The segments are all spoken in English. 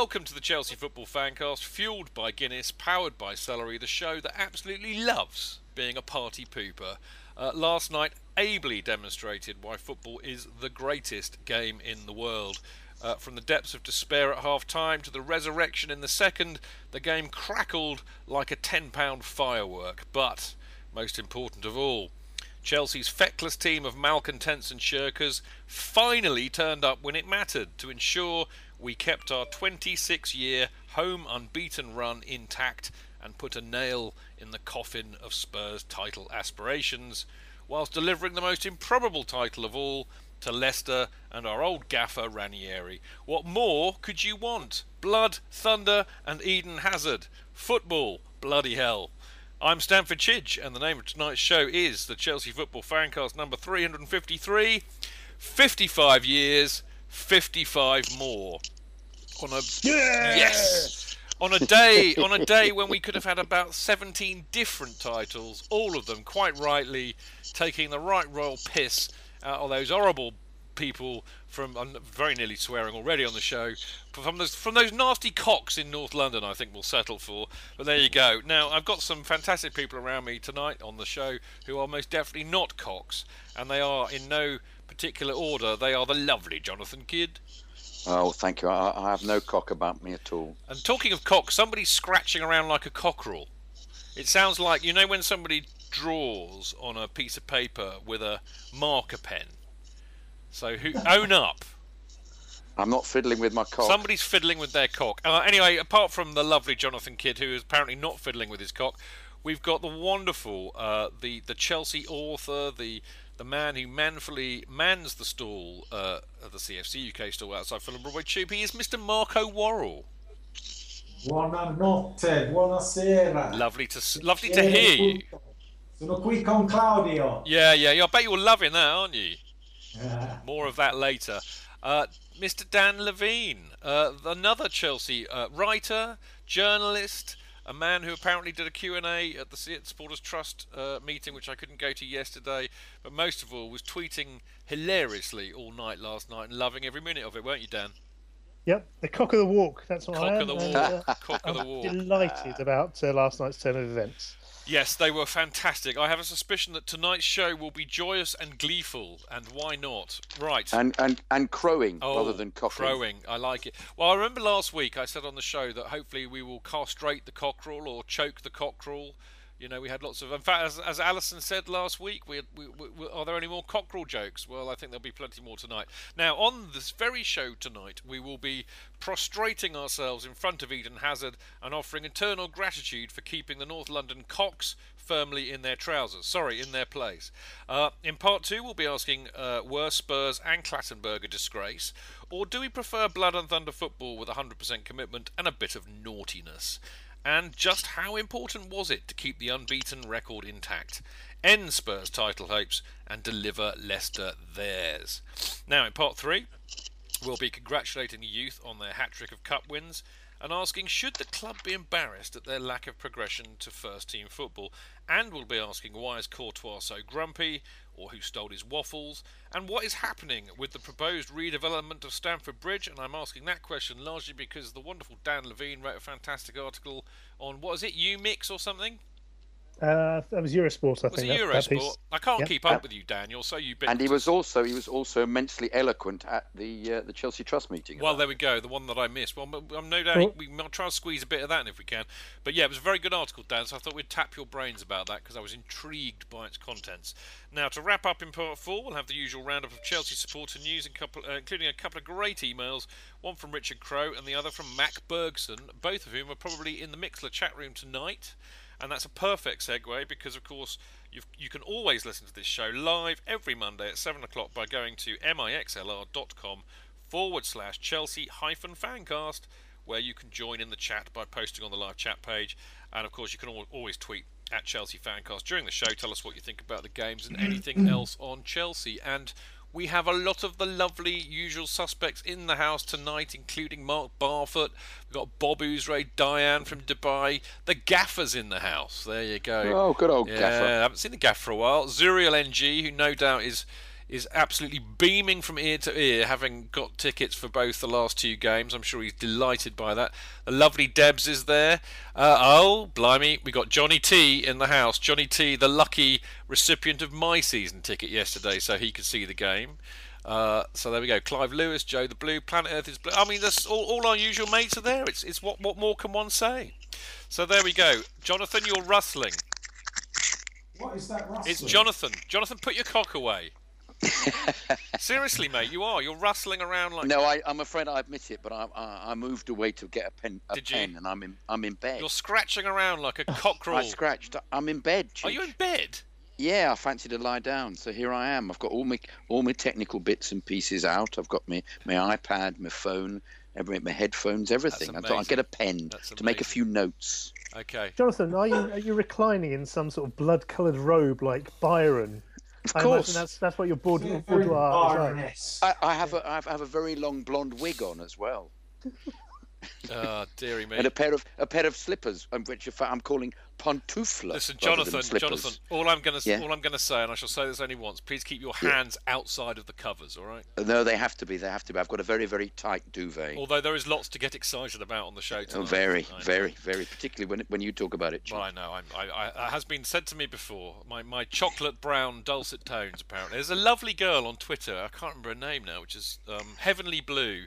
Welcome to the Chelsea Football Fancast, fueled by Guinness, powered by Celery, the show that absolutely loves being a party pooper. Uh, last night ably demonstrated why football is the greatest game in the world. Uh, from the depths of despair at half time to the resurrection in the second, the game crackled like a £10 firework. But, most important of all, Chelsea's feckless team of malcontents and shirkers finally turned up when it mattered to ensure we kept our 26 year home unbeaten run intact and put a nail in the coffin of Spurs' title aspirations, whilst delivering the most improbable title of all to Leicester and our old gaffer Ranieri. What more could you want? Blood, thunder, and Eden Hazard. Football, bloody hell. I'm Stamford Chidge, and the name of tonight's show is the Chelsea Football Fancast number 353. 55 years, 55 more. On a Yeah! yes, on a day on a day when we could have had about 17 different titles, all of them quite rightly taking the right royal piss out of those horrible people from I'm very nearly swearing already on the show from those from those nasty cocks in North London I think we'll settle for but there you go now I've got some fantastic people around me tonight on the show who are most definitely not cocks and they are in no particular order they are the lovely Jonathan Kidd Oh, thank you. I, I have no cock about me at all. and talking of cocks somebody's scratching around like a cockerel it sounds like you know when somebody draws on a piece of paper with a marker pen so who own up I'm not fiddling with my cock. Somebody's fiddling with their cock. Uh, anyway, apart from the lovely Jonathan Kidd, who is apparently not fiddling with his cock, we've got the wonderful, uh, the the Chelsea author, the the man who manfully mans the stall, uh, at the CFC UK stall outside Fulham Broadway Tube. He is Mr. Marco Worrall. Buonanotte, buonasera. Lovely to lovely to hear you. Sono qui con Claudio. Yeah, yeah, yeah. I bet you're loving that, aren't you? Eh, More of that later. Uh, Mr. Dan Levene, uh, another Chelsea uh, writer, journalist, a man who apparently did a Q&A at the Supporters Trust uh, meeting, which I couldn't go to yesterday, but most of all was tweeting hilariously all night last night and loving every minute of it, weren't you, Dan? Yep, the cock of the walk. That's what I Cock am. of the and, walk. uh, Cock of the walk. delighted about uh, last night's turn of events. Yes, they were fantastic. I have a suspicion that tonight's show will be joyous and gleeful, and why not? Right. And and and crowing Oh, rather than cocking. crowing. I like it. Well, I remember last week I said on the show that hopefully we will castrate the cockerel or choke the cockerel You know, we had lots of. In fact, as, as Alison said last week, we, we, we, are there any more cockerel jokes? Well, I think there'll be plenty more tonight. Now, on this very show tonight, we will be prostrating ourselves in front of Eden Hazard and offering eternal gratitude for keeping the North London Cocks firmly in their trousers. Sorry, in their place. Uh, in part two, we'll be asking uh, were Spurs and Clattenburg a disgrace, or do we prefer blood and thunder football with 100% commitment and a bit of naughtiness? And just how important was it to keep the unbeaten record intact, end Spurs title hopes, and deliver Leicester theirs? Now, in part three, we'll be congratulating the youth on their hat trick of cup wins and asking should the club be embarrassed at their lack of progression to first team football? And we'll be asking why is Courtois so grumpy or who stole his waffles and what is happening with the proposed redevelopment of Stamford Bridge. And I'm asking that question largely because the wonderful Dan Levene wrote a fantastic article on what is it U-Mix or something uh, that was Eurosport, I was think. it that, Eurosport? That I can't yeah. keep up with you, Dan. You're so ubiquitous. And he was also he was also immensely eloquent at the uh, the Chelsea Trust meeting. Well, there we go. The one that I missed. Well, I'm no doubt well, we will try and squeeze a bit of that in if we can. But yeah, it was a very good article, Dan. So I thought we'd tap your brains about that because I was intrigued by its contents. Now, to wrap up in part four, we'll have the usual roundup of Chelsea supporter news, couple, uh, including a couple of great emails. One from Richard Crow and the other from Mac Bergson, both of whom are probably in the Mixlr chat room tonight. And that's a perfect segue because, of course, you can always listen to this show live every Monday at 7 o'clock by going to mixlr.com forward slash Chelsea hyphen fancast, where you can join in the chat by posting on the live chat page. And, of course, you can always tweet at Chelsea fancast during the show. Tell us what you think about the games and anything else on Chelsea. And we have a lot of the lovely usual suspects in the house tonight, including Mark Barfoot. We've got Bob Ouzray, Diane from Dubai. The Gaffer's in the house. There you go. Oh, good old yeah, Gaffer. I haven't seen the Gaffer for a while. Zuriel NG, who no doubt is is absolutely beaming from ear to ear, having got tickets for both the last two games. I'm sure he's delighted by that. The lovely Debs is there. Uh, oh, blimey, we got Johnny T in the house. Johnny T, the lucky recipient of my season ticket yesterday, so he could see the game. Uh, so there we go. Clive Lewis, Joe the Blue, Planet Earth is blue. I mean, that's all, all our usual mates are there. It's it's what what more can one say? So there we go. Jonathan, you're rustling. What is that rustling? It's Jonathan. Jonathan, put your cock away. Seriously, mate, you are. You're rustling around like. No, I, I'm afraid I admit it, but I, I, I moved away to get a pen, a Did you? and I'm in, I'm in bed. You're scratching around like a cockerel. I scratched. I'm in bed. Are you in bed? Yeah, I fancy to lie down, so here I am. I've got all my all my technical bits and pieces out. I've got my my iPad, my phone, every, my headphones, everything. I thought I'd get a pen That's to make a few notes. Okay. Jonathan, are you are you reclining in some sort of blood-coloured robe like Byron? Of I course. that's that's what your board, Yeah, boudoir very is like. I, I have a I have, I have a very long blonde wig on as well, Uh, dearie me. and a pair of a pair of slippers, um, which I'm calling pantoufles. Listen, Jonathan. Jonathan. All I'm gonna Yeah. all I'm gonna say, and I shall say this only once. Please keep your hands outside of the covers. All right. No, they have to be. They have to be. I've got a very very tight duvet. Although there is lots to get excited about on the show Oh, tonight. very, very, very, particularly when when you talk about it. Chief. Well, I know. I'm, I, I, it has been said to me before. My, my chocolate brown dulcet tones. Apparently, there's a lovely girl on Twitter. I can't remember her name now, which is um, Heavenly Blue.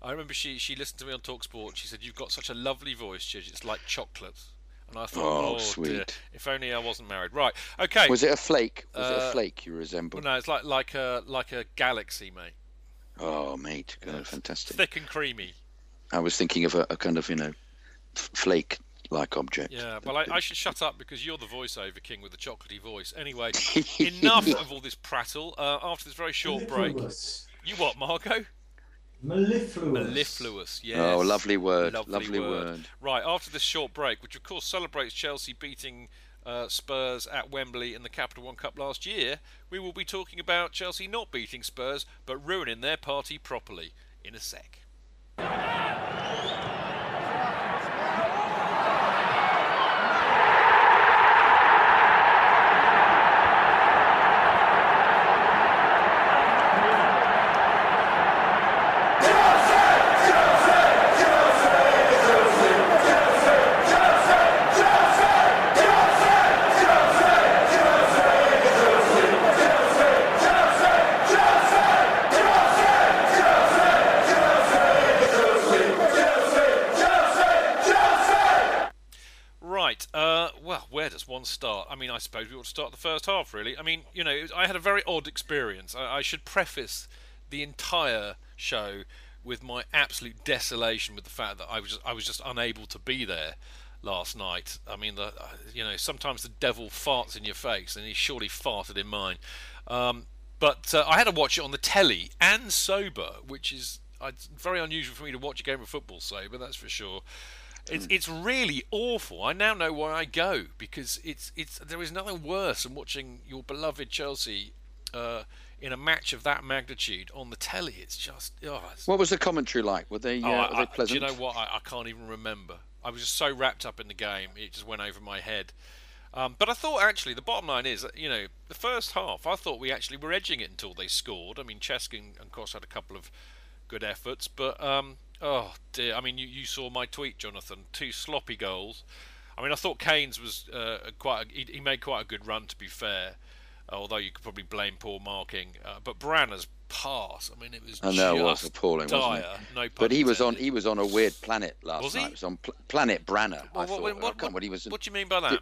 I remember she, she listened to me on Talksport. She said, "You've got such a lovely voice, Chidge. It's like chocolate." And I thought, Oh, "Oh, dear, if only I wasn't married." Right. Okay. Was it a flake? Was it Uh, a flake you resemble? Well, no, it's like like a like a galaxy, mate. Oh, mate, God, It's fantastic. Thick and creamy. I was thinking of a, a kind of you know f- flake-like object. Yeah, well, I, I should shut up because you're the voiceover king with the chocolatey voice. Anyway, enough of all this prattle. Uh, after this very short break, you what, Marco? Mellifluous. Mellifluous, yes. Oh, lovely word, Lovely, lovely word. word. Right, after this short break, which of course celebrates Chelsea beating uh, Spurs at Wembley in the Capital One Cup last year, we will be talking about Chelsea not beating Spurs but ruining their party properly in a sec. One start. I mean, I suppose we ought to start the first half, really. I mean, you know, was- I had a very odd experience. I, I should preface the entire show with my absolute desolation with the fact that I was just, I was just unable to be there last night. I mean, the, uh, you know, sometimes the devil farts in your face, and he surely farted in mine. Um, but uh, I had to watch it on the telly and sober, which is uh, very unusual for me to watch a game of football sober. That's for sure. It's it's really awful. I now know why I go because it's it's there is nothing worse than watching your beloved Chelsea uh, in a match of that magnitude on the telly. It's just oh, it's, What was the commentary like? Were they, uh, oh, I- were they pleasant? Do you know what? I, I can't even remember. I was just so wrapped up in the game, it just went over my head. Um, but I thought actually the bottom line is, you know, the first half, I thought we actually were edging it until they scored. I mean, Cesc and, and Cross had a couple of good efforts, but um, oh dear. I mean, you, you saw my tweet, Jonathan. Two sloppy goals. I mean, I thought Keynes was uh, quite. A, he, he made quite a good run, to be fair. Although you could probably blame poor marking, uh, but Branner's pass. I mean, it was I know it was just appalling, dire. wasn't it? No But he was on. He was on a weird planet last Was he? night. It was on pl- Planet Branner. I Well, thought. what, I what, what, he was what do you mean by that?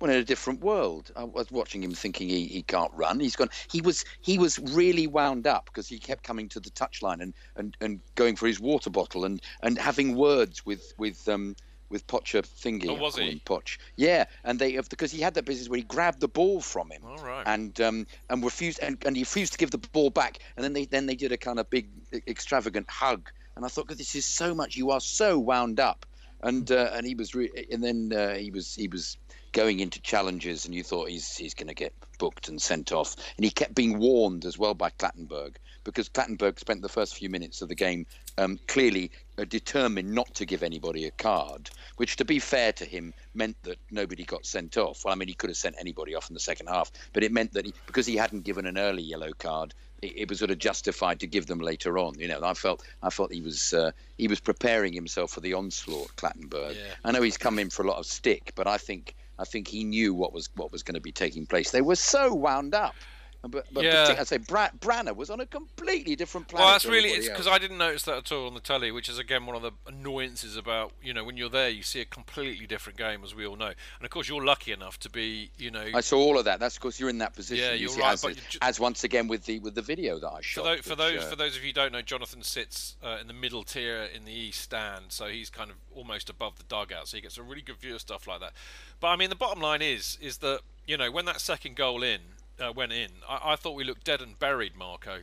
Well, in a different world. I was watching him, thinking he, he can't run. He's gone. He was he was really wound up because he kept coming to the touchline and, and, and going for his water bottle and, and having words with with um with Pocher thingy. Oh, was he? Poch. Yeah, and they of because he had that business where he grabbed the ball from him. All right. And um and refused and, and he refused to give the ball back. And then they then they did a kind of big extravagant hug. And I thought, God, this is so much. You are so wound up. And uh, and he was re- and then uh, he was he was going into challenges, and you thought he's he's going to get booked and sent off. And he kept being warned as well by Clattenburg because Clattenburg spent the first few minutes of the game um, clearly uh, determined not to give anybody a card, which, to be fair to him, meant that nobody got sent off. Well, I mean, he could have sent anybody off in the second half, but it meant that he, because he hadn't given an early yellow card, it, it was sort of justified to give them later on. You know, I felt I felt he was uh, he was preparing himself for the onslaught, Clattenburg. Yeah. I know he's come in for a lot of stick, but I think I think he knew what was what was going to be taking place. They were so wound up. But, but Yeah. I'd say Bra- Branner was on a completely different planet. Well, that's really it's because I didn't notice that at all on the telly, which is again one of the annoyances about you know when you're there, you see a completely different game, as we all know. And of course, you're lucky enough to be, you know, I saw all of that. That's because you're in that position. Yeah, you you're see, right, as, but you as once again with the with the video that I for shot. those, for which, those uh, for those of you who don't know, Jonathan sits uh, in the middle tier in the east stand, so he's kind of almost above the dugout, so he gets a really good view of stuff like that. But I mean, the bottom line is is that you know when that second goal in uh, went in, I, I thought we looked dead and buried, Marco.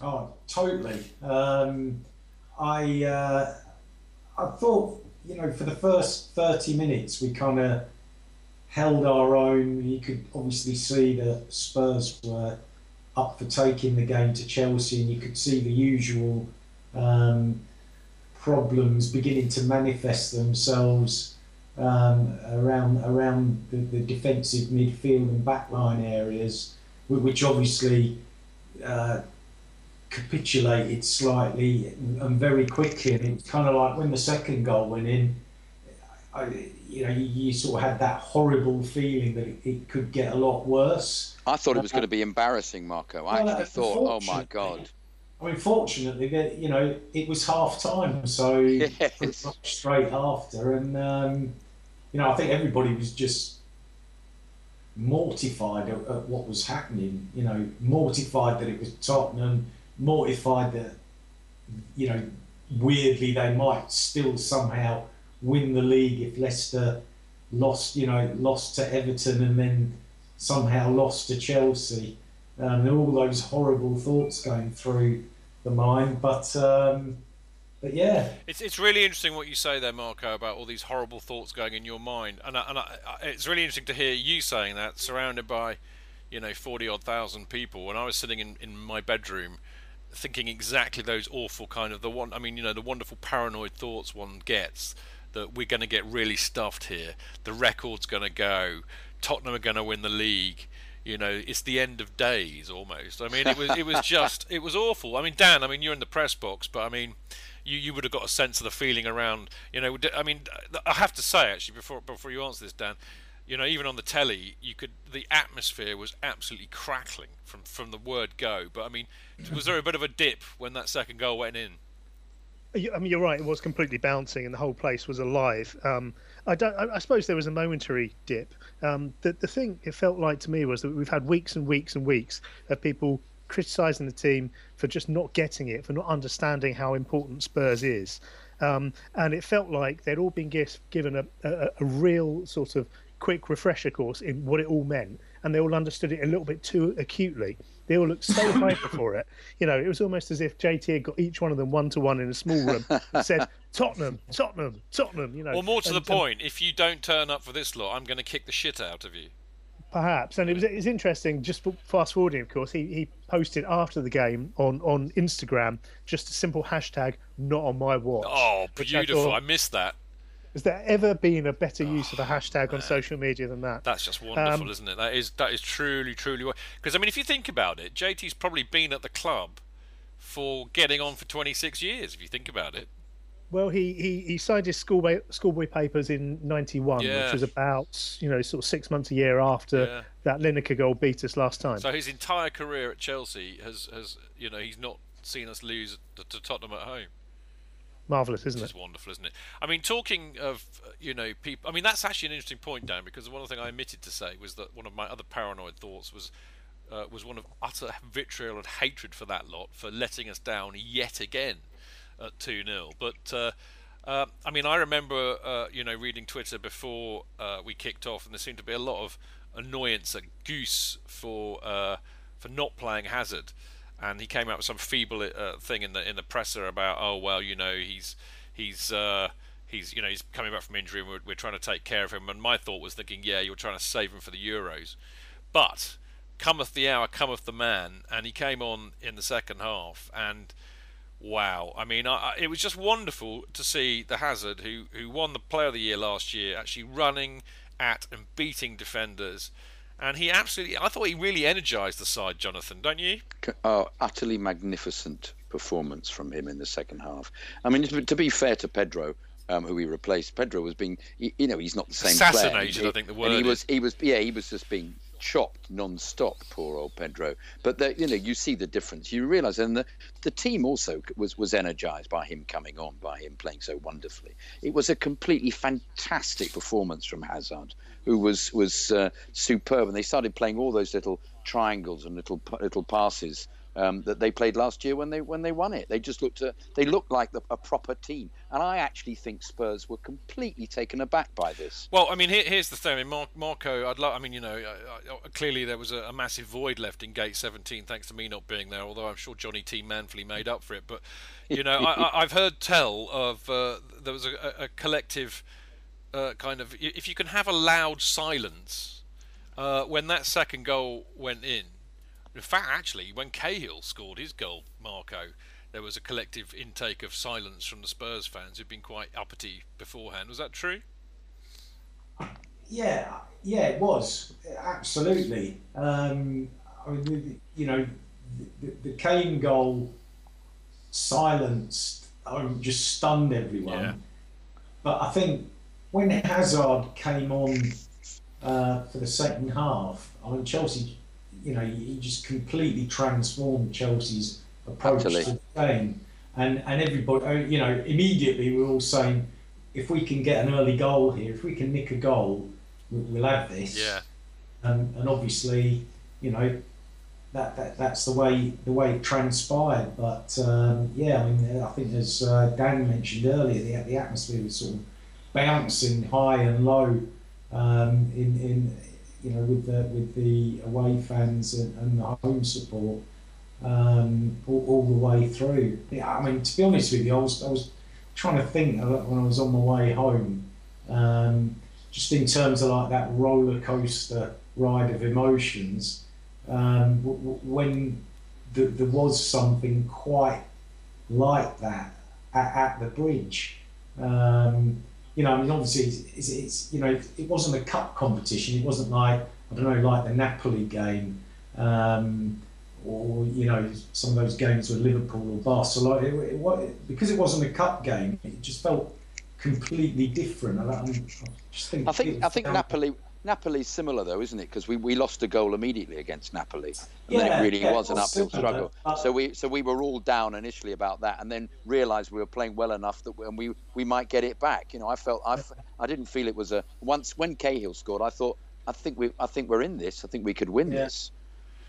Oh, totally. Um, I uh, I thought you know for the first thirty minutes we kind of held our own. You could obviously see that Spurs were up for taking the game to Chelsea, and you could see the usual um, problems beginning to manifest themselves um, around around the, the defensive midfield and backline areas, which obviously. Uh, capitulated slightly and very quickly. And it's kind of like when the second goal went in, I, you know, you, you sort of had that horrible feeling that it, it could get a lot worse. I thought it was going to be embarrassing, Marco. I Well, actually uh, thought, oh my god. I mean, fortunately, that you know, it was half time, so Yes. pretty much straight after, and um, you know, I think everybody was just mortified at, at what was happening. You know, mortified that it was Tottenham, mortified that you know, weirdly they might still somehow win the league if Leicester lost, you know, lost to Everton and then somehow lost to Chelsea. Um, were all those horrible thoughts going through the mind, but um, but yeah, It's it's really interesting what you say there, Marco, about all these horrible thoughts going in your mind, and I, and I, I- it's really interesting to hear you saying that, surrounded by, you know, forty odd thousand people. When I was sitting in, in my bedroom, thinking exactly those awful kind of the one. I mean, you know, the wonderful paranoid thoughts one gets that we're going to get really stuffed here. The record's going to go. Tottenham are going to win the league. You know, it's the end of days almost. I mean, it was it was just it was awful. I mean, Dan, I mean, you're in the press box, but I mean, you, you would have got a sense of the feeling around. You know, I mean, I have to say actually before before you answer this, Dan, you know, even on the telly, you could the atmosphere was absolutely crackling from from the word go. But I mean, was there a bit of a dip when that second goal went in? I mean, you're right. It was completely bouncing, and the whole place was alive. Um, I, don't, I, I, suppose there was a momentary dip. Um, the, the thing it felt like to me was that we've had weeks and weeks and weeks of people criticising the team for just not getting it, for not understanding how important Spurs is. Um, and it felt like they'd all been given a, a, a real sort of quick refresher course in what it all meant, and they all understood it a little bit too acutely. They all looked so hyper for it. You know, it was almost as if JT had got each one of them one to one in a small room and said, Tottenham, Tottenham, Tottenham, you know. Well, more to and, the point, if you don't turn up for this lot, I'm going to kick the shit out of you. Perhaps, and it was it was interesting. Just fast forwarding, of course, he, he posted after the game on, on Instagram just a simple hashtag "Not on my watch." Oh, beautiful! I, thought, I missed that. Has there ever been a better use of a hashtag on social media than that? That's just wonderful, um, isn't it? That is that is truly, truly. Because I mean, if you think about it, JT's probably been at the club for getting on for 26 years. If you think about it. Well, he, he, he signed his schoolboy schoolboy papers in '91, yeah. which was about you know sort of six months a year after yeah. that Lineker goal beat us last time. So his entire career at Chelsea has has you know he's not seen us lose to, to Tottenham at home marvelous, isn't it? It's wonderful, isn't it? I mean, talking of you know people. I mean, that's actually an interesting point, Dan, because one of the things I omitted to say was that one of my other paranoid thoughts was. Uh, was one of utter vitriol and hatred for that lot for letting us down yet again at 2 0. But uh, uh, I mean, I remember uh, you know reading Twitter before uh, we kicked off, and there seemed to be a lot of annoyance at Guus for uh, for not playing Hazard. And he came out with some feeble uh, thing in the in the presser about oh well you know he's he's he's you know he's coming back from injury and we're, we're trying to take care of him. And my thought was thinking yeah you're trying to save him for the Euros. But cometh the hour cometh the man. And he came on in the second half and wow I mean I, it was just wonderful to see the Hazard who who won the player of the year last year actually running at and beating defenders and he absolutely, I thought he really energised the side, Jonathan, don't you? Oh, utterly magnificent performance from him in the second half. I mean, to be fair to Pedro, um, who he replaced, Pedro was being, you know, he's not the same Assassinated, player. I think the word. And he is. was, he was, yeah, he was just being chopped non-stop. Poor old Pedro. But the, you know, you see the difference. You realise, and the the team also was was energised by him coming on, by him playing so wonderfully. It was a completely fantastic performance from Hazard, who was was uh, superb. And they started playing all those little triangles and little little passes um, that they played last year when they when they won it. They just looked a, they looked like the, a proper team, and I actually think Spurs were completely taken aback by this. Well, I mean, here, here's the thing. I mean, Mar- Marco, I'd love. I mean, you know, clearly there was a, a, massive void left in Gate 17 thanks to me not being there. Although I'm sure Johnny T manfully made up for it. But you know, I, have heard tell of uh, there was a, a collective uh, kind of if you can have a loud silence uh, when that second goal went in in fact, actually, when Cahill scored his goal, Marco, there was a collective intake of silence from the Spurs fans who'd been quite uppity beforehand. Was that true? Yeah, yeah, it was absolutely. Um, I mean, you know, the, the Kane goal silenced, I mean, just stunned everyone. Yeah. But I think when Hazard came on uh, for the second half, I mean, Chelsea you know, he just completely transformed Chelsea's approach to the game. And and everybody, uh, you know, immediately we are all saying, if we can get an early goal here, if we can nick a goal, we'll have this. Yeah. And and obviously, you know, that, that that's the way the way it transpired. But um, yeah, I mean, I think as uh, Dan mentioned earlier, the the atmosphere was sort of bouncing high and low um, in in you know, with the with the away fans and, and the home support um, all, all, the way through. Yeah, I mean, to be honest with you, I was I was trying to think when I was on my way home, um, just in terms of like that roller coaster ride of emotions. Um, when the, there was something quite like that at, at the bridge. Um, you know, I mean, obviously, it's, it's, you know, it wasn't a cup competition. It wasn't like I don't know, like the Napoli game, um, or you know, some of those games with Liverpool or Barcelona. It, it, it, because it wasn't a cup game, it just felt completely different. I, I just think. I think I think Napoli Napoli's similar though, isn't it? Because we, we lost a goal immediately against Napoli, and then it really yeah, was an uphill struggle. So we so we were all down initially about that, and then realised we were playing well enough that we, and we we might get it back. You know, I felt I, I didn't feel it was a once when Cahill scored, I thought I think we I think we're in this. I think we could win Yeah. this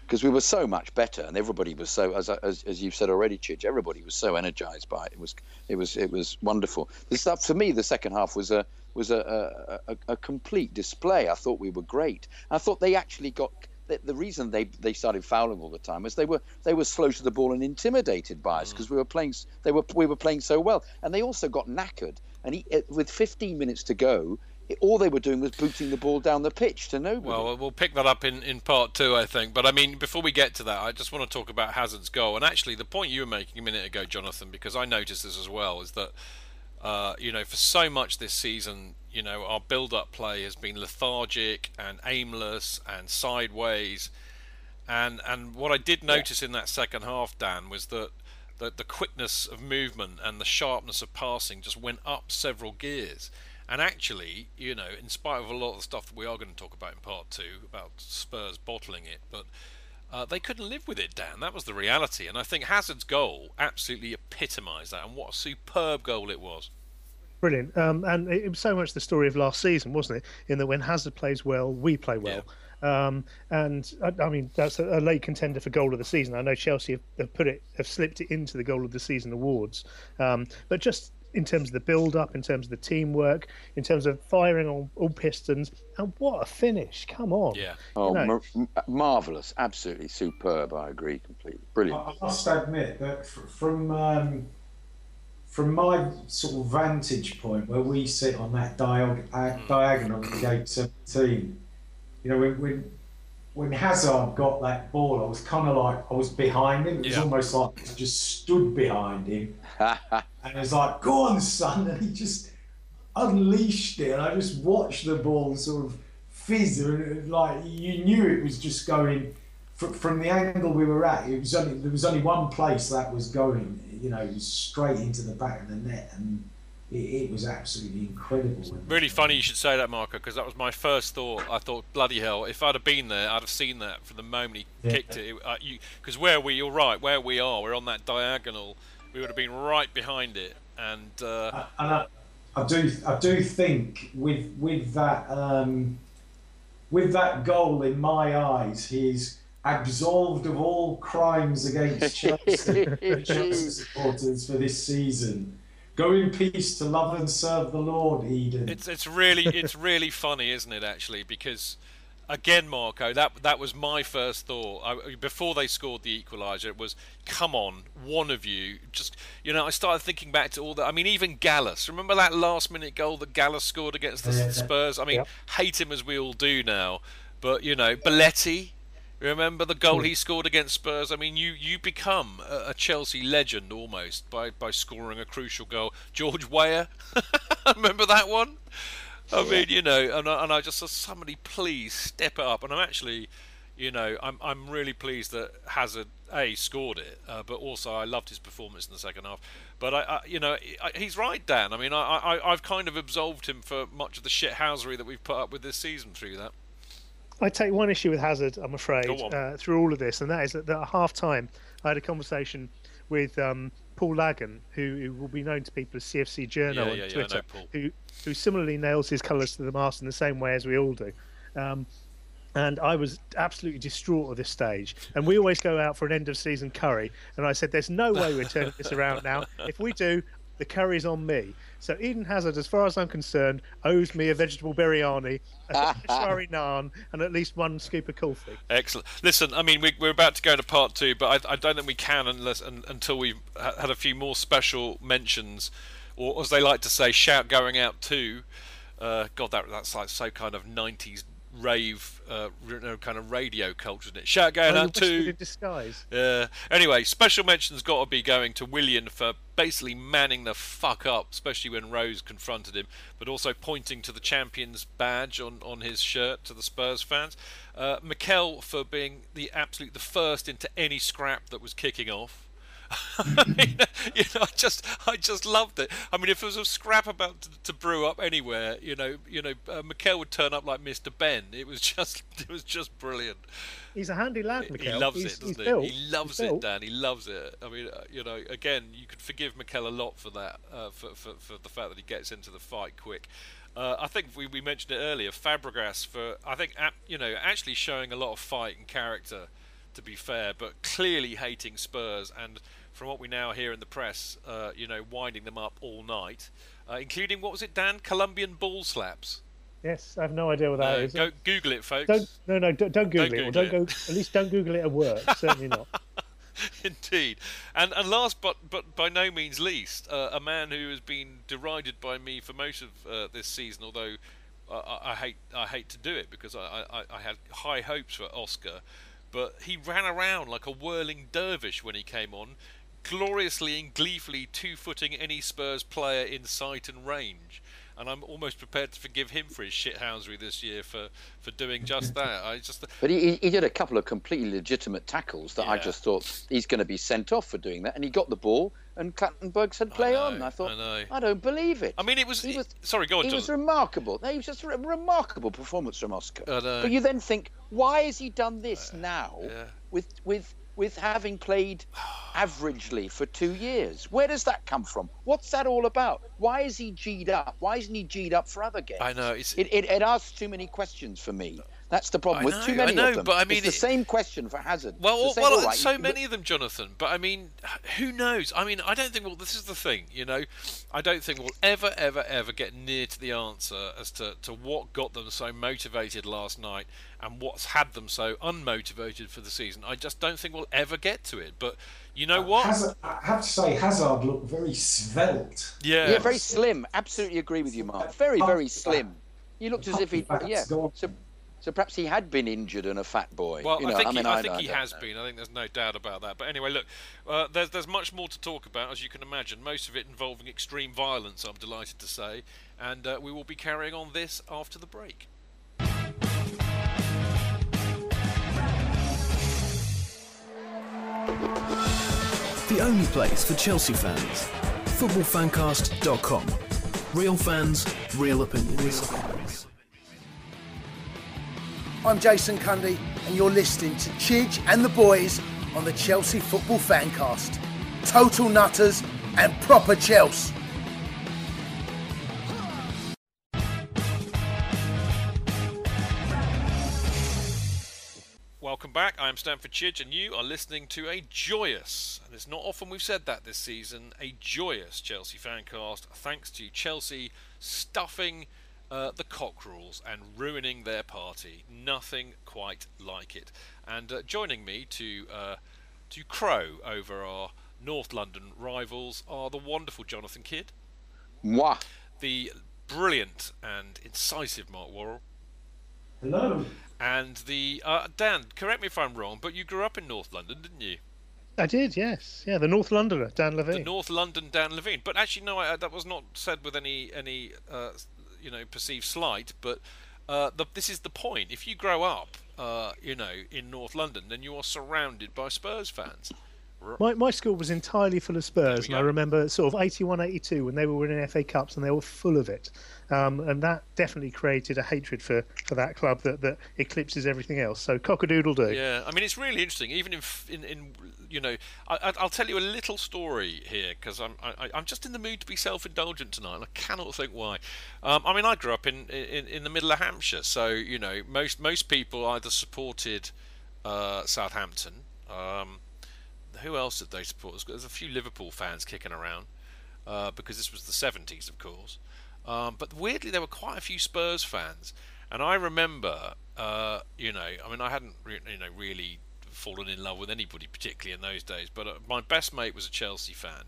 because we were so much better, and everybody was so as, as as you've said already, Chidge. Everybody was so energised by it. It was it was it was wonderful. Stuff for me, the second half was a was a a, a, complete display. I thought we were great. I thought they actually got. The, the reason they, they started fouling all the time was they were they were slow to the ball and intimidated by us because we were playing they were we were playing so well and they also got knackered and he, eh, with 15 minutes to go all they were doing was booting the ball down the pitch to nobody. Well, we'll pick that up in, in part two, I think. But I mean, before we get to that, I just want to talk about Hazard's goal. And actually, the point you were making a minute ago, Jonathan, because I noticed this as well, is that, uh, you know, for so much this season, you know, our build up play has been lethargic and aimless and sideways. And, and what I did notice in that second half, Dan, was that the, the quickness of movement and the sharpness of passing just went up several gears. And actually, you know, in spite of a lot of the stuff that we are going to talk about in part two about Spurs bottling it, but uh, they couldn't live with it, Dan. That was the reality. And I think Hazard's goal absolutely epitomised that. And what a superb goal it was. Brilliant. Um, and it, was so much the story of last season, wasn't it? In that when Hazard plays well, we play well. Um, and I, I mean, that's a, a late contender for goal of the season. I know Chelsea have, have put it, have slipped it into the goal of the season awards. Um, but just in terms of the build up, in terms of the teamwork, in terms of firing on all pistons, and what a finish! Come on. Yeah. Oh, No. mar- m- marvelous! Absolutely superb. I agree completely. Brilliant. I I must admit that fr- from um, from my sort of vantage point where we sit on that diag- uh, diagonal at gate 17, you know, when, when when Hazard got that ball, I was kind of like I was behind him. It was Yeah. almost like I just stood behind him, and it was like, "Go on, son!" And he just unleashed it, and I just watched the ball sort of fizz, and like you knew it was just going fr- from the angle we were at. It was only there was only one place that was going, you know, straight into the back of the net, and it, it was absolutely incredible. Really funny you should say that, Marco, because that was my first thought. I thought, bloody hell, if I'd have been there, I'd have seen that from the moment he Yeah. kicked it. Because uh, where we, you're right, where we are, we're on that diagonal. We would have been right behind it, and uh, and I, I do I do think with with that um, with that goal in my eyes, he's absolved of all crimes against Chelsea, Chelsea supporters for this season. Go in peace to love and serve the Lord, Eden. it's it's really it's really funny, isn't it? Actually, because again, Marco, that that was my first thought I, before they scored the equaliser. It was, come on, one of you, just you know. I started thinking back to all that. I mean, even Gallas. Remember that last-minute goal that Gallas scored against the Yeah. Spurs? I mean, Yep. hate him as we all do now, but you know, Belletti. Remember the goal he scored against Spurs? I mean, you, you become a, a Chelsea legend almost by, by scoring a crucial goal. George Weah, remember that one? I mean, you know, and I, and I just said, somebody please step it up. And I'm actually, you know, I'm I'm really pleased that Hazard a scored it, uh, but also I loved his performance in the second half. But I, I you know, I, he's right, Dan. I mean, I, I I've kind of absolved him for much of the shithousery that we've put up with this season through that. I take one issue with Hazard, I'm afraid, uh, through all of this, and that is that, that at half time I had a conversation with um, Paul Lagan, who, who will be known to people as CFC Journal Yeah, on yeah, yeah, I Twitter, Paul. who who similarly nails his colours to the mast in the same way as we all do. Um, and I was absolutely distraught at this stage. And we always go out for an end of season curry, and I said, "There's no way we're turning this around now. If we do, the curry's on me." So Eden Hazard, as far as I'm concerned, owes me a vegetable biryani, a shari naan, and at least one scoop of coffee. Excellent. Listen, I mean, we, we're about to go to part two, but I, I don't think we can unless un, until we've had a few more special mentions, or as they like to say, shout going out to. Uh, God, that that's like so kind of '90s rave, uh, kind of radio culture, isn't it? Shout going Oh, out to. disguise. Uh, anyway, special mention's got to be going to William for basically manning the fuck up, especially when Rose confronted him, but also pointing to the champion's badge on, on his shirt to the Spurs fans. Uh, Mikel for being the absolute the first into any scrap that was kicking off. I mean, you know, I just, I just loved it. I mean, if there was a scrap about to, to brew up anywhere, you know, you know, uh, would turn up like Mr. Ben. It was just, it was just brilliant. He's a handy lad, Mikel. He loves he's, it, doesn't he? Built. He loves he's it, built. Dan. He loves it. I mean, uh, you know, again, you could forgive Mikel a lot for that, uh, for, for for the fact that he gets into the fight quick. Uh, I think we, we mentioned it earlier. Fabregas for I think you know actually showing a lot of fight and character, to be fair, but clearly hating Spurs and from what we now hear in the press, uh, you know, winding them up all night, uh, including what was it, Dan? Colombian ball slaps. Yes, I have no idea what that No, is. go Google it, folks. Don't no no don't, don't Google Don't it. Google don't go. At least don't Google it at work. Certainly not. Indeed, and and last but but by no means least, uh, a man who has been derided by me for most of uh, this season. Although I, I hate I hate to do it because I, I, I had high hopes for Oscar, but he ran around like a whirling dervish when he came on, gloriously and gleefully two-footing any Spurs player in sight and range. And I'm almost prepared to forgive him for his shithousery this year for, for doing just that. I just But he, he- he did a couple of completely legitimate tackles that I just thought he's going to be sent off for doing that, and he got the ball, and Clattenburg said play know, on. I thought, I. I don't believe it. I mean, it was. He was- sorry, go on, He was remarkable. No, He was just a remarkable performance from Oscar. But you then think, why has he done this uh, now yeah. with with with having played averagely for two years? Where does that come from? What's that all about? Why is he G'd up? Why isn't he G'd up for other games? I know, it's- it, it, it asks too many questions for me. That's the problem I with know, too I many know, of them. but I mean, it's the it- same question for Hazard. Well, It's the well, same, all uh, right, so you- many of them, Jonathan. But I mean, who knows? I mean, I don't think. Well, this is the thing, you know. I don't think we'll ever, ever, ever get near to the answer as to, to what got them so motivated last night and what's had them so unmotivated for the season. I just don't think we'll ever get to it. But you know uh, what? Hazard, I have to say, Hazard looked very svelte. yeah, Yeah, very slim. Absolutely agree with you, Mark. Very, very slim. He looked as if he, That's yeah. So, so perhaps he had been injured and a fat boy. Well, you know, I think I mean, he, I I, think I he has know. been. I think there's no doubt about that. But anyway, look, uh, there's there's much more to talk about, as you can imagine. Most of it involving extreme violence. I'm delighted to say, and uh, we will be carrying on this after the break. The only place for Chelsea fans. Footballfancast.com. Real fans, real opinions. I'm Jason Cundy, and you're listening to Chidge and the boys on the Chelsea Football Fancast. Total nutters and proper Chelsea. Welcome back. I am Stamford Chidge, and you are listening to a joyous, and it's not often we've said that this season, a joyous Chelsea fancast, thanks to Chelsea stuffing uh, the cockerels and ruining their party. Nothing quite like it. And uh, joining me to uh, to crow over our North London rivals are the wonderful Jonathan Kidd, Mwah. the brilliant and incisive Mark Worrall, Hello. and the uh, Dan. Correct me if I'm wrong, but you grew up in North London, didn't you? I did, yes. Yeah, the North Londoner, Dan the Levene. North London Dan Levene. But actually, no, I, that was not said with any any uh, you know perceived slight. But uh, the, this is the point. If you grow up, uh, you know, in North London, then you are surrounded by Spurs fans. My, my school was entirely full of Spurs, and I remember sort of 81 82 when they were winning FA Cups and they were full of it. Um, and that definitely created a hatred for, for that club that, that eclipses everything else. So, cockadoodle do. Yeah, I mean it's really interesting. Even in in, in you know, I, I- I'll tell you a little story here because I'm I, I'm just in the mood to be self-indulgent tonight, and I cannot think why. Um, I mean, I grew up in, in in the middle of Hampshire, so you know, most most people either supported uh, Southampton. Um, who else did they support? There's a few Liverpool fans kicking around uh, because this was the 70s, of course. Um, but weirdly, there were quite a few Spurs fans, and I remember, uh, you know, I mean, I hadn't, re- you know, really fallen in love with anybody particularly in those days. But uh, my best mate was a Chelsea fan,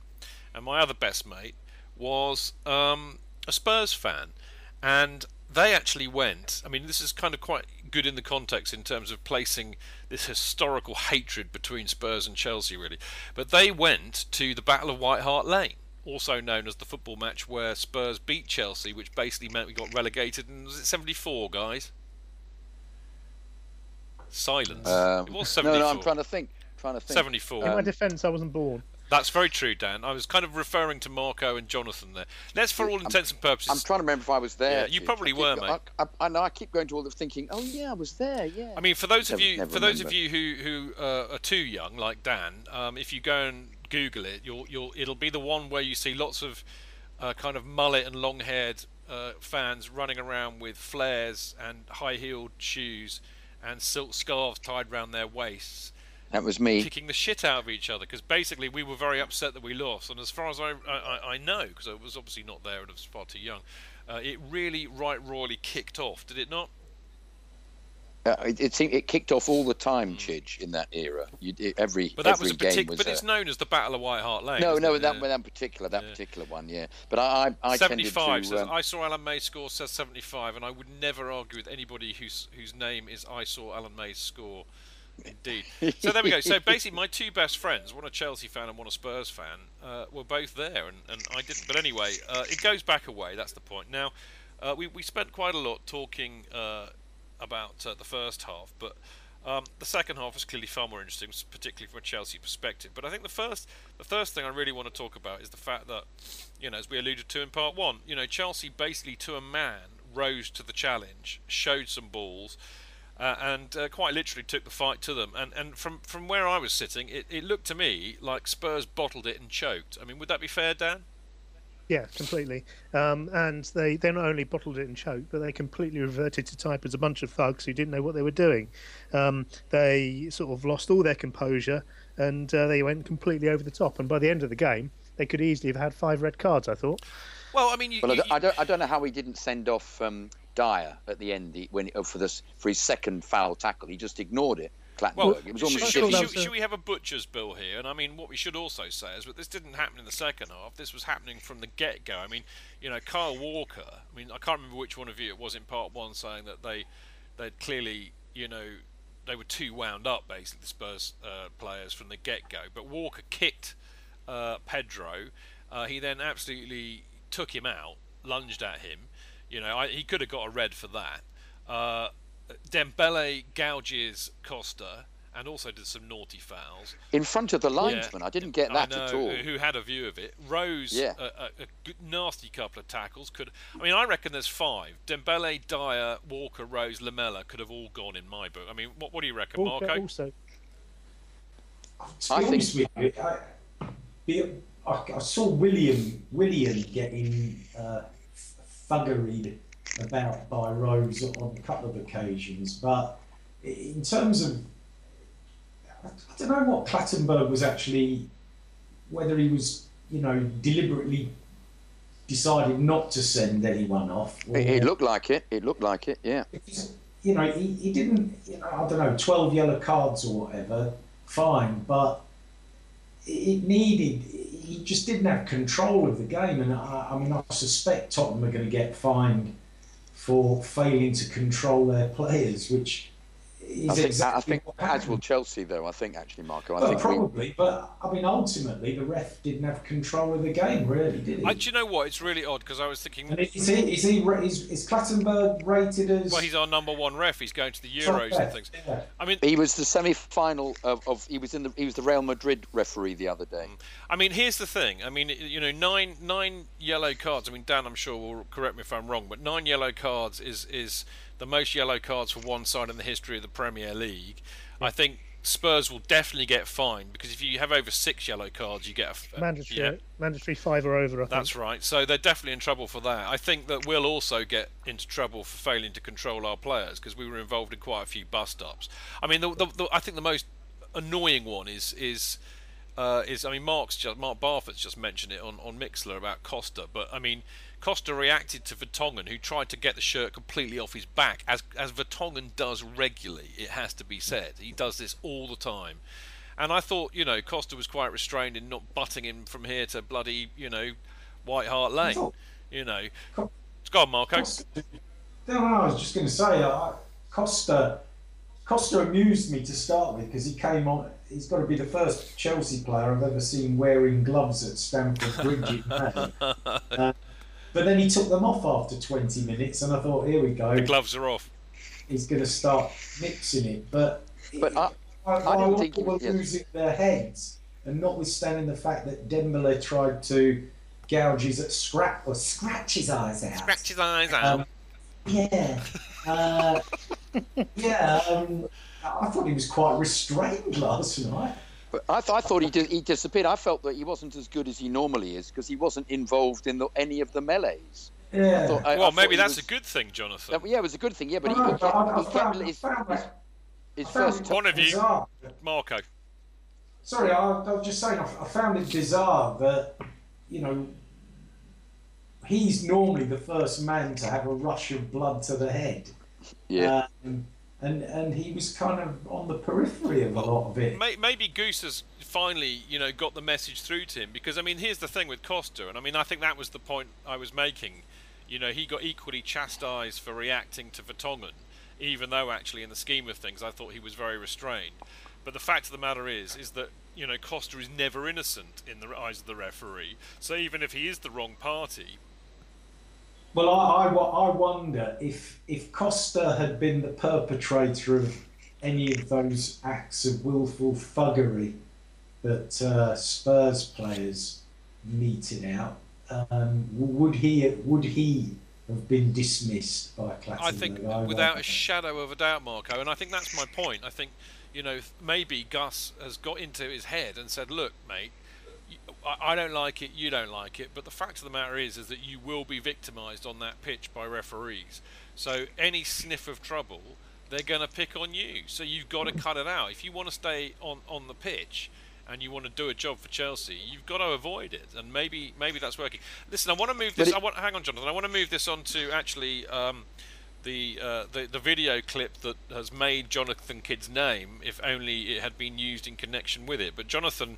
and my other best mate was um, a Spurs fan, and they actually went. I mean, this is kind of quite good in the context in terms of placing this historical hatred between Spurs and Chelsea, really. But they went to the Battle of White Hart Lane, also known as the football match where Spurs beat Chelsea, which basically meant we got relegated. And was it 74, guys? Silence. Um, it was 74. no, I'm trying to think. Trying to think. 74. In my defence, I wasn't born. That's very true, Dan. I was kind of referring to Marco and Jonathan there. Let's, for all intents and purposes, I'm trying to remember if I was there. Yeah, you probably were, mate. I, I, know. I keep going to all the thinking. Oh yeah, I was there. Yeah. I mean, for those of you, never for those of you who who uh, are too young, like Dan, um, if you go and Google it, you'll you'll it'll be the one where you see lots of uh, kind of mullet and long-haired uh, fans running around with flares and high-heeled shoes and silk scarves tied round their waists, that was me. kicking the shit out of each other because basically we were very upset that we lost. And as far as I I, I know, because I was obviously not there and I was far too young, uh, it really right royally kicked off, did it not? Uh, it, it seemed it kicked off all the time, Chidge, in that era. You, it, every Hmm. But that every was a game partic- was. but a- it's known as the Battle of White Hart Lane. no, no, that Yeah. that particular that Yeah. particular one, yeah. But I I, I 75 says um, I saw Alan May score says 75 and I would never argue with anybody whose whose name is I saw Alan May score indeed so there we go so basically my two best friends one a Chelsea fan and one a Spurs fan uh, were both there and, and I didn't but anyway uh, it goes back away. that's the point now uh, we, we spent quite a lot talking uh, about uh, the first half but um, the second half was clearly far more interesting, particularly from a Chelsea perspective. But I think the first, the first thing I really want to talk about is the fact that, you know, as we alluded to in part one, you know, Chelsea basically to a man rose to the challenge, showed some balls, uh, and uh, quite literally took the fight to them. And and from from where I was sitting, it, it looked to me like Spurs bottled it and choked. I mean, would that be fair, Dan? Yeah, completely. Um, and they, they not only bottled it and choked, but they completely reverted to type as a bunch of thugs who didn't know what they were doing. Um, they sort of lost all their composure and uh, they went completely over the top. And by the end of the game, they could easily have had five red cards, I thought. Well, I mean, you, well, I you- don't, I don't I don't know how he didn't send off um, Dier at the end he- when uh, for this for his second foul tackle. He just ignored it. Clattenburg. Well, it was should, almost should, should- That was a- should we have a butcher's bill here? And I mean, what we should also say is that this didn't happen in the second half. This was happening from the get-go. I mean, you know, Kyle Walker. I mean, I can't remember which one of you it was in part one saying that they, they clearly, you know, they were too wound up, basically, the Spurs uh, players from the get-go. But Walker kicked uh, Pedro. Uh, he then absolutely took him out, lunged at him. You know, I, he could have got a red for that. Uh, Dembele gouges Costa and also did some naughty fouls. in front of the Yeah. linesman. I didn't get I that know, at all. Who had a view of it? Rose, Yeah. a, a, a nasty couple of tackles. Could I mean? I reckon there's five. Dembele, Dier, Walker, Rose, Lamela could have all gone in my book. I mean, what, what do you reckon, Walker Marco? also, To I think- honest with you, I, I, I saw Willian Willian getting uh, thuggeried about by Rose on a couple of occasions, but in terms of, I don't know what Clattenburg was actually, whether he was, you know, deliberately decided not to send anyone off. Or, It, it looked like it. It looked like it. Yeah. you know, he, he didn't, you know, I don't know, 12 yellow cards or whatever, fine, but it needed, he just didn't have control of the game. And I, I mean, I suspect Tottenham are going to get fined for failing to control their players, which I think, exactly I think what as happened. will Chelsea, though. I think actually, Marco. I Well, think we, probably, but I mean, ultimately, the ref didn't have control of the game, really, did he? I, do you know what? It's really odd because I was thinking. and is he, is he, is, is Clattenburg rated as? Well, he's our number one ref. He's going to the Euros and things. Yeah. I mean, he was the semi-final of, of. He was in the. He was the Real Madrid referee the other day. Mm. I mean, here's the thing. I mean, you know, nine nine yellow cards. I mean, Dan, I'm sure will correct me if I'm wrong, but nine yellow cards is is the most yellow cards for one side in the history of the Premier League. I think Spurs will definitely get fined because if you have over six yellow cards, you get a mandatory, yeah. mandatory five or over, I think. That's right. So they're definitely in trouble for that. I think that we'll also get into trouble for failing to control our players because we were involved in quite a few bust ups. I mean, the, the, the, I think the most annoying one is is uh, is I mean Mark's just Mark Barfoot's just mentioned it on on Mixlr about Costa, but I mean Costa reacted to Vertonghen who tried to get the shirt completely off his back as as Vertonghen does regularly. It has to be said. He does this all the time. And I thought, you know, Costa was quite restrained in not butting him from here to bloody, you know, White Hart Lane. You know, Co- it's gone, Marco. Costa, no, I was just going to say, uh, Costa, Costa amused me to start with because he came on. He's got to be the first Chelsea player I've ever seen wearing gloves at Stamford Bridge. uh, but then he took them off after 20 minutes, and I thought, here we go. The gloves are off. He's going to start mixing it. But But I- I, I didn't think he were was- losing their heads. and notwithstanding the fact that Dembele tried to gouge his scrap or scratch his eyes out. Scratch his eyes out. Um, yeah. Uh, yeah. Um, I thought he was quite restrained last night. But I, th- I thought he, di- he disappeared. I felt that he wasn't as good as he normally is because he wasn't involved in the, any of the melees. Yeah. I thought- I- I well, thought maybe that's was- a good thing, Jonathan. that- yeah, it was a good thing. Yeah, but he, I he know, kept, but I- I he kept found- his, his, his first. One of you. Marco. Sorry, I, I was just saying, I, I found it bizarre that, you know, he's normally the first man to have a rush of blood to the head. Yeah. Um, and, and he was kind of on the periphery of a lot of it. Maybe Guus has finally, you know, got the message through to him because I mean, here's the thing with Costa, and I mean, I think that was the point I was making. You know, he got equally chastised for reacting to Vertonghen, even though actually, in the scheme of things, I thought he was very restrained. But the fact of the matter is, is that you know Costa is never innocent in the eyes of the referee. So even if he is the wrong party, Well, I, I, I wonder if if Costa had been the perpetrator of any of those acts of willful thuggery that uh, Spurs players meted out, um, would he would he have been dismissed by Clattenburg? I think I without a shadow of a doubt, Marco, and I think that's my point. I think, you know, maybe Guus has got into his head and said, "Look, mate, I, I don't like it, you don't like it, but the fact of the matter is, is that you will be victimised on that pitch by referees. So any sniff of trouble, they're going to pick on you. So you've got to cut it out. If you want to stay on on the pitch." And you want to do a job for Chelsea, you've got to avoid it, and maybe maybe that's working. Listen, I want to move this. it- I want hang on, Jonathan. I want to move this on to actually um, the, uh, the the video clip that has made Jonathan Kidd's name, if only it had been used in connection with it. But Jonathan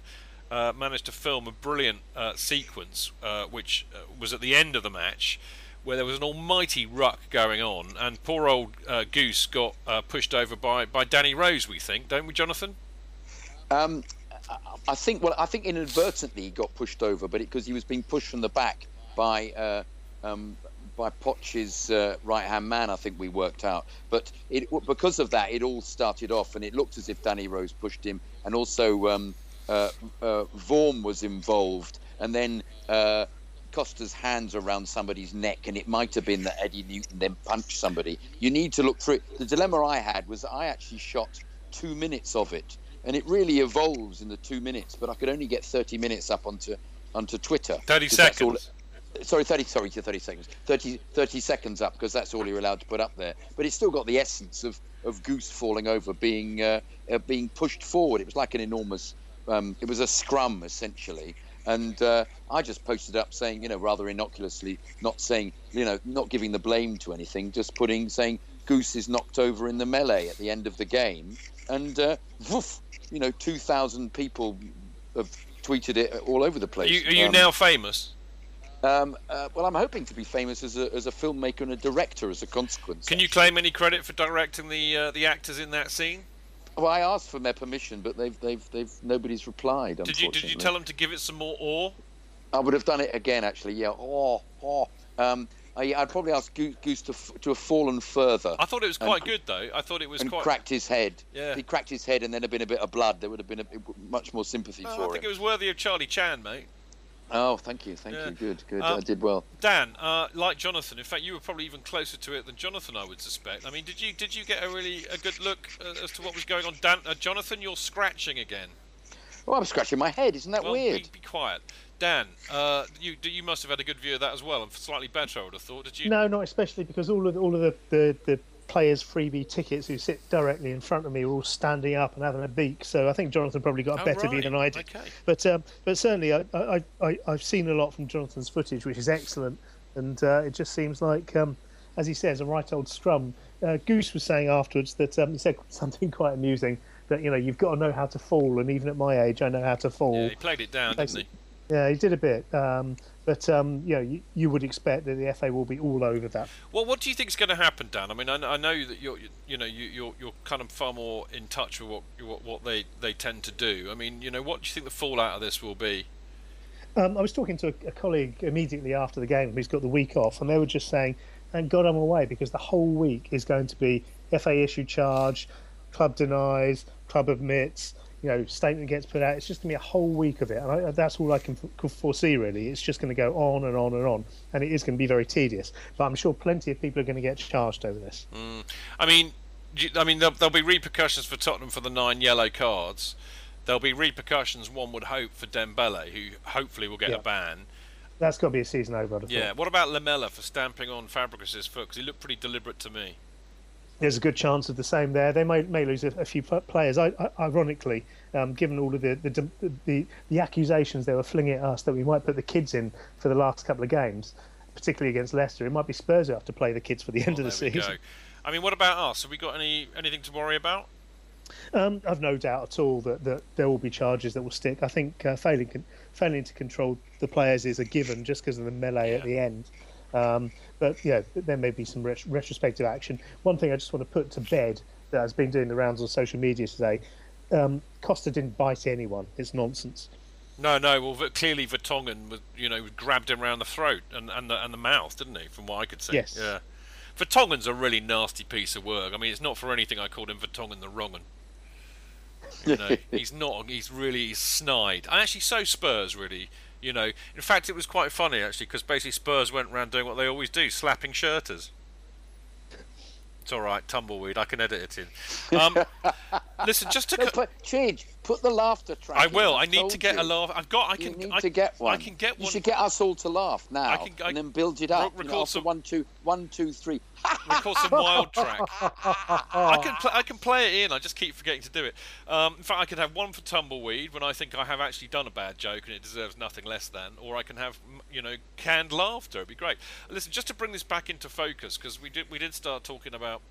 uh, managed to film a brilliant uh, sequence, uh, which uh, was at the end of the match, where there was an almighty ruck going on, and poor old uh, Guus got pushed over by, by Danny Rose. We think, don't we, Jonathan? Um, I- think well, I think inadvertently he got pushed over, but because he was being pushed from the back by um, by Poch's uh, right hand man, I think we worked out. But it, because of that, it all started off, and it looked as if Danny Rose pushed him, and also um, uh, uh, Vorm was involved, and then. Uh, Costa's hands around somebody's neck, and it might have been that Eddie Newton then punched somebody. You need to look through it. The dilemma I had was I actually shot two minutes of it, and it really evolves in the two minutes. But I could only get 30 minutes up onto onto Twitter. 30 seconds. sorry, 30. Sorry, 30 seconds. 30, 30 seconds up because that's all you're allowed to put up there. But it's still got the essence of, of Guus falling over, being uh, uh, being pushed forward. It was like an enormous. Um, it was a scrum essentially. And uh, I just posted up saying, you know, rather innocuously, not saying, you know, not giving the blame to anything, just putting saying Guus is knocked over in the melee at the end of the game, and uh, woof, you know, two thousand people have tweeted it all over the Are place. you, are you Um, now famous? um, uh, well, I'm hoping to be famous as a, as a filmmaker and a director as a consequence. Can you claim any credit for directing the uh, the actors in that scene? Well, I asked for their permission, but they've they've they've nobody's replied. Did you did you tell them to give it some more ore? I would have done it again, actually. Yeah. Oh, oh. Um, I, I'd probably ask Guus, to to have fallen further. I thought it was And- quite good though. I thought it was and quite. cracked his head. Yeah. If he cracked his head and then had been a bit of blood, there would have been a, much more sympathy Oh, I think him. it was worthy of Charlie Chan, mate. Oh, thank you, thank Yeah. you. Good, good. Um, I did well. Dan, uh, like Jonathan, in fact, you were probably even closer to it than Jonathan, I would suspect. I mean, did you did you get a really a good look uh, as to what was going on? Dan, uh, Jonathan, you're scratching again. Oh, I'm scratching my head. Isn't that well, weird? Be, be quiet. Dan, uh, you you must have had a good view of that as well, and slightly better, I would have thought. Did you? No, not especially because all of the, all of the, the, the players' freebie tickets who sit directly in front of me were all standing up and having a beak. So I think Jonathan probably got a Oh, better view than I did. Okay. But um, but certainly I, I, I I've seen a lot from Jonathan's footage, which is excellent, and uh, it just seems like, um, as he says, a right old scrum. Uh, Guus was saying afterwards that um, he said something quite amusing that you know you've got to know how to fall, and even at my age, I know how to fall. Yeah, he played it down, didn't he? Yeah, he did a bit, um, but um, you know, you, you would expect that the FA will be all over that. Well, what do you think is going to happen, Dan? I mean, I, I know that you're, you, you know, you, you're, you're kind of far more in touch with what, what, what they, they tend to do. I mean, you know, what do you think the fallout of this will be? Um, I was talking to a, a colleague immediately after the game who's got the week off, and they were just saying, "Thank God I'm away because the whole week is going to be FA issue charge, club denies, club admits, you know statement gets put out. It's just going to be a whole week of it, and I, that's all I can, f- foresee. Really, it's just going to go on and on and on, and it is going to be very tedious. But I'm sure plenty of people are going to get charged over this. Mm. I mean, I mean, there'll, there'll, be repercussions for Tottenham for the nine yellow cards. There'll be repercussions, one would hope, for Dembele, who hopefully will get yeah. a ban. That's got to be a season over. Yeah. What about Lamela for stamping on Fabregas's foot? Because he looked pretty deliberate to me there's a good chance of the same there. They may, may lose a, a few players. I, I, ironically, um, given all of the the, the the accusations they were flinging at us that we might put the kids in for the last couple of games, particularly against Leicester, it might be Spurs who have to play the kids for the end of the season. I mean, what about us? Have we got any anything to worry about? Um, I've no doubt at all that, that there will be charges that will stick. I think uh, failing failing to control the players is a given just because of the melee yeah. at the end. Um, but yeah, there may be some ret- retrospective action. One thing I just want to put to bed that has been doing the rounds on social media today: um, Costa didn't bite anyone. It's nonsense. No, no. Well, clearly Vertonghen, was, you know, grabbed him around the throat and and the, and the mouth, didn't he? From what I could see. Yes. Yeah. Vertonghen's a really nasty piece of work. I mean, it's not for anything I called him Vertonghen the wrong one. You know, he's not. He's really he's snide. I actually, so Spurs really. You know, in fact, it was quite funny actually because basically Spurs went around doing what they always do, slapping shirters. It's all right, tumbleweed. I can edit it in. Um, listen, just to no, put, change. Put the laughter track. I will. I need to get you. a laugh. I've got. I can. You need I, to get one. I can get one. You should get us all to laugh now, I can, I, and then build it up. Record you know, some one, two, one, two, three. record some wild track. I can. Pl- I can play it in. I just keep forgetting to do it. Um, in fact, I could have one for tumbleweed when I think I have actually done a bad joke and it deserves nothing less than, or I can have you know canned laughter. It'd be great. Listen, just to bring this back into focus because we did we did start talking about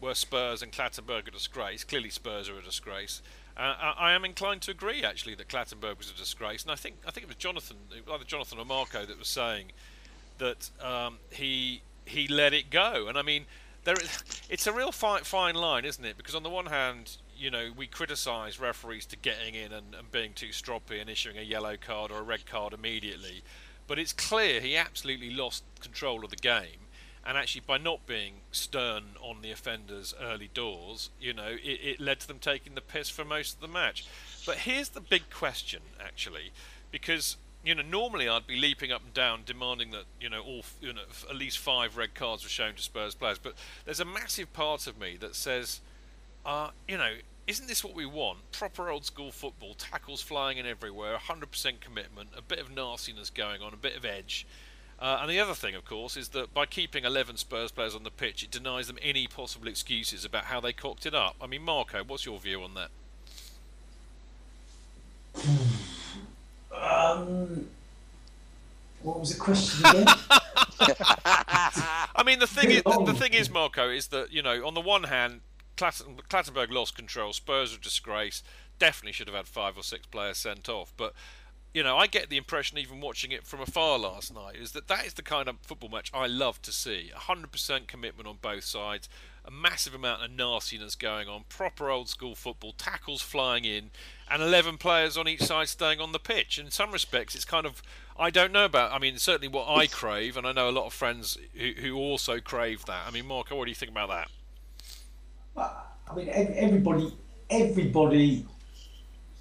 were Spurs and Clattenburg a disgrace. Clearly, Spurs are a disgrace. Uh, I am inclined to agree, actually, that Clattenburg was a disgrace, and I think I think it was Jonathan, either Jonathan or Marco, that was saying that um, he he let it go. And I mean, there is, it's a real fine fine line, isn't it? Because on the one hand, you know, we criticise referees to getting in and, and being too stroppy and issuing a yellow card or a red card immediately, but it's clear he absolutely lost control of the game and actually by not being stern on the offenders early doors, you know, it, it, led to them taking the piss for most of the match. But here's the big question, actually, because you know normally I'd be leaping up and down demanding that you know all you know at least five red cards were shown to Spurs players, but there's a massive part of me that says, uh, you know. Isn't this what we want? Proper old school football, tackles flying in everywhere, 100% commitment, a bit of nastiness going on, a bit of edge. Uh, and the other thing, of course, is that by keeping 11 Spurs players on the pitch, it denies them any possible excuses about how they cocked it up. I mean, Marco, what's your view on that? Um, what was the question again? I mean, the thing is, the, the, thing is, Marco, is that you know, on the one hand, Clattenburg lost control. Spurs are disgrace. Definitely should have had five or six players sent off, but you know, I get the impression, even watching it from afar last night, is that that is the kind of football match I love to see. 100% commitment on both sides, a massive amount of nastiness going on, proper old school football, tackles flying in, and 11 players on each side staying on the pitch. In some respects, it's kind of, I don't know about, I mean, certainly what I crave, and I know a lot of friends who, who also crave that. I mean, Marco, what do you think about that? Well, I mean, everybody, everybody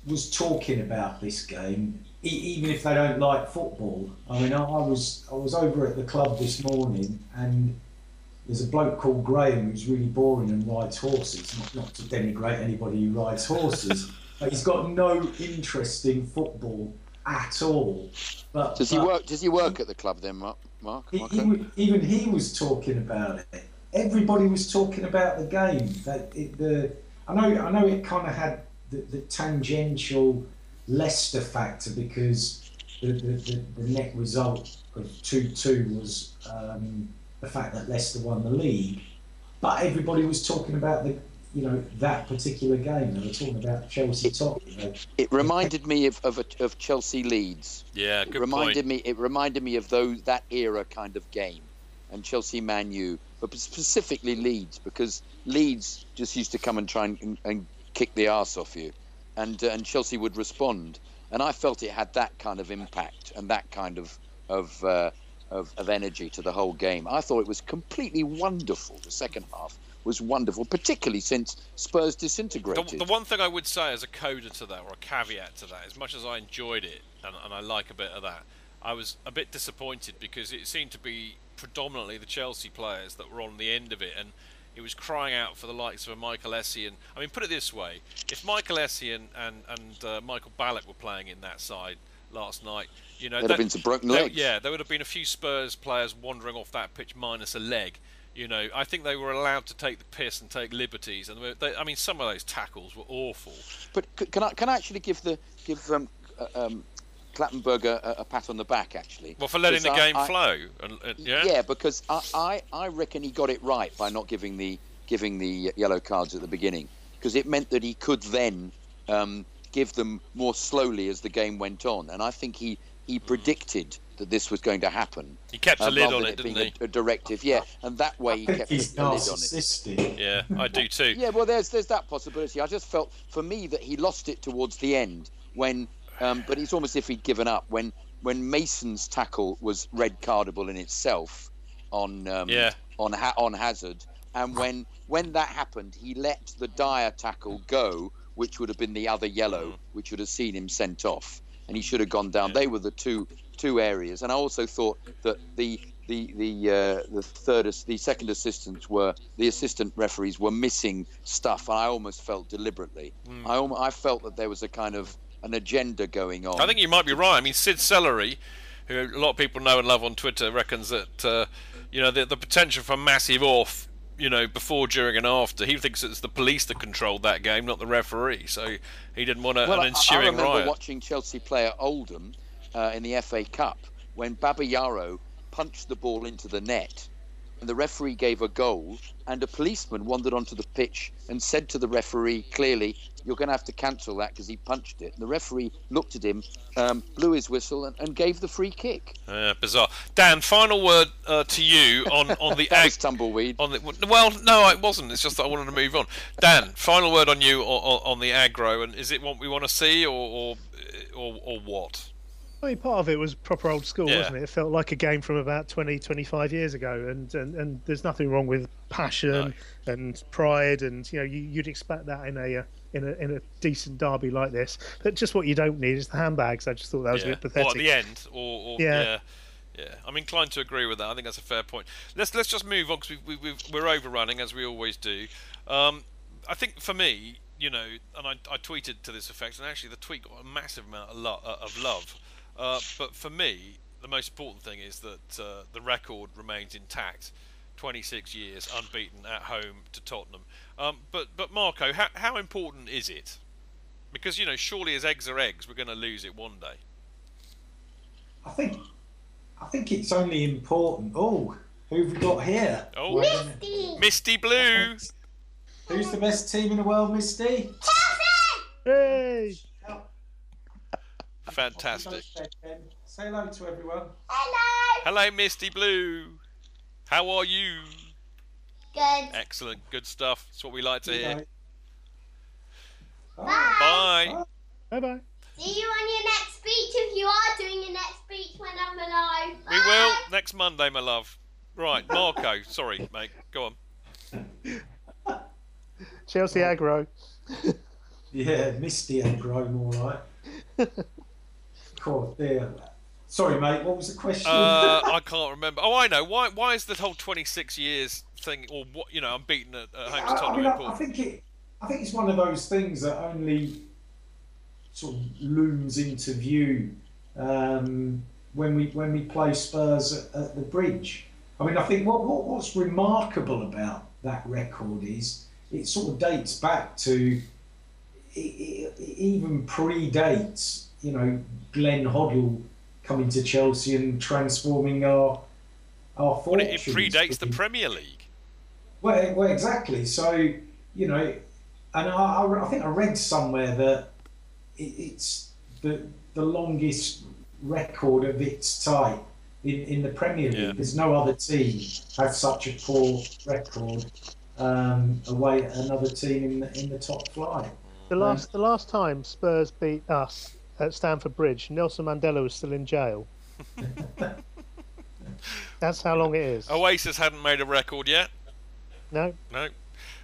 was talking about this game even if they don't like football. I mean, I, I, was I was over at the club this morning, and there's a bloke called Graham who's really boring and rides horses. Not, not to denigrate anybody who rides horses, but he's got no interest in football at all. But does he work? Does he work at the club then, Mark? Mark? He, he, even he was talking about it. Everybody was talking about the game. That it, the I know I know it kind of had the, the tangential Leicester factor because the, the, the, net result of 2 2 was um, the fact that Leicester won the league. But everybody was talking about the you know that particular game. They were talking about Chelsea top. You know. It reminded me of of, a, of Chelsea Leeds. Yeah, good it reminded point. me. It reminded me of those that era kind of game, and Chelsea Man U, but specifically Leeds because Leeds just used to come and try and, and kick the arse off you and uh, and Chelsea would respond. And I felt it had that kind of impact and that kind of of, uh, of of energy to the whole game. I thought it was completely wonderful. The second half was wonderful, particularly since Spurs disintegrated. the one thing I would say as a coda to that, or a caveat to that, as much as I enjoyed it and, and I like a bit of that, I was a bit disappointed because it seemed to be predominantly the Chelsea players that were on the end of it, and it was crying out for the likes of a Michael Essien. I mean, put it this way: if Michael Essien and and uh, Michael Ballack were playing in that side last night, you know, There'd have been some broken legs. yeah, there would have been a few Spurs players wandering off that pitch minus a leg. You know, I think they were allowed to take the piss and take liberties, and they, I mean, some of those tackles were awful. But can I can I actually give the give um, uh, um, Clattenburg a, a pat on the back actually? Well, for letting the I- game I- flow, and, and yeah, Yeah, because I, I, I reckon he got it right by not giving the giving the yellow cards at the beginning because it meant that he could then um, give them more slowly as the game went on, and I think he he predicted that this was going to happen. He kept a uh, lid on than it, didn't being he? A, a directive, yeah, and that way he kept he's a, a lid on it. Yeah, I do too. Yeah, well, there's there's that possibility. I just felt for me that he lost it towards the end when, um, but it's almost as if he'd given up when when Mason's tackle was red cardable in itself on um, Yeah. on ha- on Hazard, and when when that happened, he let the Dier tackle go, which would have been the other yellow, which would have seen him sent off, and he should have gone down. They were the two two areas, and I also thought that the the the uh, the third the second assistants were the assistant referees were missing stuff. and I almost felt deliberately. I almo- I felt that there was a kind of an agenda going on. I think you might be right. I mean, Sid Celery, who a lot of people know and love on Twitter, reckons that uh, you know the, the potential for massive off, you know, before, during, and after. He thinks it's the police that controlled that game, not the referee. So he didn't want a, well, an I- I, remember riot. watching Chelsea play at Oldham uh, in the FA Cup when Babayaro punched the ball into the net, and the referee gave a goal, and a policeman wandered onto the pitch and said to the referee clearly, "You're going to have to cancel that because he punched it." And the referee looked at him, um, blew his whistle, and, and gave the free kick. Yeah, bizarre. Dan, final word uh, to you on on the ag- tumbleweed. on the well, no, it wasn't. It's just that I wanted to move on. Dan, final word on you on, on the aggro, and is it what we want to see, or or or, or what? I mean, part of it was proper old school, Yeah. wasn't it? It felt like a game from about 20, 25 years ago, and, and, and there's nothing wrong with passion and pride, and you know you, you'd expect that in a uh, in a in a decent derby like this. But just what you don't need is the handbags. I just thought that was yeah. a bit pathetic. Or at the end, or, or yeah. Yeah. yeah, I'm inclined to agree with that. I think that's a fair point. Let's let's just move on because we, we, we're overrunning as we always do. Um, I think for me, you know, and I, I tweeted to this effect, and actually the tweet got a massive amount of, lo- uh, of love. Uh, but for me, the most important thing is that uh, the record remains intact. 26 years unbeaten at home to Tottenham. Um, but but Marco, how, how important is it? Because you know, surely as eggs are eggs, we're going to lose it one day. I think I think it's only important. Oh, who've we got here? Oh. Wait a minute. Misty Blue. Who's the best team in the world, Misty? Chelsea. Hey! Fantastic. Say hello to everyone. Hello, Hello, Misty Blue. How are you? Good. Excellent. Good stuff. That's what we like to hear. Bye. Bye. Bye bye. See you on your next speech if you are doing your next speech when I'm alive. We will next Monday, my love. Right, Marco. Sorry, mate. Go on. Chelsea aggro. Yeah, Misty and grown all right. God, dear. Sorry, mate. What was the question? Uh, I can't remember. Oh, I know. Why? Why is the whole 26 years thing, or what? You know, I'm beaten at, at home to I, I, mean, I, I think it. I think it's one of those things that only sort of looms into view um, when we when we play Spurs at, at the Bridge. I mean, I think what, what what's remarkable about that record is it sort of dates back to it, it, it even predates you know Glenn Hoddle coming to Chelsea and transforming our our fortunes. Well, it, it predates the Premier League. Well, well, exactly. So you know, and I, I, I think I read somewhere that it, it's the the longest record of its type in, in the Premier League. Yeah. There's no other team has such a poor record um, away at another team in the, in the top flight. The last the last time Spurs beat us at Stamford Bridge, Nelson Mandela was still in jail. That's how long it is. Oasis hadn't made a record yet. No, No.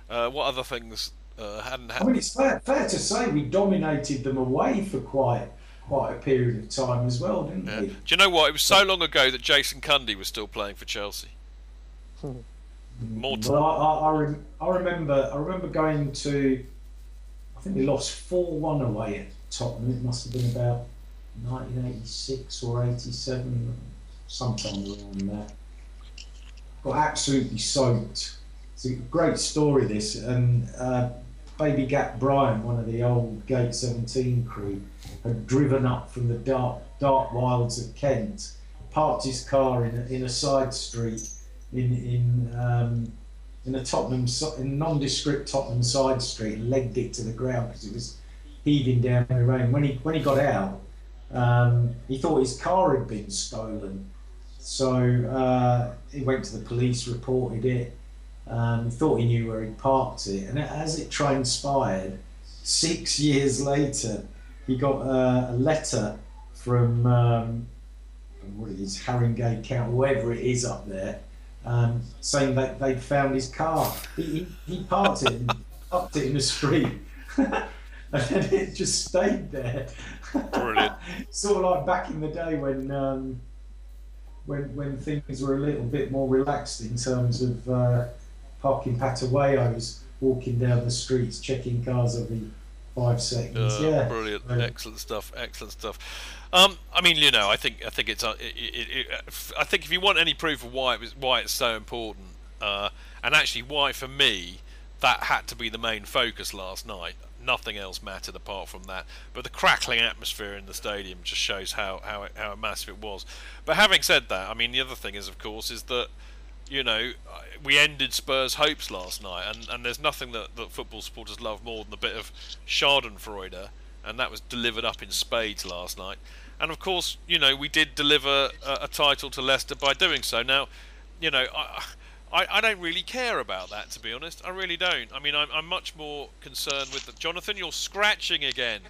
Uh, what other things uh, hadn't happened? I happened? mean, it's fair, fair to say we dominated them away for quite quite a period of time as well, didn't Yeah. we? Do you know what? It was so long ago that Jason Cundy was still playing for Chelsea. More Well, I, I, I, rem- I remember I remember going to I think we lost four one away at Tottenham. It must have been about 1986 or 87, sometime around there. Got absolutely soaked. It's a great story this, and uh, Baby Gap Brian, one of the old Gate 17 crew, had driven up from the dark dark wilds of Kent, parked his car in a, in a side street in in um, in a Tottenham in nondescript Tottenham side street, legged it to the ground because it was heaving down the rain. When he when he got out, um, he thought his car had been stolen, so uh, he went to the police, reported it. Um, thought he knew where he parked it, and as it transpired, six years later, he got a letter from um, what it is, Haringey County, wherever it is up there, um, saying that they'd found his car. He, he, he parked it and parked it in the street. and then it just stayed there. Brilliant. sort of like back in the day when um, when when things were a little bit more relaxed in terms of uh, parking patawayos, walking down the streets, checking cars every five seconds. Uh, yeah, brilliant, excellent stuff, excellent stuff. Um, I mean, you know, I think I think it's uh, it, it, it, uh, I think if you want any proof of why it was why it's so important, uh, and actually why for me that had to be the main focus last night. Nothing else mattered apart from that. But the crackling atmosphere in the stadium just shows how how how massive it was. But having said that, I mean, the other thing is, of course, is that you know, we ended Spurs' hopes last night, and, and there's nothing that, that football supporters love more than a bit of Schadenfreude, and that was delivered up in spades last night. And of course, you know, we did deliver a, a title to Leicester by doing so. Now, you know, I, I, I don't really care about that, to be honest. I really don't. I mean, I'm, I'm much more concerned with the. Jonathan, you're scratching again.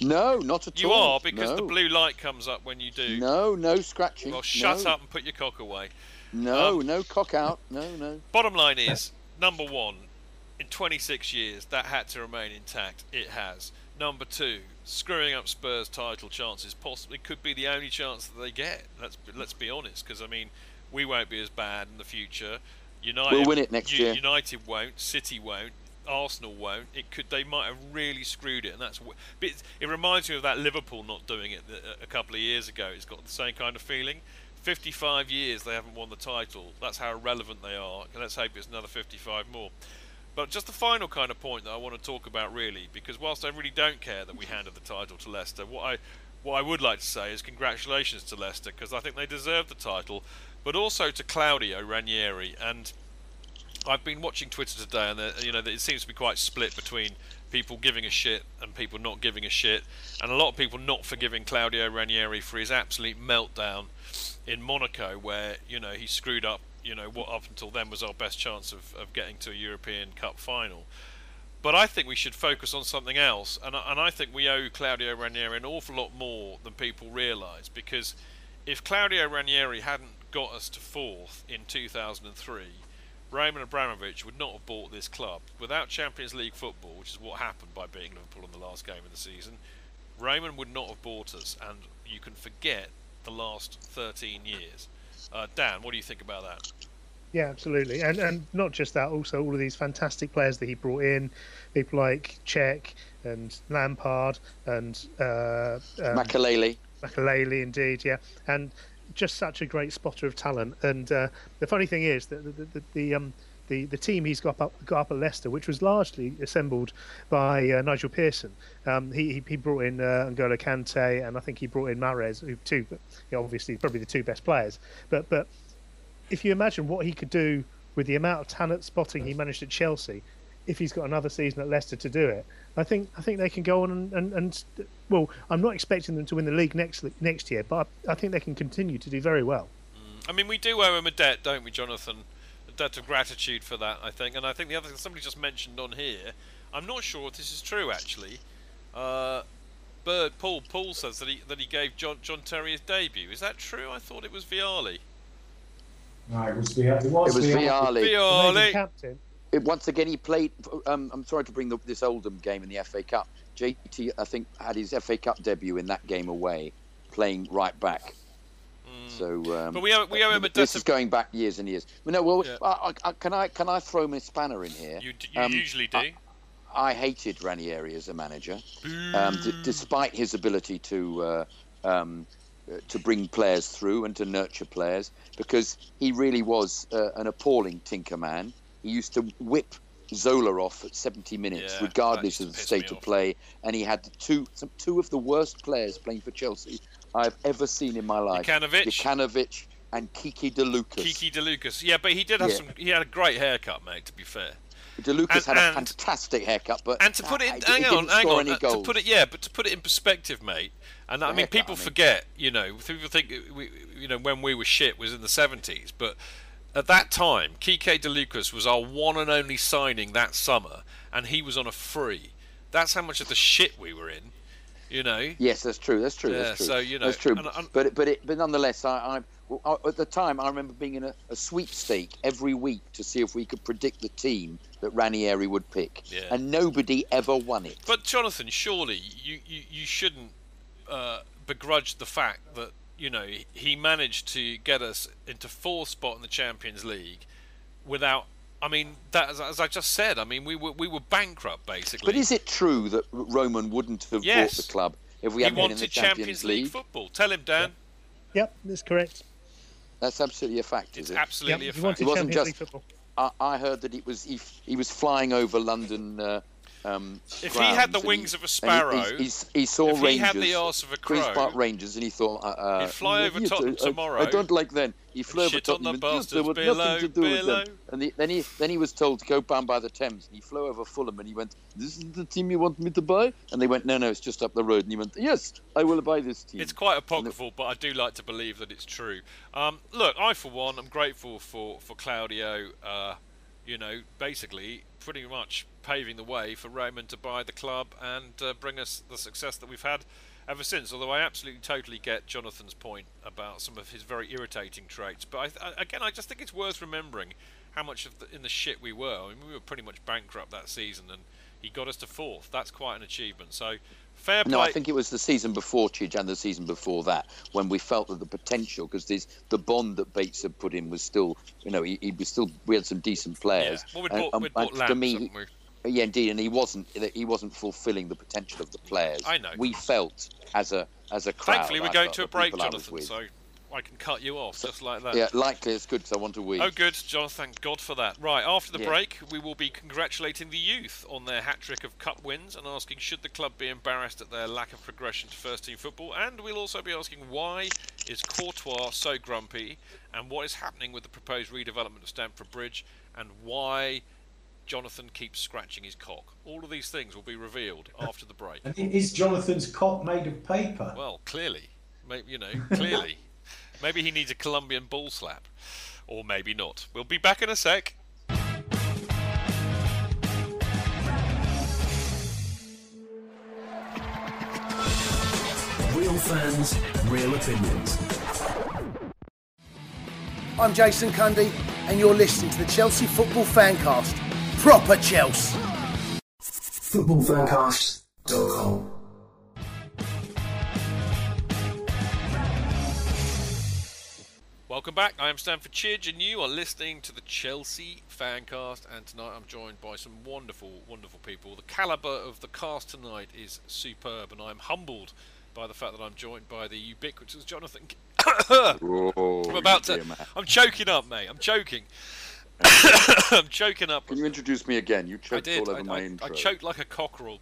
No, not at You all. You are, because the blue light comes up when you do. No, no scratching. Well, shut no. up and put your cock away. No, Um, no cock out. No, no. Bottom line is, number one, in 26 years, that had to remain intact. It has. Number two, screwing up Spurs' title chances possibly could be the only chance that they get. Let's let's be honest, because I mean, we won't be as bad in the future. United We'll win it next U- year. United won't. City won't. Arsenal won't. It could. They might have really screwed it, and that's. But it reminds me of that Liverpool not doing it a couple of years ago. It's got the same kind of feeling. 55 years they haven't won the title. That's how irrelevant they are. And let's hope it's another 55 more. But just the final kind of point that I want to talk about, really, because whilst I really don't care that we handed the title to Leicester, what I what I would like to say is congratulations to Leicester because I think they deserve the title, but also to Claudio Ranieri. And I've been watching Twitter today, and there- you know it seems to be quite split between people giving a shit and people not giving a shit, and a lot of people not forgiving Claudio Ranieri for his absolute meltdown in Monaco, where you know he screwed up. You know what up until then was our best chance of, of getting to a European Cup final. But I think we should focus on something else, and I, and I think we owe Claudio Ranieri an awful lot more than people realise. Because if Claudio Ranieri hadn't got us to fourth in 2003, Roman Abramovich would not have bought this club. Without Champions League football, which is what happened by beating Liverpool in the last game of the season, Roman would not have bought us, and you can forget the last 13 years. Uh, Dan, what do you think about that? Yeah, absolutely, and and not just that, also all of these fantastic players that he brought in, people like Cech and Lampard and uh, um, Makelele. Makelele, indeed, yeah, and just such a great spotter of talent. And uh, the funny thing is that the the, the um the, the team he's got up got up at Leicester, which was largely assembled by uh, Nigel Pearson. Um, he, he he brought in uh, N'Golo Kante, and I think he brought in Mahrez, who two, but you know, obviously probably the two best players. But but if you imagine what he could do with the amount of talent spotting he managed at Chelsea, if he's got another season at Leicester to do it, I think I think they can go on and, and, and well, I'm not expecting them to win the league next next year, but I, I think they can continue to do very well. I mean, we do owe him a debt, don't we, Jonathan? A debt of gratitude for that, I think. And I think the other thing somebody just mentioned on here, I'm not sure if this is true actually. Uh, Bird Paul Paul says that he that he gave John John Terry his debut. Is that true? I thought it was Vialli. No, it was Vialli. It was, It was Vialli. Vialli. Vialli. captain. it, once again, he played. Um, I'm sorry to bring the, this Oldham game in the FA Cup. JT, I think, had his FA Cup debut in that game away, playing right back. So, um, But we owe- we owe him a this debt is going back years and years. But no, well, Yeah. I, I, can I can I throw my spanner in here? You, d- you Um, usually do. I hated Ranieri as a manager, um, d- despite his ability to uh, um, uh, to bring players through and to nurture players, because he really was uh, an appalling tinker man. He used to whip Zola off at 70 minutes, Yeah, regardless of the state of play, and he had two some, two of the worst players playing for Chelsea I've ever seen in my life: Jokanovic. Jokanovic and Kiki DeLucas. Kiki DeLucas. Yeah, but he did have Yeah. some. He had a great haircut, mate. To be fair. DeLucas And- had a fantastic haircut, but And to put it, uh, hang on, hang on. uh, To put it, yeah, but to put it in perspective, mate. And I mean, people I mean. forget. You know, people think we, you know, when we were shit was in the seventies, but at that time, Kike DeLucas was our one and only signing that summer, and he was on a free. That's how much of the shit we were in. You know. Yes, that's true. That's true. Yeah, that's true. so, you know, that's true. and- and- but but it, but nonetheless, I, I well, I- at the time I remember being in a, a sweepstake every week to see if we could predict the team that Ranieri would pick, Yeah. and nobody ever won it. But Jonathan, surely you, you, you shouldn't uh, begrudge the fact that you know he managed to get us into fourth spot in the Champions League without. I mean, that as, as I just said, I mean we were we were bankrupt basically. But is it true that Roman wouldn't have Yes. bought the club if we hadn't been in the Champions, League. football? Tell him, Dan. Yep, that's correct. That's absolutely a fact, It's is it? absolutely Yep, a he fact. wanted It wasn't Champions just- I, I heard that it was he, he was flying over London. Uh, um, If he had the wings of a sparrow, he, he, he saw if he had the arse of a Queen's crow, Park Rangers, and he thought, uh, uh, he'd fly over Tottenham tomorrow I, don't like them. He flew over Tottenham. the and there was bastards nothing to do below, with them. And he, then he then he was told to go down by the Thames, and he flew over Fulham, and he went, "This is the team you want me to buy?" And they went, "No, no, it's just up the road." And he went, "Yes, I will buy this team." It's quite apocryphal, but I do like to believe that it's true. Um, look, I for one, I'm grateful for for Claudio. Uh, you know, basically, pretty much paving the way for Roman to buy the club and uh, bring us the success that we've had ever since. Although I absolutely totally get Jonathan's point about some of his very irritating traits. But I, th- again, I just think it's worth remembering how much of the, in the shit we were. I mean, we were pretty much bankrupt that season, and he got us to fourth. That's quite an achievement. So. Fair play. No, I think it was the season before Chidge and the season before that when we felt that the potential, because the bond that Bates had put in was still, you know, he, he was still. We had some decent players. Yeah. Well, we'd bought, and- we'd bought to me, we? Yeah, indeed, and he wasn't he wasn't fulfilling the potential of the players. I know. We felt as a as a crowd. Thankfully, we're I going to a break, Jonathan, so I can cut you off just like that. Yeah, likely it's good because I want to win. Oh, good, Jonathan. Thank God for that. Right, after the Yeah. break, we will be congratulating the youth on their hat trick of cup wins and asking should the club be embarrassed at their lack of progression to first team football. And we'll also be asking why is Courtois so grumpy and what is happening with the proposed redevelopment of Stamford Bridge and why Jonathan keeps scratching his cock. All of these things will be revealed after the break. And is Jonathan's cock made of paper? Well, clearly, maybe you know, clearly, maybe he needs a Colombian ball slap, or maybe not. We'll be back in a sec. Real fans, real opinions. I'm Jason Cundy, and you're listening to the Chelsea Football Fancast. Proper Chelsea. Footballfancast.com. Welcome back. I am Stamford Chidge, and you are listening to the Chelsea Fancast. And tonight I'm joined by some wonderful, wonderful people. The calibre of the cast tonight is superb, and I'm humbled by the fact that I'm joined by the ubiquitous Jonathan. Oh, I'm about to. dear. I'm choking up, mate. I'm choking. I'm choking up. Can you introduce me again? You choked all over I, my I, intro. I choked like a cockerel.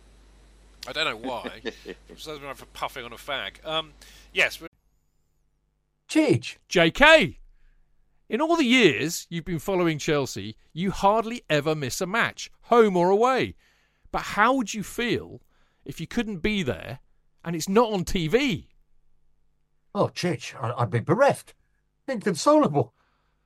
I don't know why. Just for puffing on a fag. Um, yes, we're JK. In all the years you've been following Chelsea, you hardly ever miss a match, home or away. But how would you feel if you couldn't be there and it's not on TV? Oh, Chich, I'd be bereft. Inconsolable.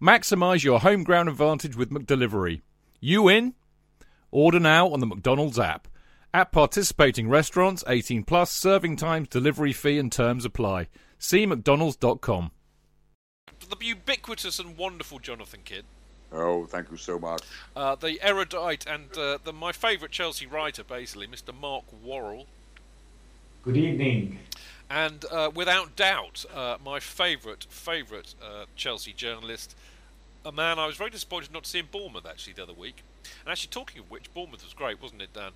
Maximise your home ground advantage with McDelivery. You in? Order now on the McDonald's app. At participating restaurants, 18 plus, serving times, delivery fee and terms apply. See mcdonalds.com. The ubiquitous and wonderful Jonathan Kidd. Oh, thank you so much. Uh, the erudite and uh, the, my favourite Chelsea writer, basically, Mr. Mark Worrall. Good evening. And uh, without doubt, uh, my favourite, favourite uh, Chelsea journalist, a man I was very disappointed not to see in Bournemouth actually the other week. And actually, talking of which, Bournemouth was great, wasn't it, Dan?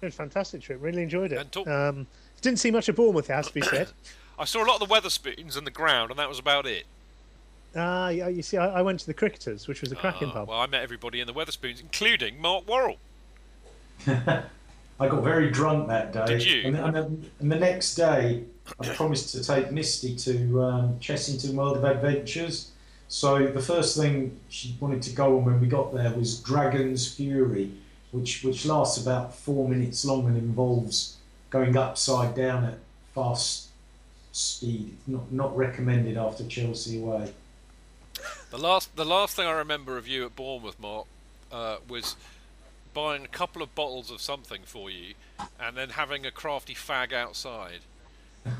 It was a fantastic trip. Really enjoyed it. And talk- um, didn't see much of Bournemouth, it has to be said. I saw a lot of the Wetherspoons and the ground, and that was about it. Ah, yeah, you see, I, I went to the Cricketers, which was a cracking Uh, pub. well, I met everybody in the Wetherspoons, including Mark Worrall. I got very drunk that day. Did you? And, and, then- and the next day, I promised to take Misty to um, Chessington World of Adventures. So the first thing she wanted to go on when we got there was Dragon's Fury, which which lasts about four minutes long and involves going upside down at fast speed. Not not recommended after Chelsea away. The last, the last thing I remember of you at Bournemouth, Mark, uh, was buying a couple of bottles of something for you, and then having a crafty fag outside.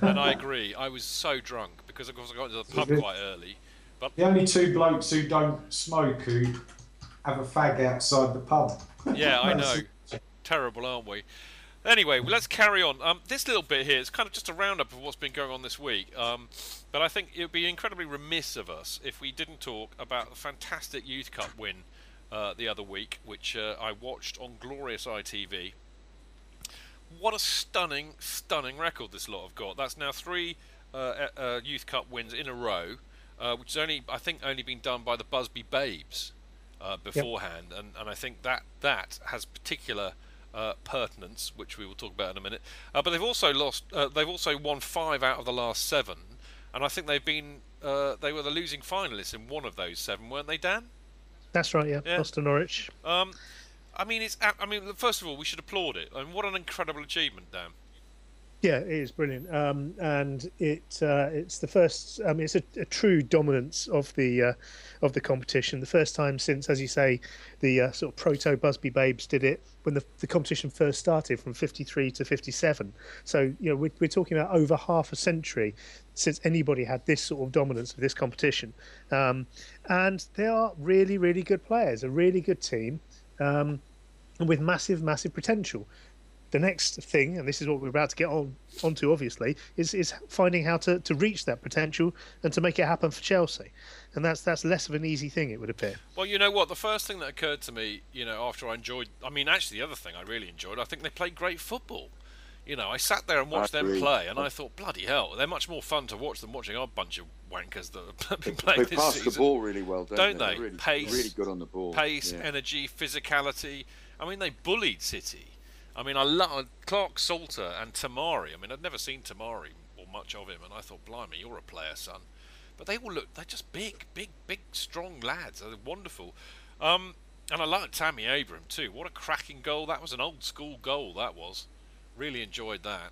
And I agree, I was so drunk because of course I got into the pub quite early. But The only two blokes who don't smoke who have a fag outside the pub. yeah, I know, terrible, aren't we? Anyway, well, let's carry on. Um, this little bit here is kind of just a roundup of what's been going on this week. Um, but I think it would be incredibly remiss of us if we didn't talk about the fantastic Youth Cup win uh, the other week, which uh, I watched on glorious ITV. What a stunning, stunning record this lot have got. That's now three uh, uh, Youth Cup wins in a row, uh, which has only, I think, only been done by the Busby Babes uh, beforehand, and, and I think that that has particular uh, pertinence, which we will talk about in a minute. Uh, but they've also lost. Uh, they've also won five out of the last seven, and I think they've been. Uh, they were the losing finalists in one of those seven, weren't they, Dan? That's right, yeah. Yeah. Lost to Norwich. Um, I mean, it's. I mean, first of all, we should applaud it. I mean, what an incredible achievement, Dan. Yeah, it is brilliant, um, and it uh, it's the first. I mean, it's a, a true dominance of the uh, of the competition. The first time since, as you say, the uh, sort of proto Busby Babes did it when the, the competition first started from '53 to '57. So you know we're, we're talking about over half a century since anybody had this sort of dominance of this competition, um, and they are really really good players, a really good team, um, with massive massive potential the next thing, and this is what we're about to get on onto, obviously, is is finding how to, to reach that potential and to make it happen for Chelsea, and that's that's less of an easy thing, it would appear. Well, you know what? The first thing that occurred to me, you know, after I enjoyed, I mean, actually, the other thing I really enjoyed, I think they played great football. You know, I sat there and watched them play, and I thought, bloody hell, they're much more fun to watch than watching our bunch of wankers that have been They playing this pass season. the ball really well, don't, Don't they? they? Really, Pace, really good on the ball. Pace, Yeah. energy, physicality. I mean, they bullied City. I mean, I love Clarke-Salter and Tomori. I mean, I'd never seen Tomori or much of him, and I thought, blimey, you're a player, son. But they all look, they're just big, big, big, strong lads. They're wonderful. Um, and I like Tammy Abraham, too. What a cracking goal. That was an old school goal, that was. Really enjoyed that.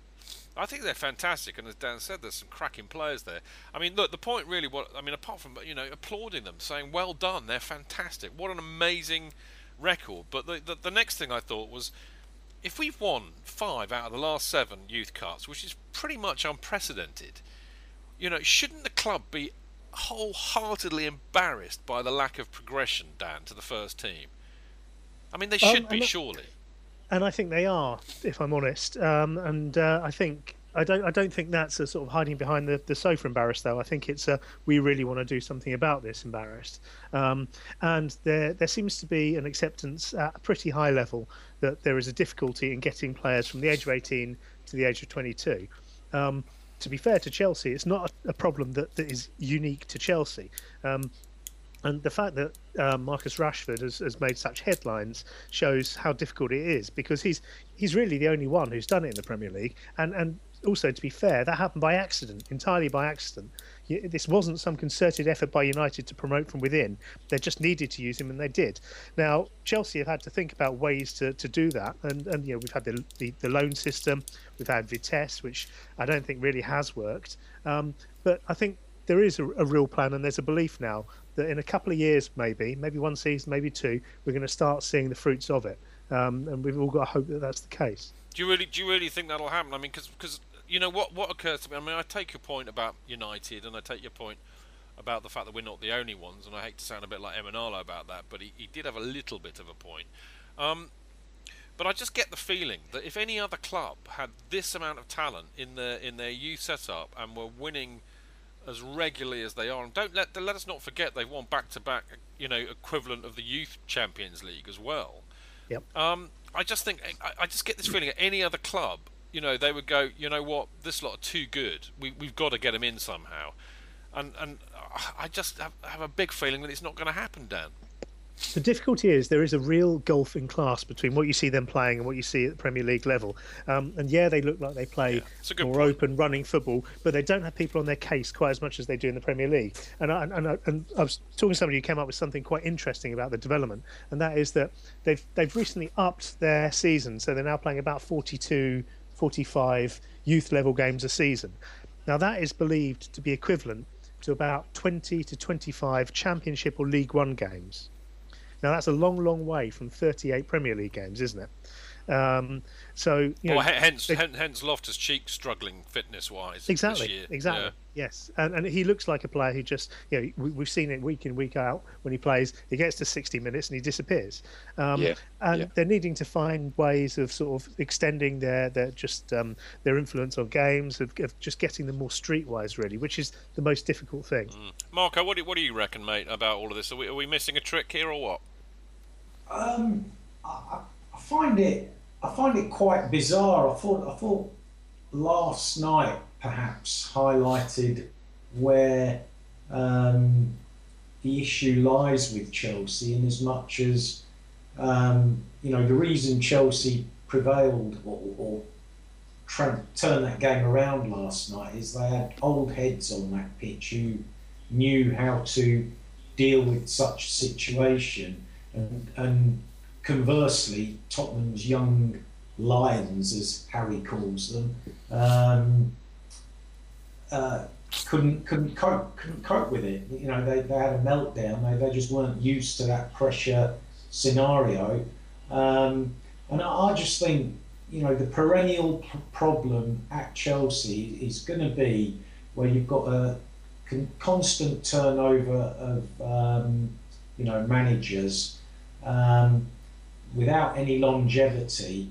I think they're fantastic, and as Dan said, there's some cracking players there. I mean, look, the point really, what I mean, apart from you know applauding them, saying well done, they're fantastic. What an amazing record. But the the, the next thing I thought was, if we've won five out of the last seven youth cups, which is pretty much unprecedented, you know, shouldn't the club be wholeheartedly embarrassed by the lack of progression, Dan, to the first team? I mean, they Um, should be, and- surely. And I think they are, if I'm honest. Um, and uh, I think I don't I don't think that's a sort of hiding behind the, the sofa embarrassed though. I think it's a we really want to do something about this embarrassed. Um, and there there seems to be an acceptance at a pretty high level that there is a difficulty in getting players from the age of 18 to the age of 22. Um, to be fair to Chelsea, it's not a, problem that, that is unique to Chelsea. Um, and the fact that uh, Marcus Rashford has, has made such headlines shows how difficult it is because he's he's really the only one who's done it in the Premier League. And and also to be fair, that happened by accident, entirely by accident. This wasn't some concerted effort by United to promote from within. They just needed to use him, and they did. Now Chelsea have had to think about ways to, to do that, and and you know we've had the, the the loan system, we've had Vitesse, which I don't think really has worked. Um, but I think there is a, a real plan and there's a belief now that in a couple of years maybe maybe one season maybe two we're going to start seeing the fruits of it um, and we've all got to hope that that's the case Do you really do you really think that'll happen? I mean, because you know what what occurs to me. I mean, I take your point about United, and I take your point about the fact that we're not the only ones. And I hate to sound a bit like Emenalo about that, but he, he did have a little bit of a point. Um, but I just get the feeling that if any other club had this amount of talent in their in their youth setup and were winning as regularly as they are, and don't let let us not forget they've won back to back, you know, equivalent of the youth Champions League as well. Yep. Um, I just think I, I just get this feeling at any other club, you know, they would go, you know what, this lot are too good. We we've got to get them in somehow, and and I just have, have a big feeling that it's not going to happen, Dan. The difficulty is there is a real gulf in class between what you see them playing and what you see at the Premier League level. Um, and yeah, they look like they play good more point. open running football, but they don't have people on their case quite as much as they do in the Premier League. And I, and, I, and I was talking to somebody who came up with something quite interesting about the development, and that is that they've they've recently upped their season, so they're now playing about 42, 45 youth level games a season. Now that is believed to be equivalent to about 20 to 25 Championship or League One games. Now that's a long, long way from 38 Premier League games, isn't it? Um, so you know, well, he- hence, they- hence, hence Loftus Cheek struggling fitness wise. exactly, This year. exactly, Yeah. yes, and and he looks like a player who just you know we, we've seen it week in week out when he plays. He gets to 60 minutes and he disappears. Um, Yeah, and yeah. they're needing to find ways of sort of extending their their just um, their influence on games, of, of just getting them more streetwise, really, which is the most difficult thing. Mm. Marco, what do, what do you reckon, mate, about all of this? Are we, are we missing a trick here or what? Um, I, I find it I find it quite bizarre. I thought I thought last night perhaps highlighted where um, the issue lies with Chelsea, in as much as um, you know the reason Chelsea prevailed or, or turned that game around last night is they had old heads on that pitch who knew how to deal with such a situation, and, and conversely, Tottenham's young lions, as Harry calls them, um, uh, couldn't couldn't cope couldn't cope with it. You know, they, they had a meltdown. They, they just weren't used to that pressure scenario, um, and I, I just think you know the perennial problem at Chelsea is going to be where you've got a con- constant turnover of um, you know managers um, without any longevity.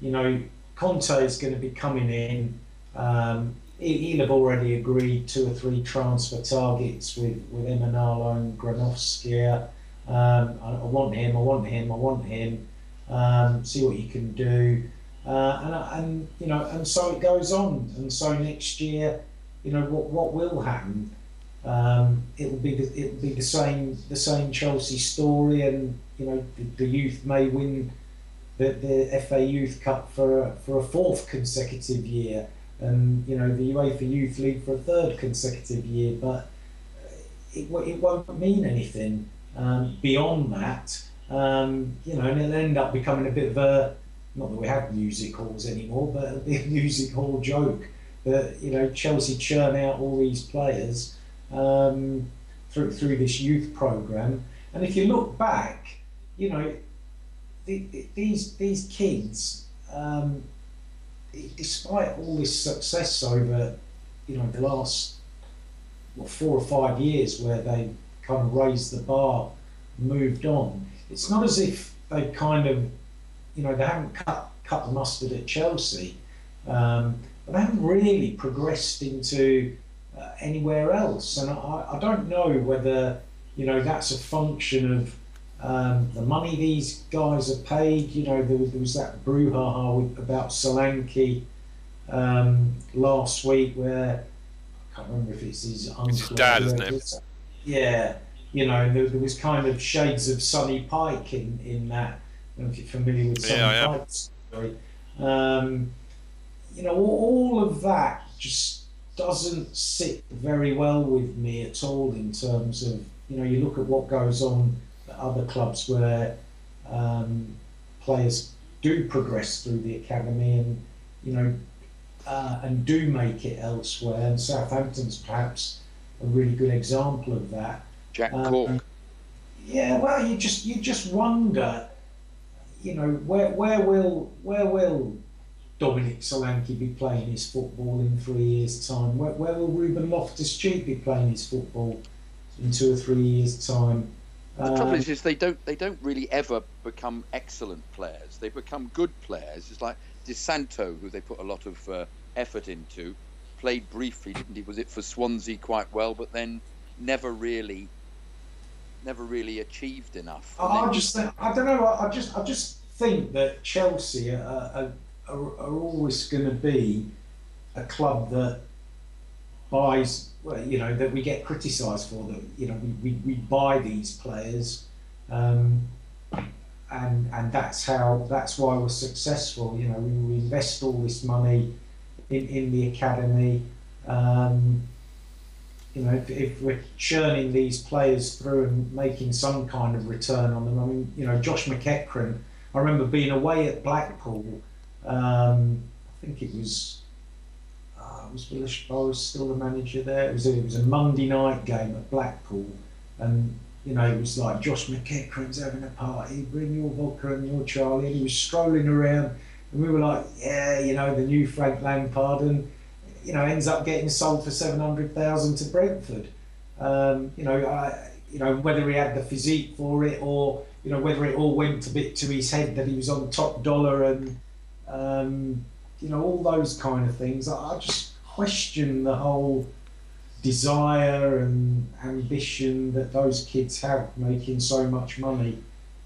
You know, Conte is going to be coming in. Um, he- he'll have already agreed two or three transfer targets with with Emenalo and Granovskaia. Um, I, I want him. I want him. I want him. Um, see what you can do. Uh, and, and you know, and so it goes on. And so next year, you know, what what will happen? Um, it will be the, it will be the same the same Chelsea story, and you know, the, the youth may win the, the FA Youth Cup for a, for a fourth consecutive year, and you know, the UEFA Youth League for a third consecutive year. But it, it won't mean anything um, beyond that. Um, you know, and it'll end up becoming a bit of a not that we have music halls anymore, but it'll be a music hall joke that you know Chelsea churn out all these players um, through through this youth program. And if you look back, you know, the, the, these these kids um, despite all this success over, you know, the last what, four or five years where they kind of raised the bar, moved on, it's not as if they kind of, you know, they haven't cut cut the mustard at Chelsea, um, but they haven't really progressed into uh, anywhere else. And I, I don't know whether, you know, that's a function of um, the money these guys are paid. You know, there was, there was that brouhaha with, about Solanke um, last week where I can't remember if it's his uncle. It's his dad, isn't it? it's- Yeah, you know, there, there was kind of shades of Sonny Pike in, in that. I don't know if you're familiar with Sonny Yeah. Pike's story. Um, you know, all, all of that just doesn't sit very well with me at all in terms of, you know, you look at what goes on at other clubs where um, players do progress through the academy and, you know, uh, and do make it elsewhere. And Southampton's perhaps a really good example of that. Jack Um, Cork. Yeah, well, you just you just wonder, you know, where where will where will Dominic Solanke be playing his football in three years' time? Where, where will Ruben Loftus-Cheek be playing his football in two or three years' time? The trouble Um, is, is they don't they don't really ever become excellent players. They become good players. It's like Di Santo, who they put a lot of uh, effort into, played briefly, didn't he? Was it for Swansea quite well, but then never really, never really achieved enough. I just think, I don't know. I I just I just think that Chelsea are, are, are, are always going to be a club that buys. Well, you know that we get criticised for that. You know we, we, we buy these players, um, and and that's how that's why we're successful. You know we, we invest all this money in, in the academy. Um, you know, if, if we're churning these players through and making some kind of return on them, I mean, you know, Josh McEachran, I remember being away at Blackpool. Um, I think it was, uh, was Willis Bowers still the manager there? It was, a, it was a Monday night game at Blackpool, and you know, it was like Josh McEachran's having a party, bring your vodka and your Charlie, and he was strolling around, and we were like, yeah, you know, the new Frank Lampard, and you know, ends up getting sold for seven hundred thousand to Brentford. Um, you know, I, you know whether he had the physique for it or you know whether it all went a bit to his head that he was on top dollar and um, you know all those kind of things. I, I just question the whole desire and ambition that those kids have making so much money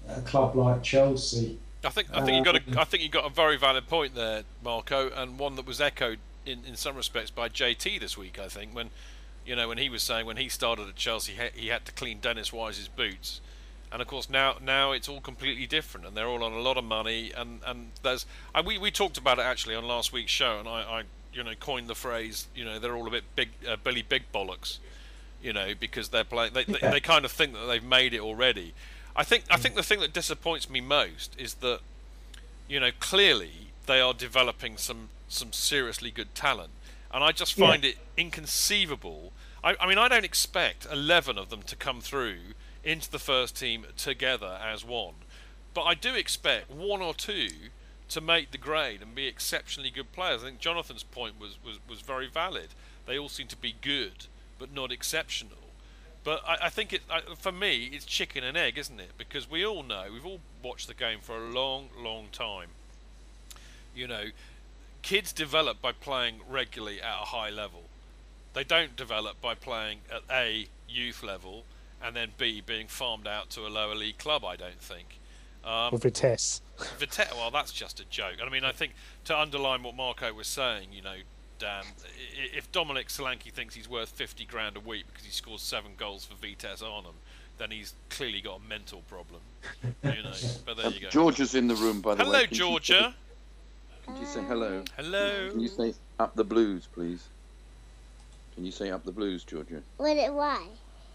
at a club like Chelsea. I think I think you got Um, a I think you got a very valid point there, Marco, and one that was echoed in, in some respects by JT this week. I think when you know when he was saying when he started at Chelsea he, he had to clean Dennis Wise's boots, and of course now now it's all completely different, and they're all on a lot of money, and and there's and we we talked about it actually on last week's show, and I, I you know coined the phrase you know they're all a bit big uh, Billy Big Bollocks, you know because they're playing they, they, Yeah. they kind of think that they've made it already. I think I think the thing that disappoints me most is that you know clearly they are developing some some seriously good talent, and I just Yeah. find it inconceivable. I, I mean I don't expect eleven of them to come through into the first team together as one, but I do expect one or two to make the grade and be exceptionally good players. I think Jonathan's point was, was, was very valid. They all seem to be good, but not exceptional. But I, I think it I, for me it's chicken and egg, isn't it? Because we all know we've all watched the game for a long, long time. You know, kids develop by playing regularly at a high level. They don't develop by playing at a youth level and then b being farmed out to a lower league club. I don't think. Um, Or Vitesse. Vite- well, that's just a joke. And I mean, I think to underline what Marco was saying, you know, Dan, if Dominic Solanke thinks he's worth 50 grand a week because he scores seven goals for Vitesse Arnhem, then he's clearly got a mental problem. You know, but there you go. Georgia's in the room, by the Hello, way. Hello, Georgia. Can you say hello? Hello. Can you say up the blues, please? Can you say up the blues, Georgia? What why?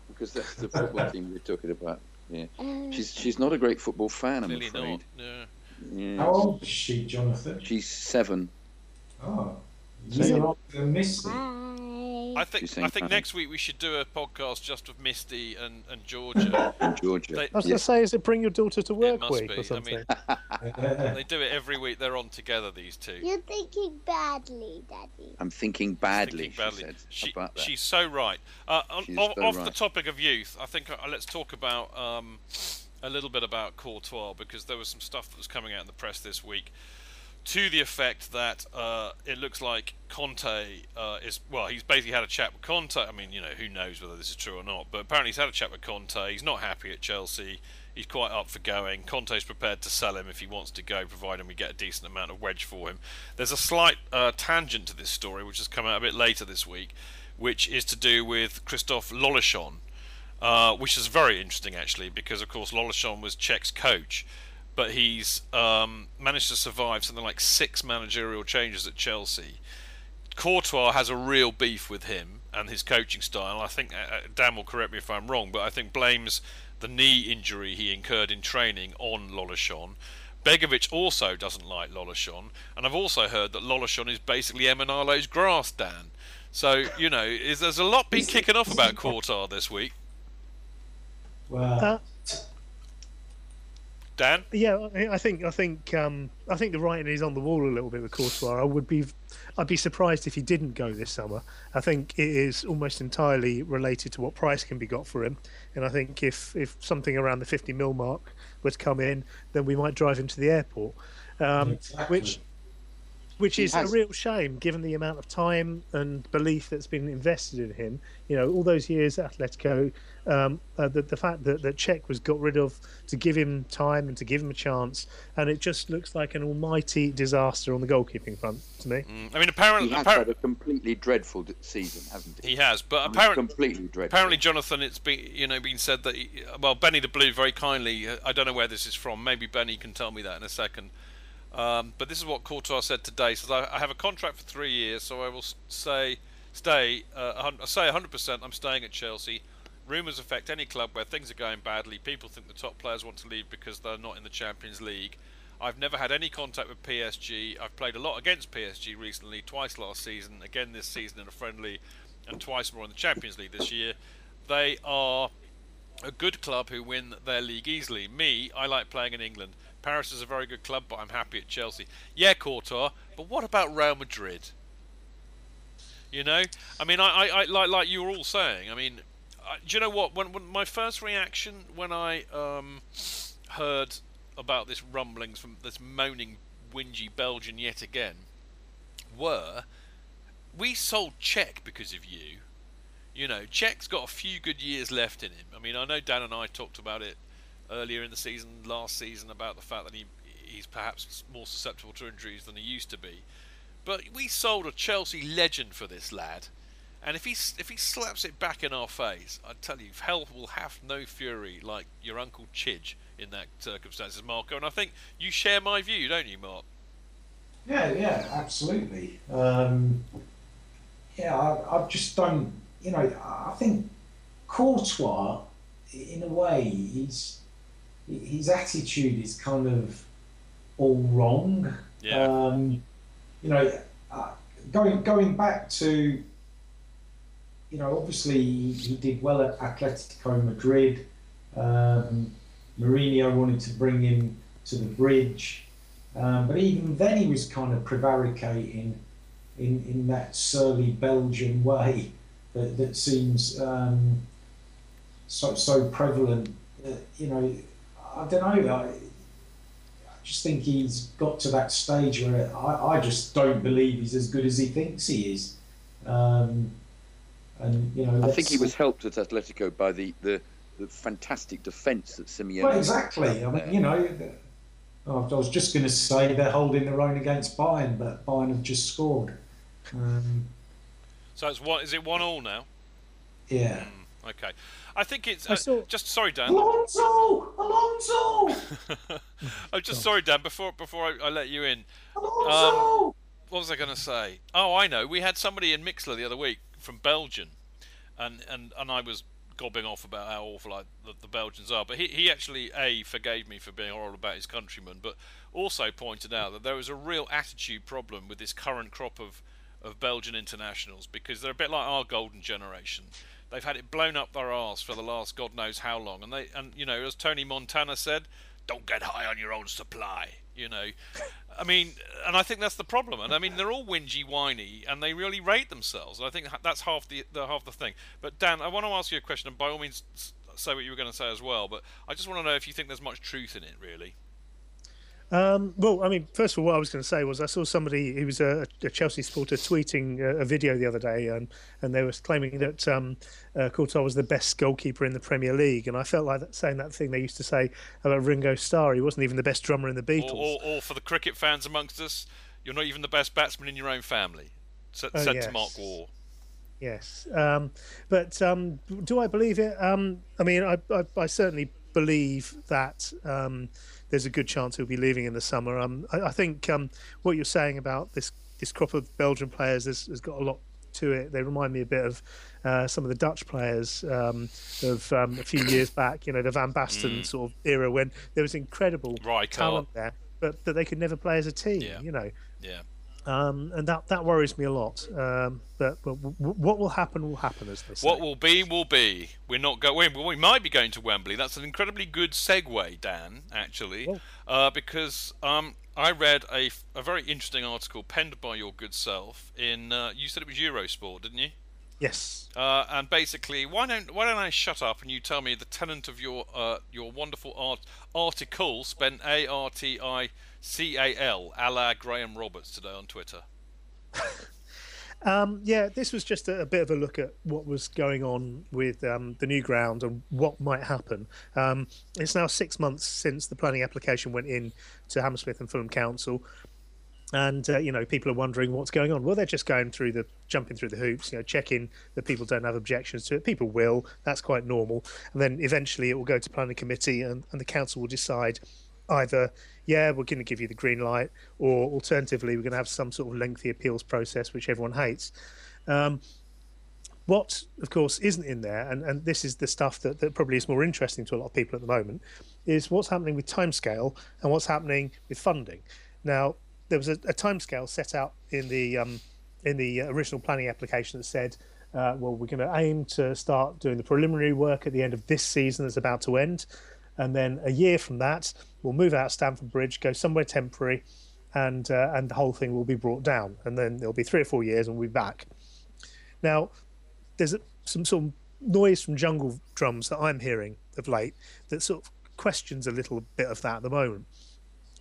Because that's the football team we're talking about. Yeah. Um, She's she's not a great football fan, I'm Clearly afraid. not. Yeah. Yeah. How old is she, Jonathan? She's seven. Oh, So- you're older than Misty. Hi. I think I think funny. next week we should do a podcast just with Misty and, and Georgia. Georgia. They- I was going to say, is it bring your daughter to work must week be. or I something? mean, they do it every week. They're on together. These two. You're thinking badly, Daddy. I'm thinking badly. Thinking badly. She said. She- about that? she's so right. Uh, on, off, so off the topic of youth, I think uh, let's talk about um, a little bit about Courtois because there was some stuff that was coming out in the press this week to the effect that uh, it looks like Conte uh, is well, he's basically had a chat with Conte. I mean, you know, who knows whether this is true or not, but apparently he's had a chat with Conte. He's not happy at Chelsea. He's quite up for going. Conte's prepared to sell him if he wants to go, providing we get a decent amount of wedge for him. There's a slight uh, tangent to this story, which has come out a bit later this week, which is to do with Christophe Lollichon, uh, which is very interesting actually, because of course Lollichon was Cech's coach, but he's um, managed to survive something like six managerial changes at Chelsea. Courtois has a real beef with him and his coaching style. I think uh, uh, Dan will correct me if I'm wrong, but I think blames the knee injury he incurred in training on Lollichon. Begovic also doesn't like Lollichon, and I've also heard that Lollichon is basically Emenalo's grass, Dan. So you know, is, there's a lot been kicking off about Courtois this week. Well, Uh, Dan, Yeah, I I think I think um, I think the writing is on the wall a little bit with Courtois. I would be I'd be surprised if he didn't go this summer. I think it is almost entirely related to what price can be got for him, and I think if if something around the 50 mil mark were to come in, then we might drive him to the airport, um, Exactly. which which He is has- a real shame given the amount of time and belief that's been invested in him. You know, all those years at Atletico, um, uh, the, the fact that, that Cech was got rid of to give him time and to give him a chance, and it just looks like an almighty disaster on the goalkeeping front to me. Mm, I mean, apparently, He has appar- had a completely dreadful season, hasn't he? he has, but He's apparently, completely dreadful. Apparently, Jonathan, it's been you know been said that he, well, Benny the Blue very kindly. uh, I don't know where this is from. Maybe Benny can tell me that in a second. Um, but this is what Courtois said today. Says I, I have a contract for three years, so I will say stay. Uh, say 100%. I'm staying at Chelsea. Rumours affect any club where things are going badly. People think the top players want to leave because they're not in the Champions League. I've never had any contact with PSG. I've played a lot against PSG recently, twice last season, again this season in a friendly, and twice more in the Champions League this year. They are a good club who win their league easily. Me, I like playing in England. Paris is a very good club, but I'm happy at Chelsea. Yeah, Courtois, but what about Real Madrid? You know, I mean, I, I, I like like you were all saying. I mean, I, do you know what? When, when my first reaction when I um, heard about this rumblings from this moaning, whingy Belgian yet again, were we sold Cech because of you. You know, Cech's got a few good years left in him. I mean, I know Dan and I talked about it earlier in the season, last season, about the fact that he he's perhaps more susceptible to injuries than he used to be. But we sold a Chelsea legend for this lad, and if he if he slaps it back in our face, I tell you, hell will have no fury like your uncle Chidge in that circumstances, Marco. And I think you share my view, don't you, Mark? Yeah, yeah, absolutely. Um, yeah, I, I just don't, you know, I think Courtois, in a way, he's his attitude is kind of all wrong. Yeah. Um, you know, uh, going going back to, you know, obviously he, he did well at Atletico Madrid. Um, Mourinho wanted to bring him to the bridge. Um, but even then, he was kind of prevaricating in, in that surly Belgian way that, that seems um, so so prevalent. Uh, you know, I don't know. I, I just think he's got to that stage where I, I just don't believe he's as good as he thinks he is. Um, and you know, I think he was helped at Atletico by the, the, the fantastic defence that Simeone. Well, exactly. I mean, you know, oh, I was just going to say they're holding their own against Bayern, but Bayern have just scored. Um, So it's one. Is it one all now? yeah. Okay. I think it's I uh, saw- just sorry, Dan. Alonso! Alonso! I'm just sorry, Dan. Before before I, I let you in, Alonso! what was I going to say? Oh, I know. We had somebody in Mixlr the other week from Belgium, and and, and I was gobbing off about how awful I, the, the Belgians are. But he, he actually a forgave me for being horrible about his countrymen, but also pointed out that there was a real attitude problem with this current crop of of Belgian internationals because they're a bit like our golden generation. They've had it blown up their arse for the last God knows how long, and they and you know as Tony Montana said, "Don't get high on your own supply." You know, I mean, and I think that's the problem. And I mean, they're all whingy, whiny, and they really rate themselves. And I think that's half the, the half the thing. But Dan, I want to ask you a question, and by all means, say what you were going to say as well. But I just want to know if you think there's much truth in it, really. Um, well, I mean, first of all, what I was going to say was I saw somebody who was a, a Chelsea supporter tweeting a, a, video the other day, and, and they were claiming that um, uh, Courtois was the best goalkeeper in the Premier League, and I felt like that, saying that thing they used to say about Ringo Starr. He wasn't even the best drummer in the Beatles. Or, or, or for the cricket fans amongst us, you're not even the best batsman in your own family. Said, oh, said yes. to Mark Waugh. Yes, um, but um, do I believe it? Um, I mean, I, I, I, certainly believe that um, there's a good chance he'll be leaving in the summer. Um, I, I think um, what you're saying about this this crop of Belgian players has, has got a lot to it. They remind me a bit of uh, some of the Dutch players um, of um, a few years back. You know, the Van Basten Mm. sort of era when there was incredible talent there, but but they could never play as a team. Yeah. You know. Yeah. Um, and that, that worries me a lot. Um, but but w- what will happen will happen, as they say. What will be will be. We're not going. We might be going to Wembley. That's an incredibly good segue, Dan. Actually, uh, because um, I read a, a very interesting article penned by your good self in. Uh, you said it was Eurosport, didn't you? Yes. Uh, and basically, why don't why don't I shut up and you tell me the tenant of your uh, your wonderful art article spent A R T I C A L a la Graham Roberts today on Twitter. Um, yeah, this was just a, a, bit of a look at what was going on with um, the new ground and what might happen. Um, it's now six months since the planning application went in to Hammersmith and Fulham Council, and uh, you know people are wondering what's going on. Well, they're just going through the jumping through the hoops, you know, checking that people don't have objections to it. People will, that's quite normal, and then eventually it will go to planning committee, and, and the council will decide either yeah we're going to give you the green light or alternatively we're going to have some sort of lengthy appeals process which everyone hates. Um, what of course isn't in there and, and this is the stuff that, that probably is more interesting to a lot of people at the moment is what's happening with timescale and what's happening with funding. Now there was a, a timescale set out in the um, in the original planning application that said uh, well we're going to aim to start doing the preliminary work at the end of this season that's about to end and then a year from that, we'll move out Stamford Bridge, go somewhere temporary, and uh, and the whole thing will be brought down. And then there'll be three or four years, and we'll be back. Now, there's some sort of noise from jungle drums that I'm hearing of late that sort of questions a little bit of that at the moment.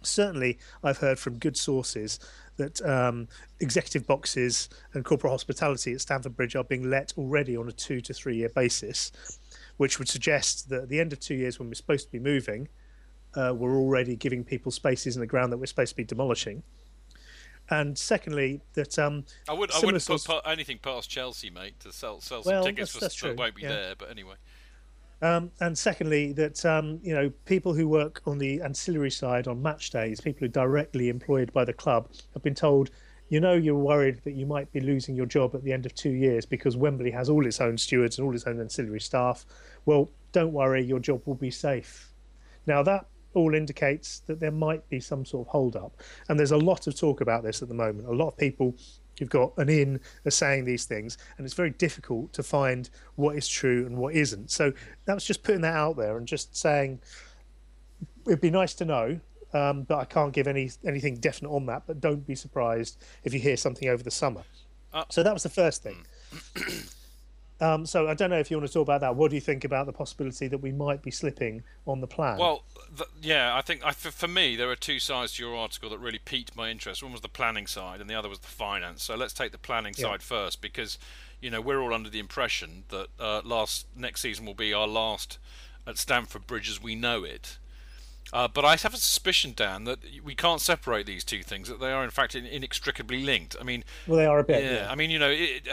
Certainly, I've heard from good sources that um, executive boxes and corporate hospitality at Stamford Bridge are being let already on a two to three year basis which would suggest that at the end of two years, when we're supposed to be moving, uh, we're already giving people spaces in the ground that we're supposed to be demolishing. And secondly, that um, I would I wouldn't put pa- anything past Chelsea, mate, to sell sell some well, tickets that's, for that won't be yeah. there. But anyway. Um, and secondly, that um, you know people who work on the ancillary side on match days, people who are directly employed by the club, have been told you know you're worried that you might be losing your job at the end of two years because Wembley has all its own stewards and all its own ancillary staff. Well, don't worry, your job will be safe. Now that all indicates that there might be some sort of hold up, and there's a lot of talk about this at the moment. A lot of people who've got an in are saying these things, and it's very difficult to find what is true and what isn't. So that was just putting that out there and just saying it'd be nice to know um, but I can't give any anything definite on that. But don't be surprised if you hear something over the summer. Uh, so that was the first thing. um, so I don't know if you want to talk about that. What do you think about the possibility that we might be slipping on the plan? Well, th- yeah, I think I, for, for me there are two sides to your article that really piqued my interest. One was the planning side, and the other was the finance. So let's take the planning Yeah. side first, because you know we're all under the impression that uh, last next season will be our last at Stamford Bridge as we know it. Uh, but I have a suspicion, Dan, that we can't separate these two things; that they are in fact inextricably linked. I mean, Well, they are a bit, Yeah, yeah. I mean, you know, it,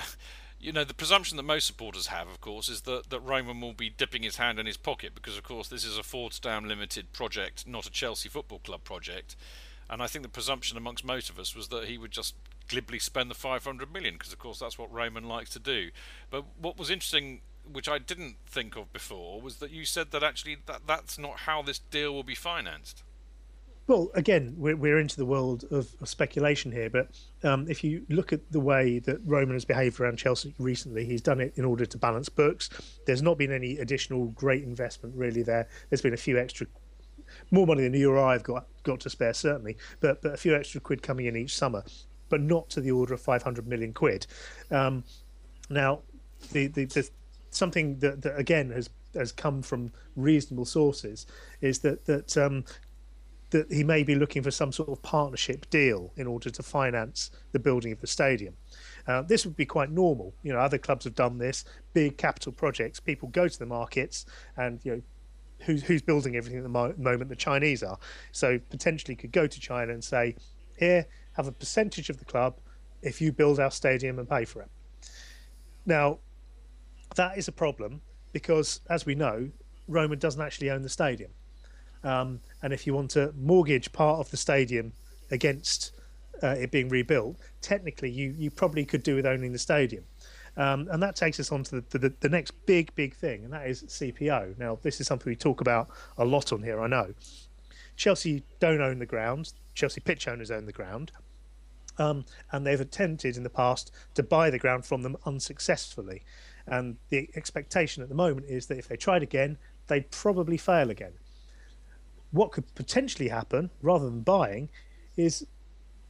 you know, the presumption that most supporters have, of course, is that that Roman will be dipping his hand in his pocket because, of course, this is a Fordstam Limited project, not a Chelsea Football Club project. And I think the presumption amongst most of us was that he would just glibly spend the 500 million because, of course, that's what Roman likes to do. But what was interesting which I didn't think of before was that you said that actually that that's not how this deal will be financed. Well, again, we're, we're into the world of, of speculation here, but um, if you look at the way that Roman has behaved around Chelsea recently, he's done it in order to balance books. There's not been any additional great investment really there. There's been a few extra, more money than you or I have got got to spare certainly, but but a few extra quid coming in each summer, but not to the order of 500 million quid. Um, now, the, the, the something that, that again has has come from reasonable sources is that that um, that he may be looking for some sort of partnership deal in order to finance the building of the stadium. Uh, this would be quite normal. You know, other clubs have done this. Big capital projects. People go to the markets, and you know, who's who's building everything at the mo- moment? The Chinese are. So potentially could go to China and say, here, have a percentage of the club if you build our stadium and pay for it. Now, that is a problem because, as we know, Roman doesn't actually own the stadium. Um, and if you want to mortgage part of the stadium against uh, it being rebuilt, technically you, you probably could do with owning the stadium. Um, and that takes us on to the, the, the, next big, big thing, and that is CPO. Now, this is something we talk about a lot on here, I know. Chelsea don't own the ground, Chelsea pitch owners own the ground. Um, and they've attempted in the past to buy the ground from them unsuccessfully. And the expectation at the moment is that if they tried again, they'd probably fail again what could potentially happen rather than buying is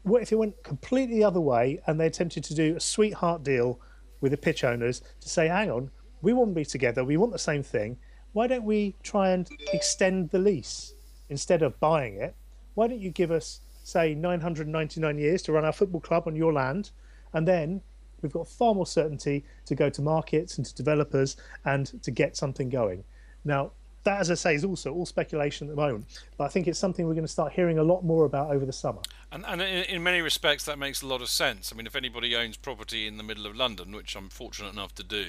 what if it went completely the other way and they attempted to do a sweetheart deal with the pitch owners to say, hang on, we want to be together, we want the same thing. Why don't we try and extend the lease instead of buying it? Why don't you give us, say, 999 years to run our football club on your land? And then we've got far more certainty to go to markets and to developers and to get something going. Now, that, as I say, is also all speculation at the moment. But I think it's something we're going to start hearing a lot more about over the summer. And, and in, in, many respects, that makes a lot of sense. I mean, if anybody owns property in the middle of London, which I'm fortunate enough to do,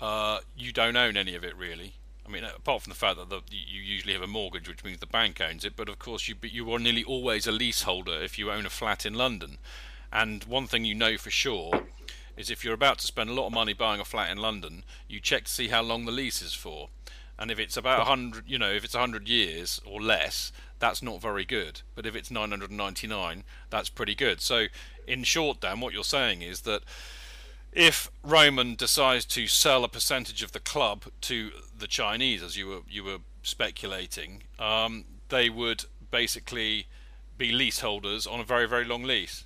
uh, you don't own any of it really. I mean, apart from the fact that the, you usually have a mortgage, which means the bank owns it. But of course, you you are nearly always a leaseholder if you own a flat in London. And one thing you know for sure is if you're about to spend a lot of money buying a flat in London, you check to see how long the lease is for. And if it's about 100 you know if it's 100 years or less that's not very good. But if it's 999 that's pretty good. So in short dan what you're saying is that if Roman decides to sell a percentage of the club to the Chinese as you were you were speculating um, they would basically be leaseholders on a very very long lease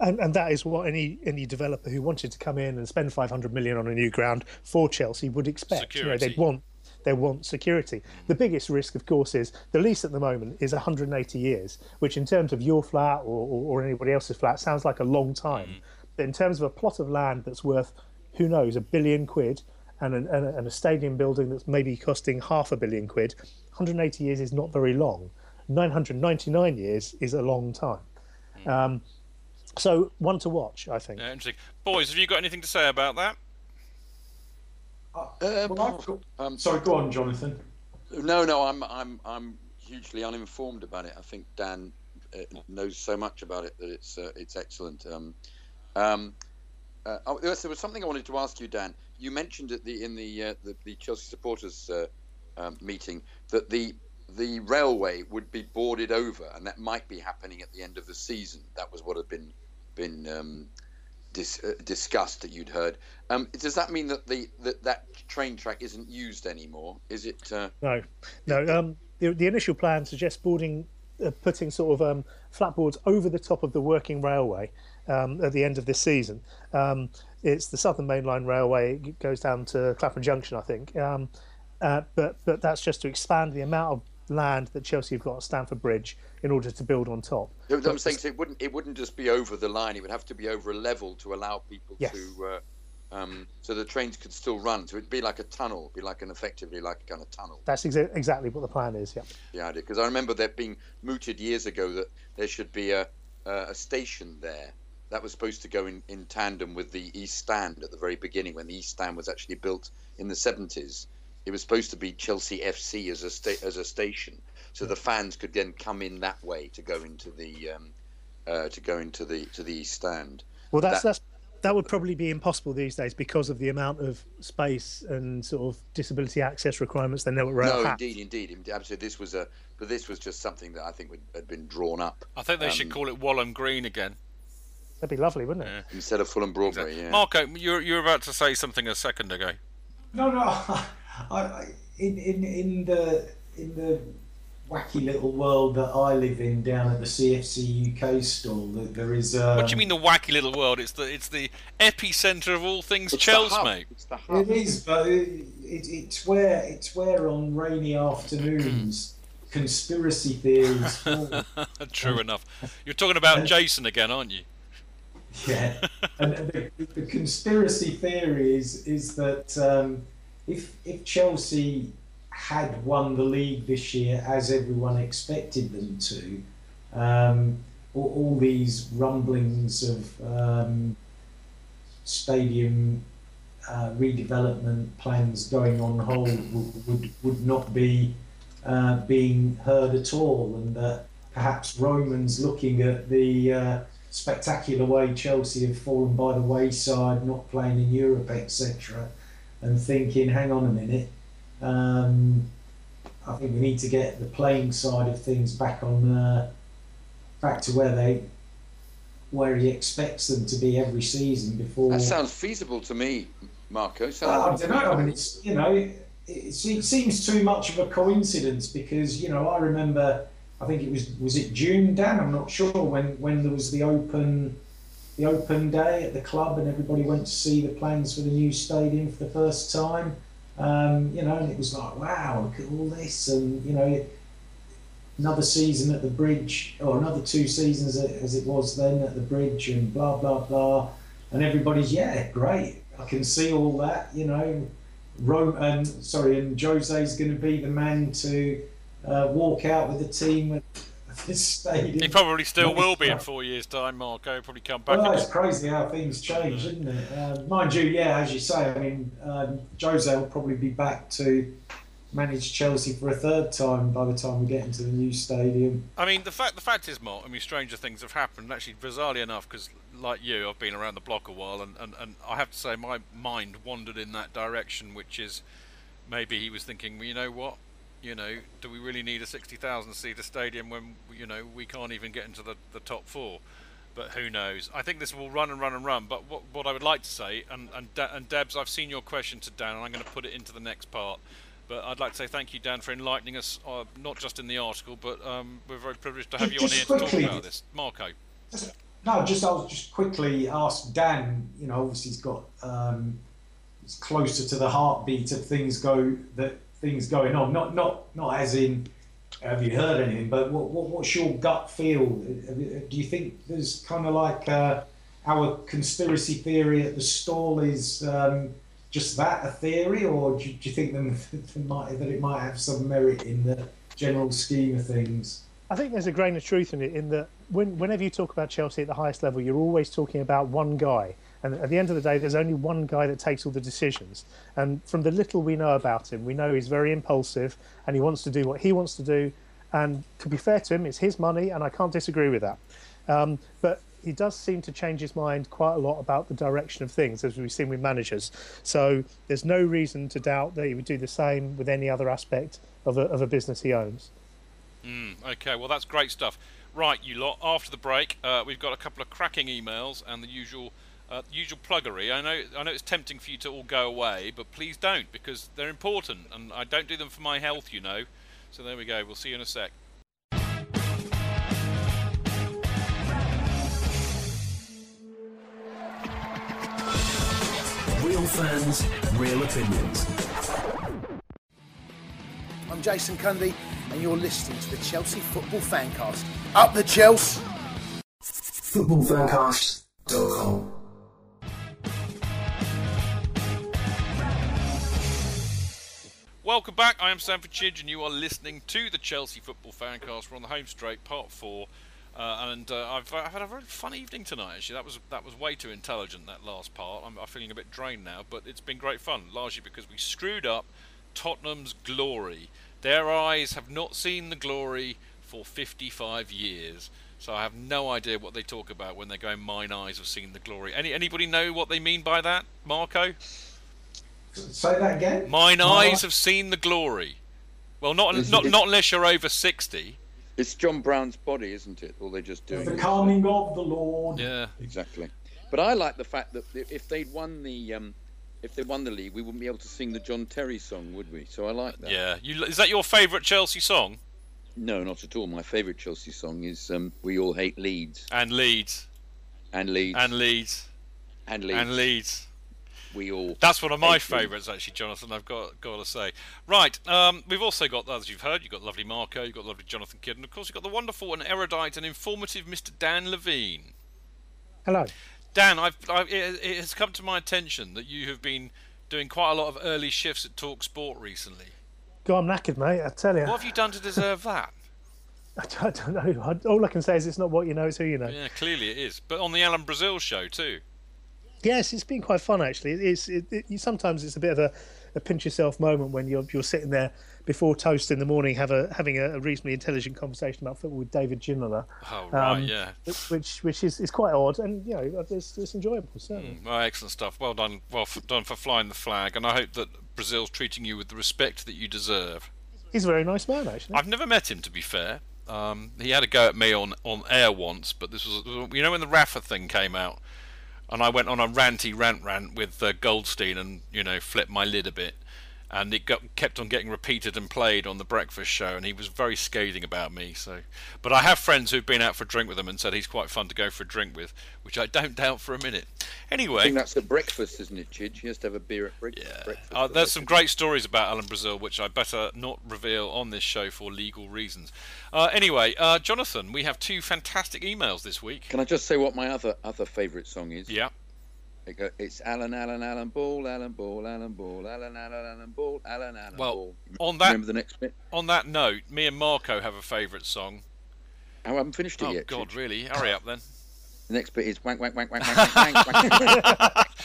and, and that is what any any developer who wanted to come in and spend 500 million on a new ground for Chelsea would expect. You know, they'd want they want security. The biggest risk, of course, is the lease at the moment is 180 years, which in terms of your flat or, or, or anybody else's flat sounds like a long time. Mm. But in terms of a plot of land that's worth, who knows, a billion quid, and, an, and, a, and a stadium building that's maybe costing half a billion quid, 180 years is not very long. 999 years is a long time. Mm. Um, so one to watch, I think. Yeah, interesting. Boys, have you got anything to say about that? Uh, well, got, um, sorry, go on, Jonathan. No, no, I'm I'm I'm hugely uninformed about it. I think Dan uh, knows so much about it that it's uh, it's excellent. Um, um, uh, oh, there was something I wanted to ask you, Dan. You mentioned at the in the uh, the, the, Chelsea supporters uh, um, meeting that the the railway would be boarded over, and that might be happening at the end of the season. That was what had been been um, dis, uh, discussed that you'd heard. Um, does that mean that the that, that train track isn't used anymore? Is it? Uh... No, no. Um, the, the initial plan suggests boarding, uh, putting sort of um, flatboards over the top of the working railway um, at the end of this season. Um, it's the Southern Main Line Railway. It goes down to Clapham Junction, I think. Uh, but but that's just to expand the amount of land that Chelsea have got at Stamford Bridge in order to build on top. I'm saying so it wouldn't it wouldn't just be over the line; it would have to be over a level to allow people yes. to. Uh, um, so the trains could still run. So it'd be like a tunnel, be like an effectively like a kind of tunnel. That's exa- exactly what the plan is. Yeah. Yeah, because I remember there being mooted years ago that there should be a a station there that was supposed to go in, in tandem with the East Stand at the very beginning when the East Stand was actually built in the 70s. It was supposed to be Chelsea FC as a sta- as a station, so the fans could then come in that way to go into the um, uh, to go into the to the East Stand. Well, that's that, that's that would probably be impossible these days because of the amount of space and sort of disability access requirements they know at Rail no, have. indeed, indeed, indeed, absolutely. This was a, but this was just something that I think would, had been drawn up. I think they should Um, call it Walham Green again. That'd be lovely, wouldn't it? instead of Fulham Broadway. Yeah. Marco, you're you're about to say something a second ago. No, no. I, I, in, in, in the in the wacky little world that I live in down at the CFC UK stall, that there is. Um, what do you mean the wacky little world? It's the it's the epicenter of all things It's Chelsea, mate. It's the hub. It is, but it, it, it's where it's where on rainy afternoons conspiracy theories. True enough. You're talking about Jason again, aren't you? Yeah, and the, the conspiracy theory is is that um, if if Chelsea had won the league this year as everyone expected them to, um, all, all these rumblings of um, stadium uh, redevelopment plans going on hold would would, would not be uh, being heard at all, and that perhaps Romans looking at the uh, spectacular way Chelsea have fallen by the wayside, not playing in Europe, etc., and thinking, hang on a minute, um, I think we need to get the playing side of things back on, uh, back to where they, where he expects them to be every season before. That sounds feasible to me, Marco. Sounds I don't know. I mean, it's you know, it, it, it seems too much of a coincidence because you know I remember. I think it was was it June, Dan? I'm not sure when when there was the open the open day at the club and everybody went to see the plans for the new stadium for the first time. Um, you know, and it was like, wow, look at all this, and you know, another season at the bridge, or another two seasons as it was then at the bridge, and blah blah blah, and everybody's yeah, great. I can see all that, you know. Rome and sorry, and Jose's going to be the man to uh, walk out with the team this stadium. He probably still will be in four years' time, Marco. He'll probably come back. Well, it's crazy how things change, isn't it? Um, mind you, yeah, as you say, I mean, um, Jose will probably be back to manage Chelsea for a third time by the time we get into the new stadium. I mean, the fact the fact is, Mark. I mean, stranger things have happened. Actually, bizarrely enough, because like you, I've been around the block a while, and, and, and I have to say, my mind wandered in that direction, which is maybe he was thinking, well, you know what, you know, do we really need a sixty thousand seater stadium when you know we can't even get into the, the top four? But who knows? I think this will run and run and run. But what, what I would like to say, and and, Da- and Debs, I've seen your question to Dan, and I'm going to put it into the next part. But I'd like to say thank you, Dan, for enlightening us, uh, not just in the article, but um, we're very privileged to have you on Just here to talk about this. Marco. No, just I'll just quickly ask Dan. You know, obviously he's got um, he's closer to the heartbeat of things go that things going on. Not not not as in have you heard anything, but what, what what's your gut feel? Do you think there's kind of like uh, our conspiracy theory at the stall is um, just that a theory, or do you, do you think that, that it might have some merit in the general scheme of things? I think there's a grain of truth in it, in that when, whenever you talk about Chelsea at the highest level, you're always talking about one guy. And at the end of the day, there's only one guy that takes all the decisions. And from the little we know about him, we know he's very impulsive and he wants to do what he wants to do. And to be fair to him, it's his money, and I can't disagree with that. Um, but he does seem to change his mind quite a lot about the direction of things, as we've seen with managers. So there's no reason to doubt that he would do the same with any other aspect of a, of a business he owns. Mm, okay, well that's great stuff. Right, you lot. After the break, uh, we've got a couple of cracking emails and the usual, uh, usual pluggery. I know, I know it's tempting for you to all go away, but please don't because they're important, and I don't do them for my health, you know. So there we go. We'll see you in a sec. Real fans, real opinions. I'm Jason Cundy, and you're listening to the Chelsea Football Fancast. Up the Chelsea! Football Footballfancast.com. Welcome back. I am Stamford Chidge, and you are listening to the Chelsea Football Fancast. We're on the home straight, part four, uh, and uh, I've, I've had a very fun evening tonight. Actually, that was that was way too intelligent. That last part. I'm, I'm feeling a bit drained now, but it's been great fun, largely because we screwed up Tottenham's glory. Their eyes have not seen the glory for 55 years. So I have no idea what they talk about when they're going. Mine eyes have seen the glory. Any anybody know what they mean by that, Marco? Say that again. Mine My eyes eye- have seen the glory. Well, not Is- not is- not unless you're over sixty. It's John Brown's body, isn't it? All they're just doing. The is- coming of the Lord. Yeah. Exactly. But I like the fact that if they'd won the um, if they won the league, we wouldn't be able to sing the John Terry song, would we? So I like that. Yeah. You, is that your favourite Chelsea song? No, not at all. My favourite Chelsea song is um, "We All Hate Leeds" And Leeds. and Leeds And Leeds. and Leeds. And Leeds. We all. That's one of my favourites, actually, Jonathan. I've got got to say. Right, um, we've also got, as you've heard, you've got lovely Marco, you've got lovely Jonathan Kidd, and of course you've got the wonderful and erudite and informative Mr. Dan Levene. Hello. Dan, I've, I've, it, it has come to my attention that you have been doing quite a lot of early shifts at Talk Sport recently. God, I'm knackered, mate. I tell you. What have you done to deserve that? I don't know. All I can say is it's not what you know, it's who you know. Yeah, clearly it is. But on the Alan Brazil show too. Yes, it's been quite fun actually. It's it, it, you, sometimes it's a bit of a, a pinch yourself moment when you're you're sitting there before toast in the morning, have a having a, a reasonably intelligent conversation about football with David Ginola. Oh right, Um, yeah. Which which is, is quite odd, and you know it's, it's enjoyable certainly. Well, excellent stuff. Well done. Well f- done for flying the flag, and I hope that Brazil's treating you with the respect that you deserve. He's a very nice man actually. I've never met him, to be fair. Um, he had a go at me on, on air once, but this was you know when the Rafa thing came out, and I went on a ranty rant rant with uh, Goldstein, and you know flipped my lid a bit, and it got, kept on getting repeated and played on the breakfast show, and he was very scathing about me. So, but I have friends who've been out for a drink with him and said he's quite fun to go for a drink with, which I don't doubt for a minute. I Anyway, think that's at breakfast, isn't it, Chidge? He has to have a beer at break- breakfast. uh, there's some great stories about Alan Brazil, which I better not reveal on this show for legal reasons. Uh, anyway, uh, Jonathan, we have two fantastic emails this week. Can I just say what my other other favourite song is? Yeah. It go- It's Alan, Alan, Alan Ball, Alan Ball, Alan Ball, Alan, Alan, Alan Ball, Alan, Alan Well, Ball. on that Remember the next bit? on that note, me and Marco have a favourite song. Oh, I haven't finished it Oh yet. Oh, God, really? Hurry up then. The next bit is wank, wank, wank, wank, wank, wank, wank, wank, wank, wank,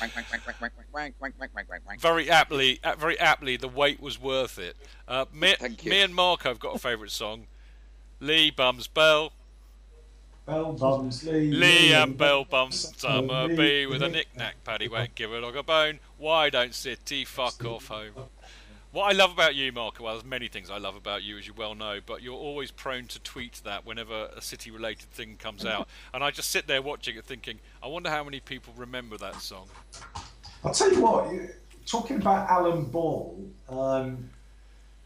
wank, wank, wank, wank, wank, wank, wank, wank, wank, wank. Very aptly, uh, very aptly, the wait was worth it. Uh, me, Thank you. me and Marco have got a favourite song. Lee bums bell, Bell bums Lee. Lee and Bell bums summer bee with a knick-knack, paddy whack, give a dog a bone. Why don't City fuck off home? What I love about you, Marco, well, there's many things I love about you, as you well know, but you're always prone to tweet that whenever a City-related thing comes out, and I just sit there watching it, thinking, I wonder how many people remember that song. I'll tell you what, talking about Alan Ball, um,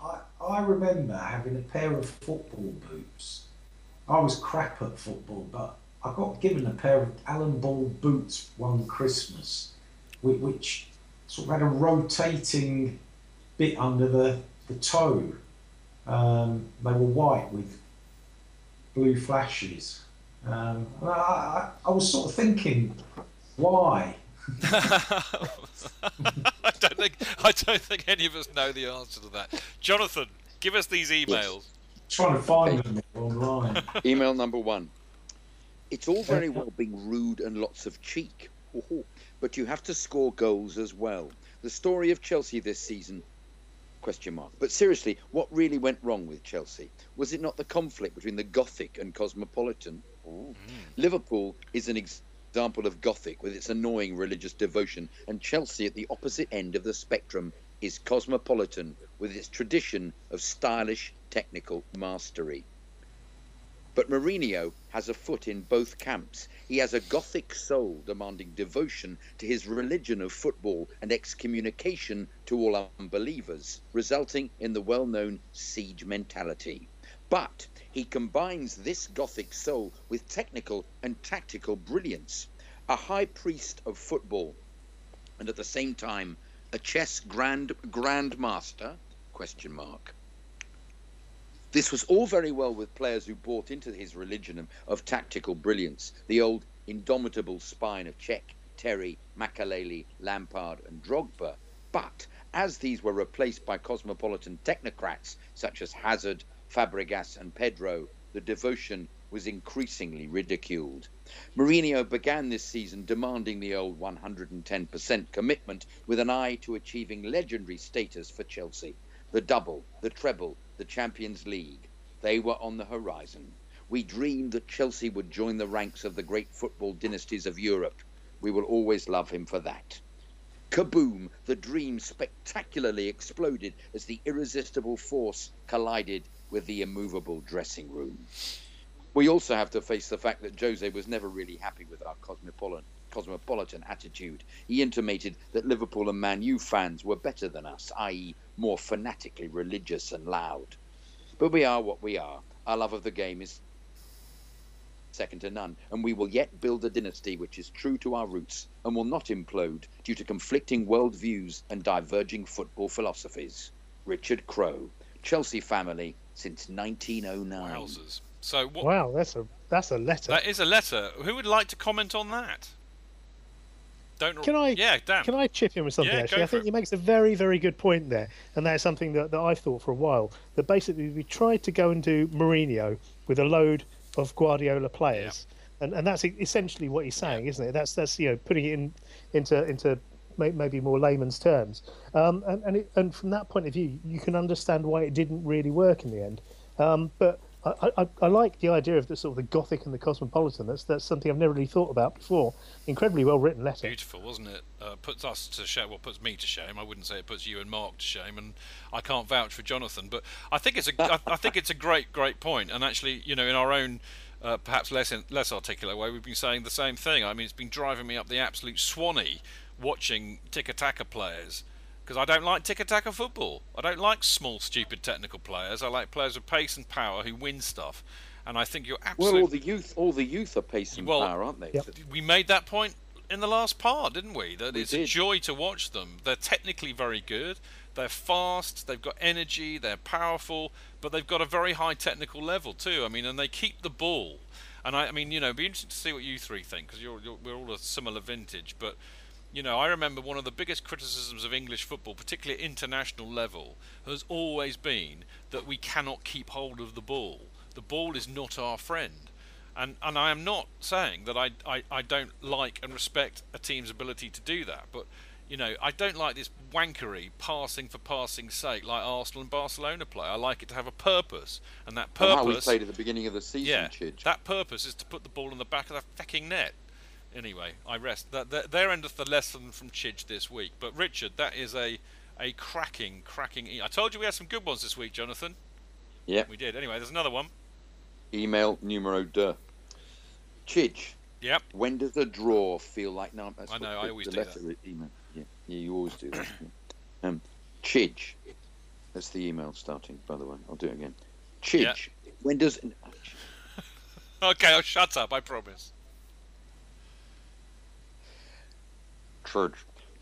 I, I remember having a pair of football boots. I was crap at football, but I got given a pair of Alan Ball boots one Christmas, which, which sort of had a rotating bit under the, the toe. Um, they were white with blue flashes. Um, I, I, I was sort of thinking, why? I don't think I don't think any of us know the answer to that. Jonathan, give us these emails. Trying to find them online. Email number one. It's all very well being rude and lots of cheek, but you have to score goals as well. The story of Chelsea this season, question mark. But seriously, what really went wrong with Chelsea? Was it not the conflict between the Gothic and Cosmopolitan? Mm. Liverpool is an ex- example of Gothic with its annoying religious devotion, and Chelsea at the opposite end of the spectrum is Cosmopolitan with its tradition of stylish technical mastery. But Mourinho has a foot in both camps. He has a Gothic soul demanding devotion to his religion of football and excommunication to all unbelievers, resulting in the well known siege mentality. But he combines this Gothic soul with technical and tactical brilliance, a high priest of football, and at the same time a chess grand grandmaster question mark this was all very well with players who bought into his religion of, tactical brilliance, the old indomitable spine of Cech, Terry, Makelele, Lampard, and Drogba. But as these were replaced by cosmopolitan technocrats such as Hazard, Fabregas, and Pedro, the devotion was increasingly ridiculed. Mourinho began this season demanding the old 110% commitment with an eye to achieving legendary status for Chelsea. The double, the treble, the Champions League. They were on the horizon. We dreamed that Chelsea would join the ranks of the great football dynasties of Europe. We will always love him for that. Kaboom! The dream spectacularly exploded as the irresistible force collided with the immovable dressing room. We also have to face the fact that Jose was never really happy with our cosmopolitan, cosmopolitan attitude. He intimated that Liverpool and Man U fans were better than us, i.e., more fanatically religious and loud. But we are what we are. Our love of the game is second to none, and we will yet build a dynasty which is true to our roots and will not implode due to conflicting world views and diverging football philosophies. Richard Crowe, Chelsea family since 1909. Wowzers. So what? Wow, that's a that's a letter. That is a letter. Who would like to comment on that? Don't. Can I? Yeah, Dan. Can I chip in with something? Yeah, actually, I think it. he makes a very, very good point there, and that is something that, that I've thought for a while. That basically we tried to go and do Mourinho with a load of Guardiola players, and and that's essentially what he's saying, isn't it? That's that's you know putting it in into into maybe more layman's terms, um, and and, it, and from that point of view, you can understand why it didn't really work in the end. Um, but I, I, I like the idea of the sort of the gothic and the cosmopolitan. That's that's something I've never really thought about before. Incredibly well written letter. Beautiful, wasn't it? Uh, puts us to shame. Well, puts me to shame. I wouldn't say it puts you and Mark to shame, and I can't vouch for Jonathan. But I think it's a, I, I think it's a great, great point. And actually, you know, in our own uh, perhaps less in, less articulate way, we've been saying the same thing. I mean, it's been driving me up the absolute swanny watching tiki-taka players because I don't like tiki-taka football. I don't like small, stupid technical players. I like players with pace and power who win stuff. And I think you're absolutely Well, absolutely all the youth, all the youth are pace and Well, power, aren't they? we made that point in the last part, didn't we? That We it's a joy to watch them. They're technically very good. They're fast. They've got energy. They're powerful, but they've got a very high technical level too. I mean, and they keep the ball. And I, I mean, you know, it'd be interesting to see what you three think because you're, you're, we're all a similar vintage. But you know, I remember one of the biggest criticisms of English football, particularly at international level, has always been that we cannot keep hold of the ball. The ball is not our friend. And, and I am not saying that I, I, I don't like and respect a team's ability to do that, but you know I don't like this wankery passing for passing's sake like Arsenal and Barcelona play. I like it to have a purpose, and that And purpose. how we played at the beginning of the season, yeah, Chidge. that purpose is to put the ball in the back of the fucking net. Anyway, I rest. That, that there endeth the lesson from Chidge this week. But Richard, that is a a cracking, cracking. E- I told you we had some good ones this week, Jonathan. Yeah. We did. Anyway, there's another one. Email numero deux. Chidge. Yep. When does a draw feel like? No, that's I know, the- I always the do letter Email. Yeah, yeah, you always do that. yeah. Um, Chidge. That's the email starting, by the way. I'll do it again. Chidge. When does? Okay, I'll shut up. I promise. Chidge.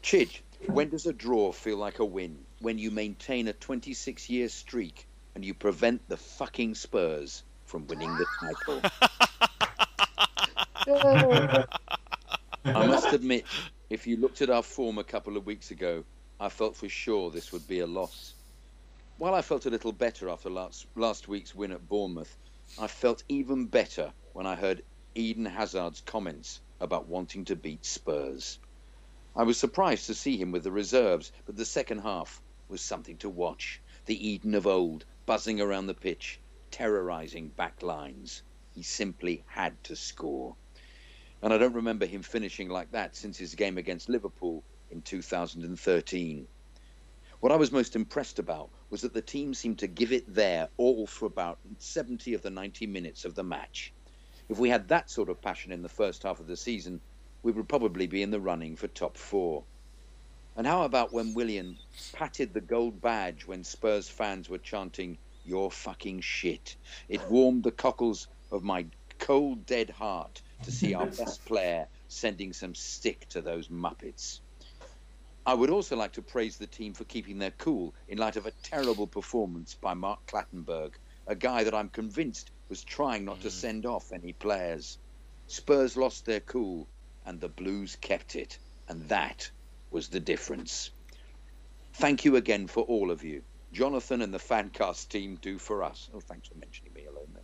Chidge. When does a draw feel like a win? When you maintain a 26-year streak and you prevent the fucking Spurs from winning the title. I must admit, if you looked at our form a couple of weeks ago, I felt for sure this would be a loss. While I felt a little better after last, last week's win at Bournemouth, I felt even better when I heard Eden Hazard's comments about wanting to beat Spurs. I was surprised to see him with the reserves, but the second half was something to watch. The Eden of old, buzzing around the pitch, terrorising back lines. He simply had to score. And I don't remember him finishing like that since his game against Liverpool in 2013. What I was most impressed about was that the team seemed to give it their all for about 70 of the 90 minutes of the match. If we had that sort of passion in the first half of the season, we would probably be in the running for top four. And how about when Willian patted the gold badge when Spurs fans were chanting, You're fucking shit? It warmed the cockles of my cold, dead heart to see our best player sending some stick to those Muppets. I would also like to praise the team for keeping their cool in light of a terrible performance by Mark Clattenburg, a guy that I'm convinced was trying not to mm. send off any players. Spurs lost their cool, and the Blues kept it, and that was the difference. Thank you again for all of you. Jonathan and the Fancast team do for us. Oh, thanks for mentioning me alone there.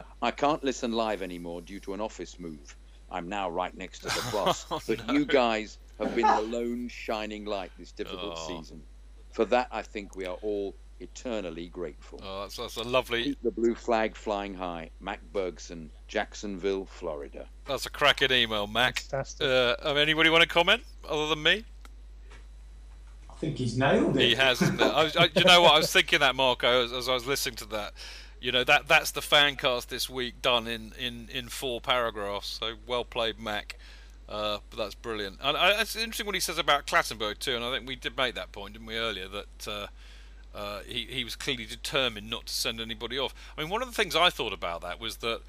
Uh, I can't listen live anymore due to an office move. I'm now right next to the boss. Oh, but no. you guys have been the lone shining light this difficult Oh. season. For that, I think we are all eternally grateful. Oh, that's, that's a lovely. Keep the blue flag flying high. Mac Bergson, Jacksonville, Florida. That's a cracking email, Mac. Fantastic. Uh, um, anybody want to comment other than me? I think he's nailed it. He has. Isn't? I I, you know what? I was thinking that, Marco, as, as I was listening to that. You know that that's the fan cast this week done in, in, in four paragraphs. So well played, Mac. Uh, but that's brilliant. And I, it's interesting what he says about Clattenburg too. And I think we did make that point, didn't we, earlier? That uh, uh, he he was clearly determined not to send anybody off. I mean, one of the things I thought about that was that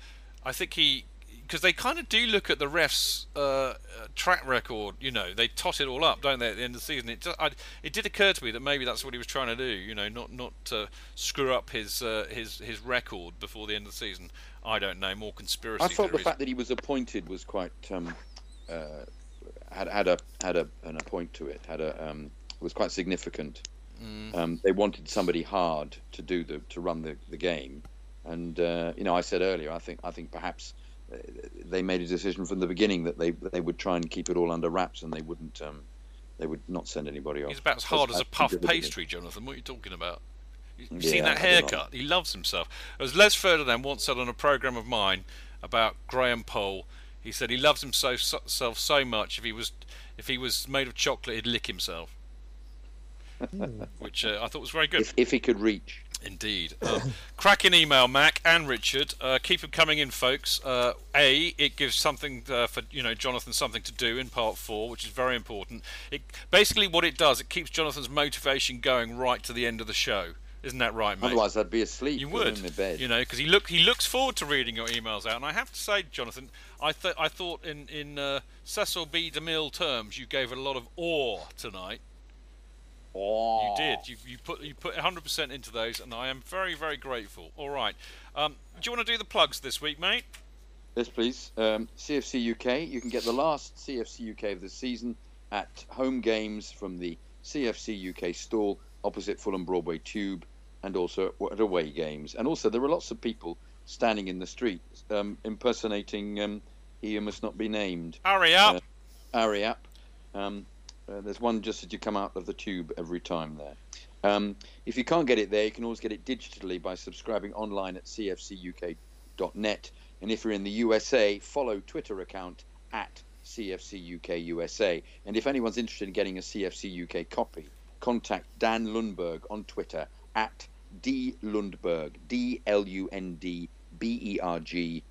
I think he because they kind of do look at the refs' uh, track record. You know, they tot it all up, don't they? At the end of the season, it just, I, it did occur to me that maybe that's what he was trying to do. You know, not not to screw up his uh, his his record before the end of the season. I don't know. More conspiracy. I thought the theories. fact that he was appointed was quite um, uh, had had a had a an appoint to it had a um, was quite significant. Mm. Um, they wanted somebody hard to do the to run the, the game, and uh, you know I said earlier I think I think perhaps uh, they made a decision from the beginning that they they would try and keep it all under wraps and they wouldn't um, they would not send anybody off. He's about as hard as a puff pastry, Jonathan. What are you talking about? You've Yeah, seen that I don't know. haircut? He loves himself. As Les Ferdinand once said on a program of mine about Graham Poll, he said he loves himself so, so much. If he was if he was made of chocolate, he'd lick himself. Which uh, I thought was very good. If, if he could reach. Indeed. Uh, cracking email, Mac and Richard. Uh, keep them coming in, folks. Uh, a, it gives something uh, for you know Jonathan something to do in part four, which is very important. It basically what it does, it keeps Jonathan's motivation going right to the end of the show. Isn't that right, mate? Otherwise, I'd be asleep. You would, in my bed. you know, because he look he looks forward to reading your emails out, and I have to say, Jonathan, I thought I thought in in uh, Cecil B. DeMille terms, you gave a lot of awe tonight. You did. You, you put you put 100% into those, and I am very very grateful. All right. Um, do you want to do the plugs this week, mate? Yes, please. Um, CFC UK. You can get the last CFC UK of the season at home games from the CFC UK stall opposite Fulham Broadway Tube, and also at away games. And also, there are lots of people standing in the street um, impersonating um, "He Who Must Not Be Named." Hurry up! Uh, hurry up! Um, uh, there's one just as you come out of the tube every time there. Um, if you can't get it there, you can always get it digitally by subscribing online at cfcuk.net. And if you're in the USA, follow Twitter account at cfcukusa. And if anyone's interested in getting a CFC UK copy, contact Dan Lundberg on Twitter at D Lundberg, D L U N D B E R G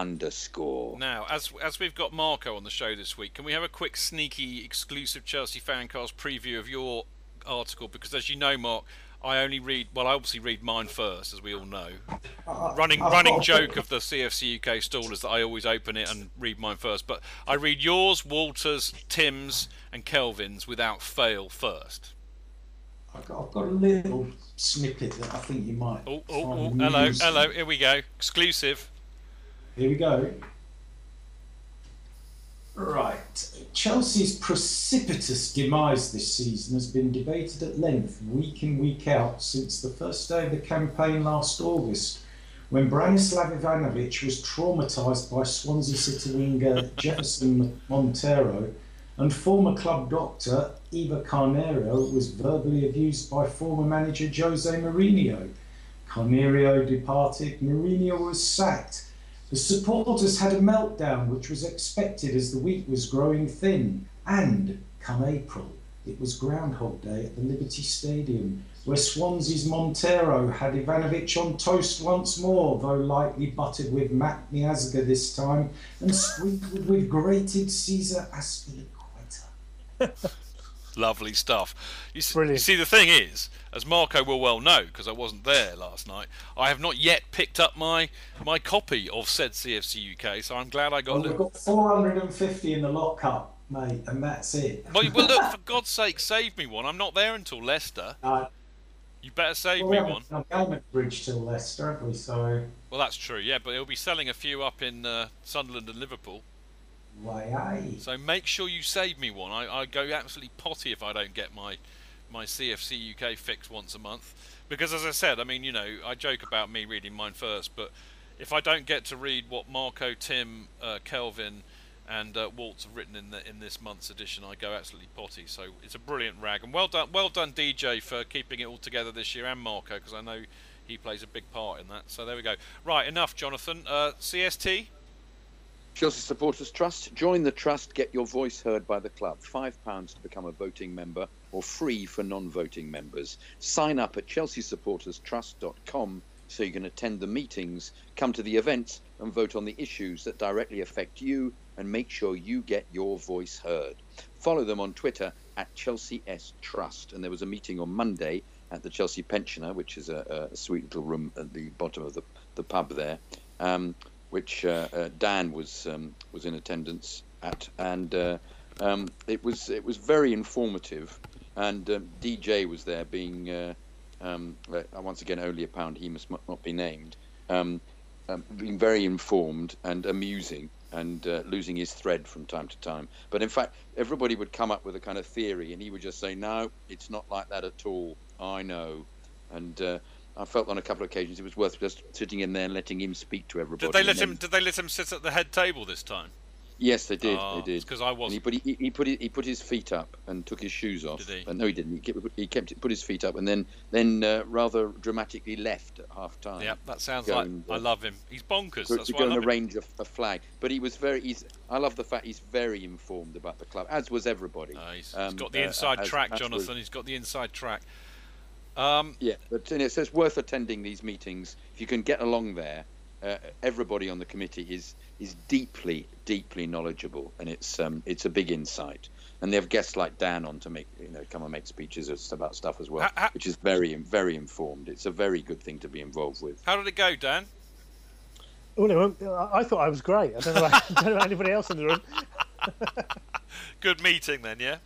underscore. Now, as as we've got Marco on the show this week, can we have a quick sneaky exclusive Chelsea fancast preview of your article? Because as you know, Mark, I only read well, I obviously read mine first, as we all know. running I've running got- joke of the CFC UK stall is that I always open it and read mine first, but I read yours, Walters, Tim's, and Kelvin's without fail first. I've got, I've got a little snippet that I think you might. Oh, oh, oh hello, hello, here we go, exclusive. Here we go. Right. Chelsea's precipitous demise this season has been debated at length, week in, week out, since the first day of the campaign last August, when Branislav Ivanovic was traumatised by Swansea City winger Jefferson Montero, and former club doctor Eva Carneiro was verbally abused by former manager Jose Mourinho. Carneiro departed, Mourinho was sacked. The supporters had a meltdown, which was expected as the week was growing thin. And come April, it was Groundhog Day at the Liberty Stadium, where Swansea's Montero had Ivanovic on toast once more, though lightly buttered with Matt Miazga this time, and sprinkled with grated Caesar Azpilicueta. Lovely stuff. You, s- you Brilliant. see, the thing is, as Marco will well know, because I wasn't there last night, I have not yet picked up my my copy of said CFC UK. So I'm glad I got. Well, we've got 450 in the lockup, mate, and that's it. Well, well, look, for God's sake, save me one. I'm not there until Leicester. Uh, You better save well, we me one. done Helmet Bridge till Leicester, haven't we? So, Well, that's true, yeah, but he'll be selling a few up in uh, Sunderland and Liverpool. why, aye. So make sure you save me one. I, I go absolutely potty if I don't get my my CFC UK fix once a month. Because as I said, I mean, you know, I joke about me reading mine first, but if I don't get to read what Marco, Tim, uh, Kelvin, and uh, Walt's have written in the, in this month's edition. I go absolutely potty, so it's a brilliant rag, and well done, well done, DJ, for keeping it all together this year, and Marco, because I know he plays a big part in that. So there we go. Right, enough, Jonathan. Uh, CST. Chelsea Supporters Trust. Join the trust, get your voice heard by the club. £5 to become a voting member or free for non voting members. Sign up at chelseasupporterstrust.com so you can attend the meetings, come to the events, and vote on the issues that directly affect you and make sure you get your voice heard. Follow them on Twitter at Chelsea S Trust. And there was a meeting on Monday at the Chelsea Pensioner, which is a, a sweet little room at the bottom of the, the pub there. Um, which uh, uh, Dan was um, was in attendance at, and uh, um, it was it was very informative. And um, DJ was there, being uh, um, uh, once again only a pound. He must not be named. Um, um, being very informed and amusing, and uh, losing his thread from time to time. But in fact, everybody would come up with a kind of theory, and he would just say, "No, it's not like that at all. I know." And I felt on a couple of occasions it was worth just sitting in there and letting him speak to everybody. Did they let him? Did they let him sit at the head table this time? Yes, they did. Oh, they did. Because I was. He put he, he put he put his feet up and took his shoes off. Did he? Uh, no, he didn't. He kept, he kept put his feet up and then then uh, rather dramatically left at half time. Yeah, that sounds Go like. and, I uh, love him. He's bonkers. to, That's to why go I and arrange a, a flag. But he was very. He's. I love the fact he's very informed about the club, as was everybody. Uh, he's, Um, he's got the uh, inside as- track, as Jonathan. He's got the inside track. Um, Yeah, but know, so it's worth attending these meetings if you can get along there. Uh, everybody on the committee is is deeply, deeply knowledgeable, and it's um, it's a big insight. And they have guests like Dan on to make you know come and make speeches about stuff as well, Ha- ha- which is very very informed. It's a very good thing to be involved with. how did it go, Dan? Well, I I thought I was great. I don't know, about, I don't know about anybody else in the room. Good meeting then, yeah.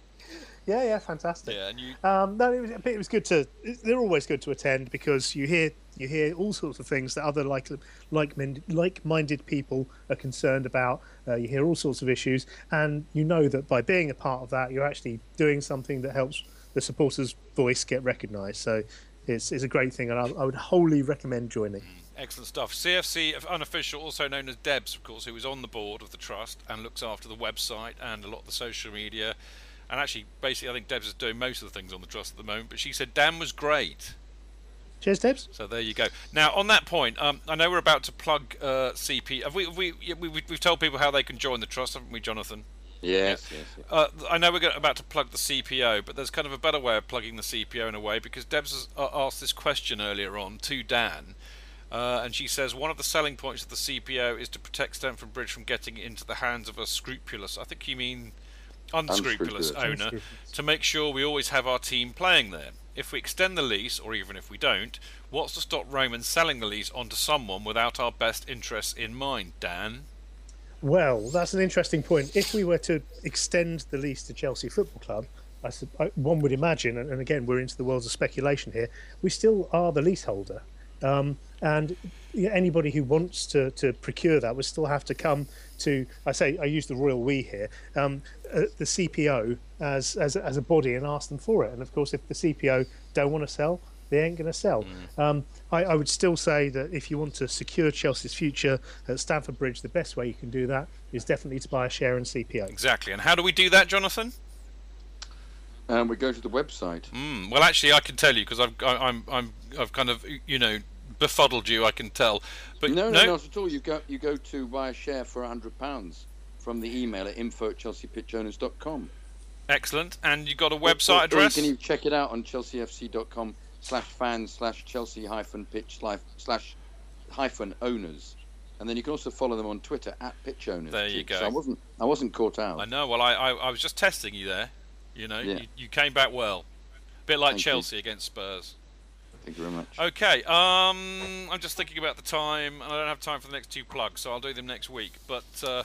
Yeah, yeah, fantastic. Yeah, and you. Um, no, it was, it was good to. They're always good to attend because you hear you hear all sorts of things that other like like like-minded people are concerned about. Uh, you hear all sorts of issues, and you know that by being a part of that, you're actually doing something that helps the supporters' voice get recognised. So it's it's a great thing, and I, I would wholly recommend joining. Excellent stuff. CFC unofficial, also known as Debs, of course, who is on the board of the trust and looks after the website and a lot of the social media. And actually, basically, I think Debs is doing most of the things on the trust at the moment. But she said Dan was great. Cheers, Debs. So there you go. Now, on that point, um, I know we're about to plug uh, CP. Have we, have we, we, we, have told people how they can join the trust, haven't we, Jonathan? Yes, yes, yes. Uh, I know we're go- about to plug the CPO, but there's kind of a better way of plugging the CPO in a way because Debs has uh, asked this question earlier on to Dan, uh, and she says one of the selling points of the CPO is to protect Stamford Bridge from getting into the hands of a scrupulous, I think you mean unscrupulous, Unscrupulous. owner, Unscrupulous. to make sure we always have our team playing there. If we extend the lease, or even if we don't, what's to stop Roman selling the lease onto someone without our best interests in mind, Dan? Well, that's an interesting point. If we were to extend the lease to Chelsea Football Club, I, I, one would imagine, and and again, we're into the worlds of speculation here, we still are the leaseholder. Um, and anybody who wants to, to procure that would still have to come to, I say, I use the royal we here, um, uh, the CPO as, as, as a body and ask them for it. And of course, if the CPO don't want to sell, they ain't going to sell. Um, I, I would still say that if you want to secure Chelsea's future at Stamford Bridge, the best way you can do that is definitely to buy a share in CPO. Exactly. And how do we do that, Jonathan? Um, we go to the website. Mm, well, actually, I can tell you because I've I, I'm I'm I've kind of you know befuddled you. I can tell, but no, no, not at all. You go you go to buy a share for hundred pounds from the email at info at chelseapitchowners.com. excellent. And you got a website or- or address. you can even check it out on chelseafc.com slash fans slash chelsea hyphen pitch slash, hyphen owners. And then you can also follow them on Twitter at pitch owners. There you go. So I wasn't I wasn't caught out. I know. Well, I, I I was just testing you there. You know, Yeah. you, you came back well. A bit like Thank you. Chelsea against Spurs. Thank you very much. Okay, um, I'm just thinking about the time, and I don't have time for the next two plugs, so I'll do them next week. But uh,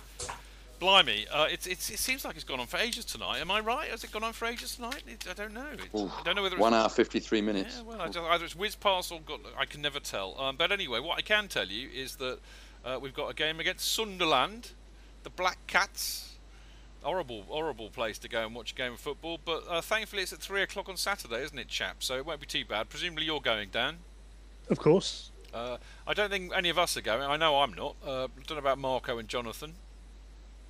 blimey, uh, it's, it's, it seems like it's gone on for ages tonight. Am I right? Has it gone on for ages tonight? It, I don't know. Oof. I don't know whether it's One hour fifty three minutes. Yeah, well, I just, either it's whiz pass or got, I can never tell. Um, but anyway, what I can tell you is that uh, we've got a game against Sunderland, the Black Cats. Horrible, horrible place to go and watch a game of football. But uh, thankfully, it's at three o'clock on Saturday, isn't it, chap? So it won't be too bad. Presumably, you're going, Dan. Of course. Uh, I don't think any of us are going. I know I'm not. Uh, I don't know about Marco and Jonathan.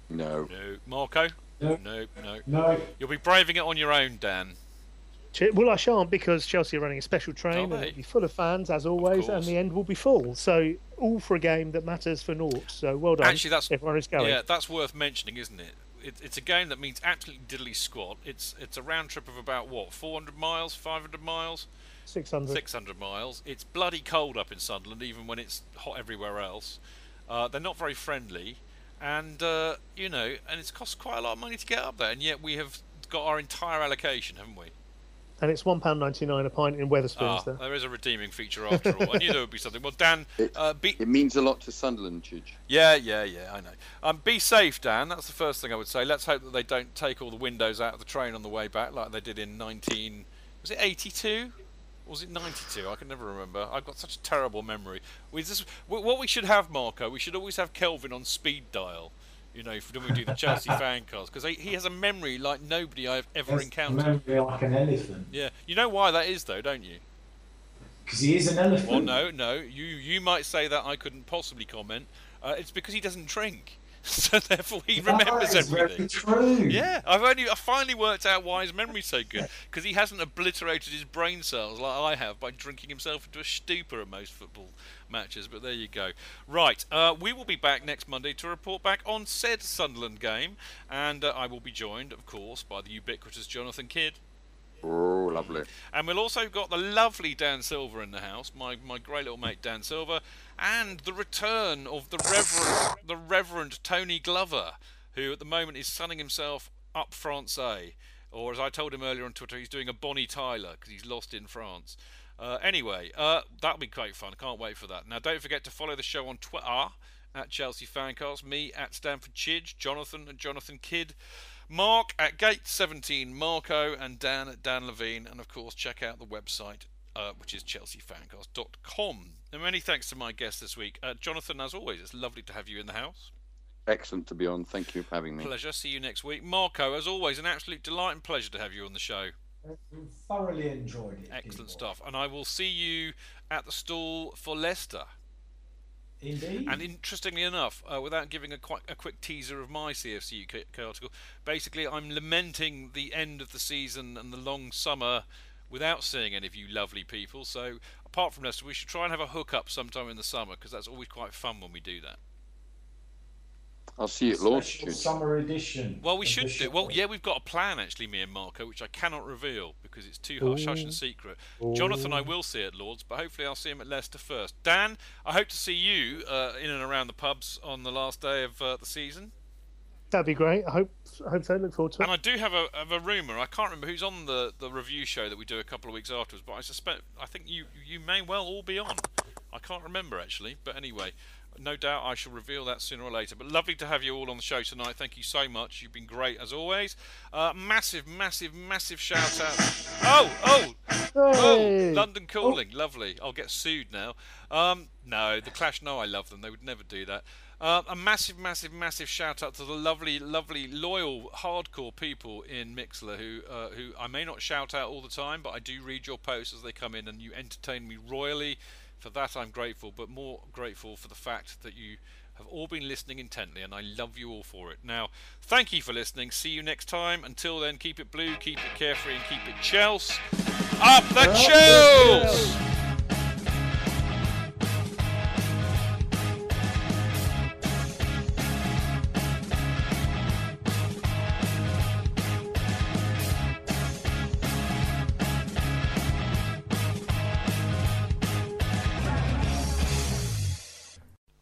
No. No. Marco? No. No, no. No. You'll be braving it on your own, Dan. Well, I shan't because Chelsea are running a special train Are and it'll be full of fans as always, and the end will be full. So all for a game that matters for naught. So well done. Actually, that's everyone who's going. Yeah, that's worth mentioning, isn't it? It? It's a game that means absolutely diddly squat. It's it's a round trip of about what 400 miles, 500 miles, Six hundred. 600 miles. It's bloody cold up in Sunderland, even when it's hot everywhere else. Uh, they're not very friendly, and uh, you know, and it's cost quite a lot of money to get up there, and yet we have got our entire allocation, haven't we? And it's one pound ninety nine a pint in Wetherspoons. Ah, there. there is a redeeming feature after all. I knew there would be something. Well, Dan, It, uh, be, it means a lot to Sunderland, Chidge. Yeah, yeah, yeah, I know. Um, be safe, Dan. That's the first thing I would say. Let's hope that they don't take all the windows out of the train on the way back, like they did in 19. Was it 82? Was it 92? I can never remember. I've got such a terrible memory. We just, what we should have, Marco, we should always have Kelvin on speed dial. You know, when we do the Chelsea fan cast, because he has a memory like nobody I've ever encountered. memory like an elephant. Yeah, you know why that is, though, don't you? Because he is an elephant. Well, no, no. You you might say that I couldn't possibly comment. Uh, it's because he doesn't drink, so therefore he That remembers is everything. very true. Yeah, I've only I finally worked out why his memory's so good because he hasn't obliterated his brain cells like I have by drinking himself into a stupor at most football matches. But there you go. Right, uh, we will be back next Monday to report back on said Sunderland game, and uh, I will be joined, of course, by the ubiquitous Jonathan Kidd. Oh, lovely. And we'll also got the lovely Dan Silver in the house, my, my great little mate Dan Silver, and the return of the Reverend the Reverend Tony Glover, who at the moment is sunning himself up Francais, or as I told him earlier on Twitter, he's doing a Bonnie Tyler because he's lost in France. Uh, anyway, uh, that'll be quite fun. I can't wait for that. Now, don't forget to follow the show on Twitter at Chelsea Fancast, me at Stamford Chidge, Jonathan and Jonathan Kidd. Mark at Gate17, Marco, and Dan at Dan Levene. And of course, check out the website, uh, which is chelseafancast.com. And many thanks to my guest this week. Uh, Jonathan, as always, it's lovely to have you in the house. Excellent to be on. Thank you for having me. Pleasure. See you next week. Marco, as always, an absolute delight and pleasure to have you on the show. Thoroughly enjoyed it. Excellent people. stuff. And I will see you at the stall for Leicester. Indeed. And interestingly enough, uh, without giving a, quite, a quick teaser of my CFC UK article, basically I'm lamenting the end of the season and the long summer without seeing any of you lovely people. So apart from Leicester, we should try and have a hookup sometime in the summer because that's always quite fun when we do that. I'll see you at Lord's, Special summer edition. Well, we should do. Well, yeah, we've got a plan actually, me and Marco, which I cannot reveal because it's too hush hush and secret. Jonathan, I will see at Lords, but hopefully I'll see him at Leicester first. Dan, I hope to see you uh, in and around the pubs on the last day of uh, the season. That'd be great. I hope. I hope so. Look forward to it. And I do have a, have a rumour. I can't remember who's on the, the review show that we do a couple of weeks afterwards, but I suspect I think you you may well all be on. I can't remember actually, but anyway, no doubt I shall reveal that sooner or later. But lovely to have you all on the show tonight. Thank you so much. You've been great as always. Uh, massive, massive, massive shout out. Oh, oh, oh! London Calling, lovely. I'll get sued now. Um, no, the Clash No, I love them. They would never do that. Uh, a massive, massive, massive shout out to the lovely, lovely, loyal, hardcore people in Mixlr who, uh, who I may not shout out all the time, but I do read your posts as they come in, and you entertain me royally. For that, I'm grateful, but more grateful for the fact that you have all been listening intently, and I love you all for it. Now, thank you for listening. See you next time. Until then, keep it blue, keep it carefree, and keep it Chels. Up the Chels!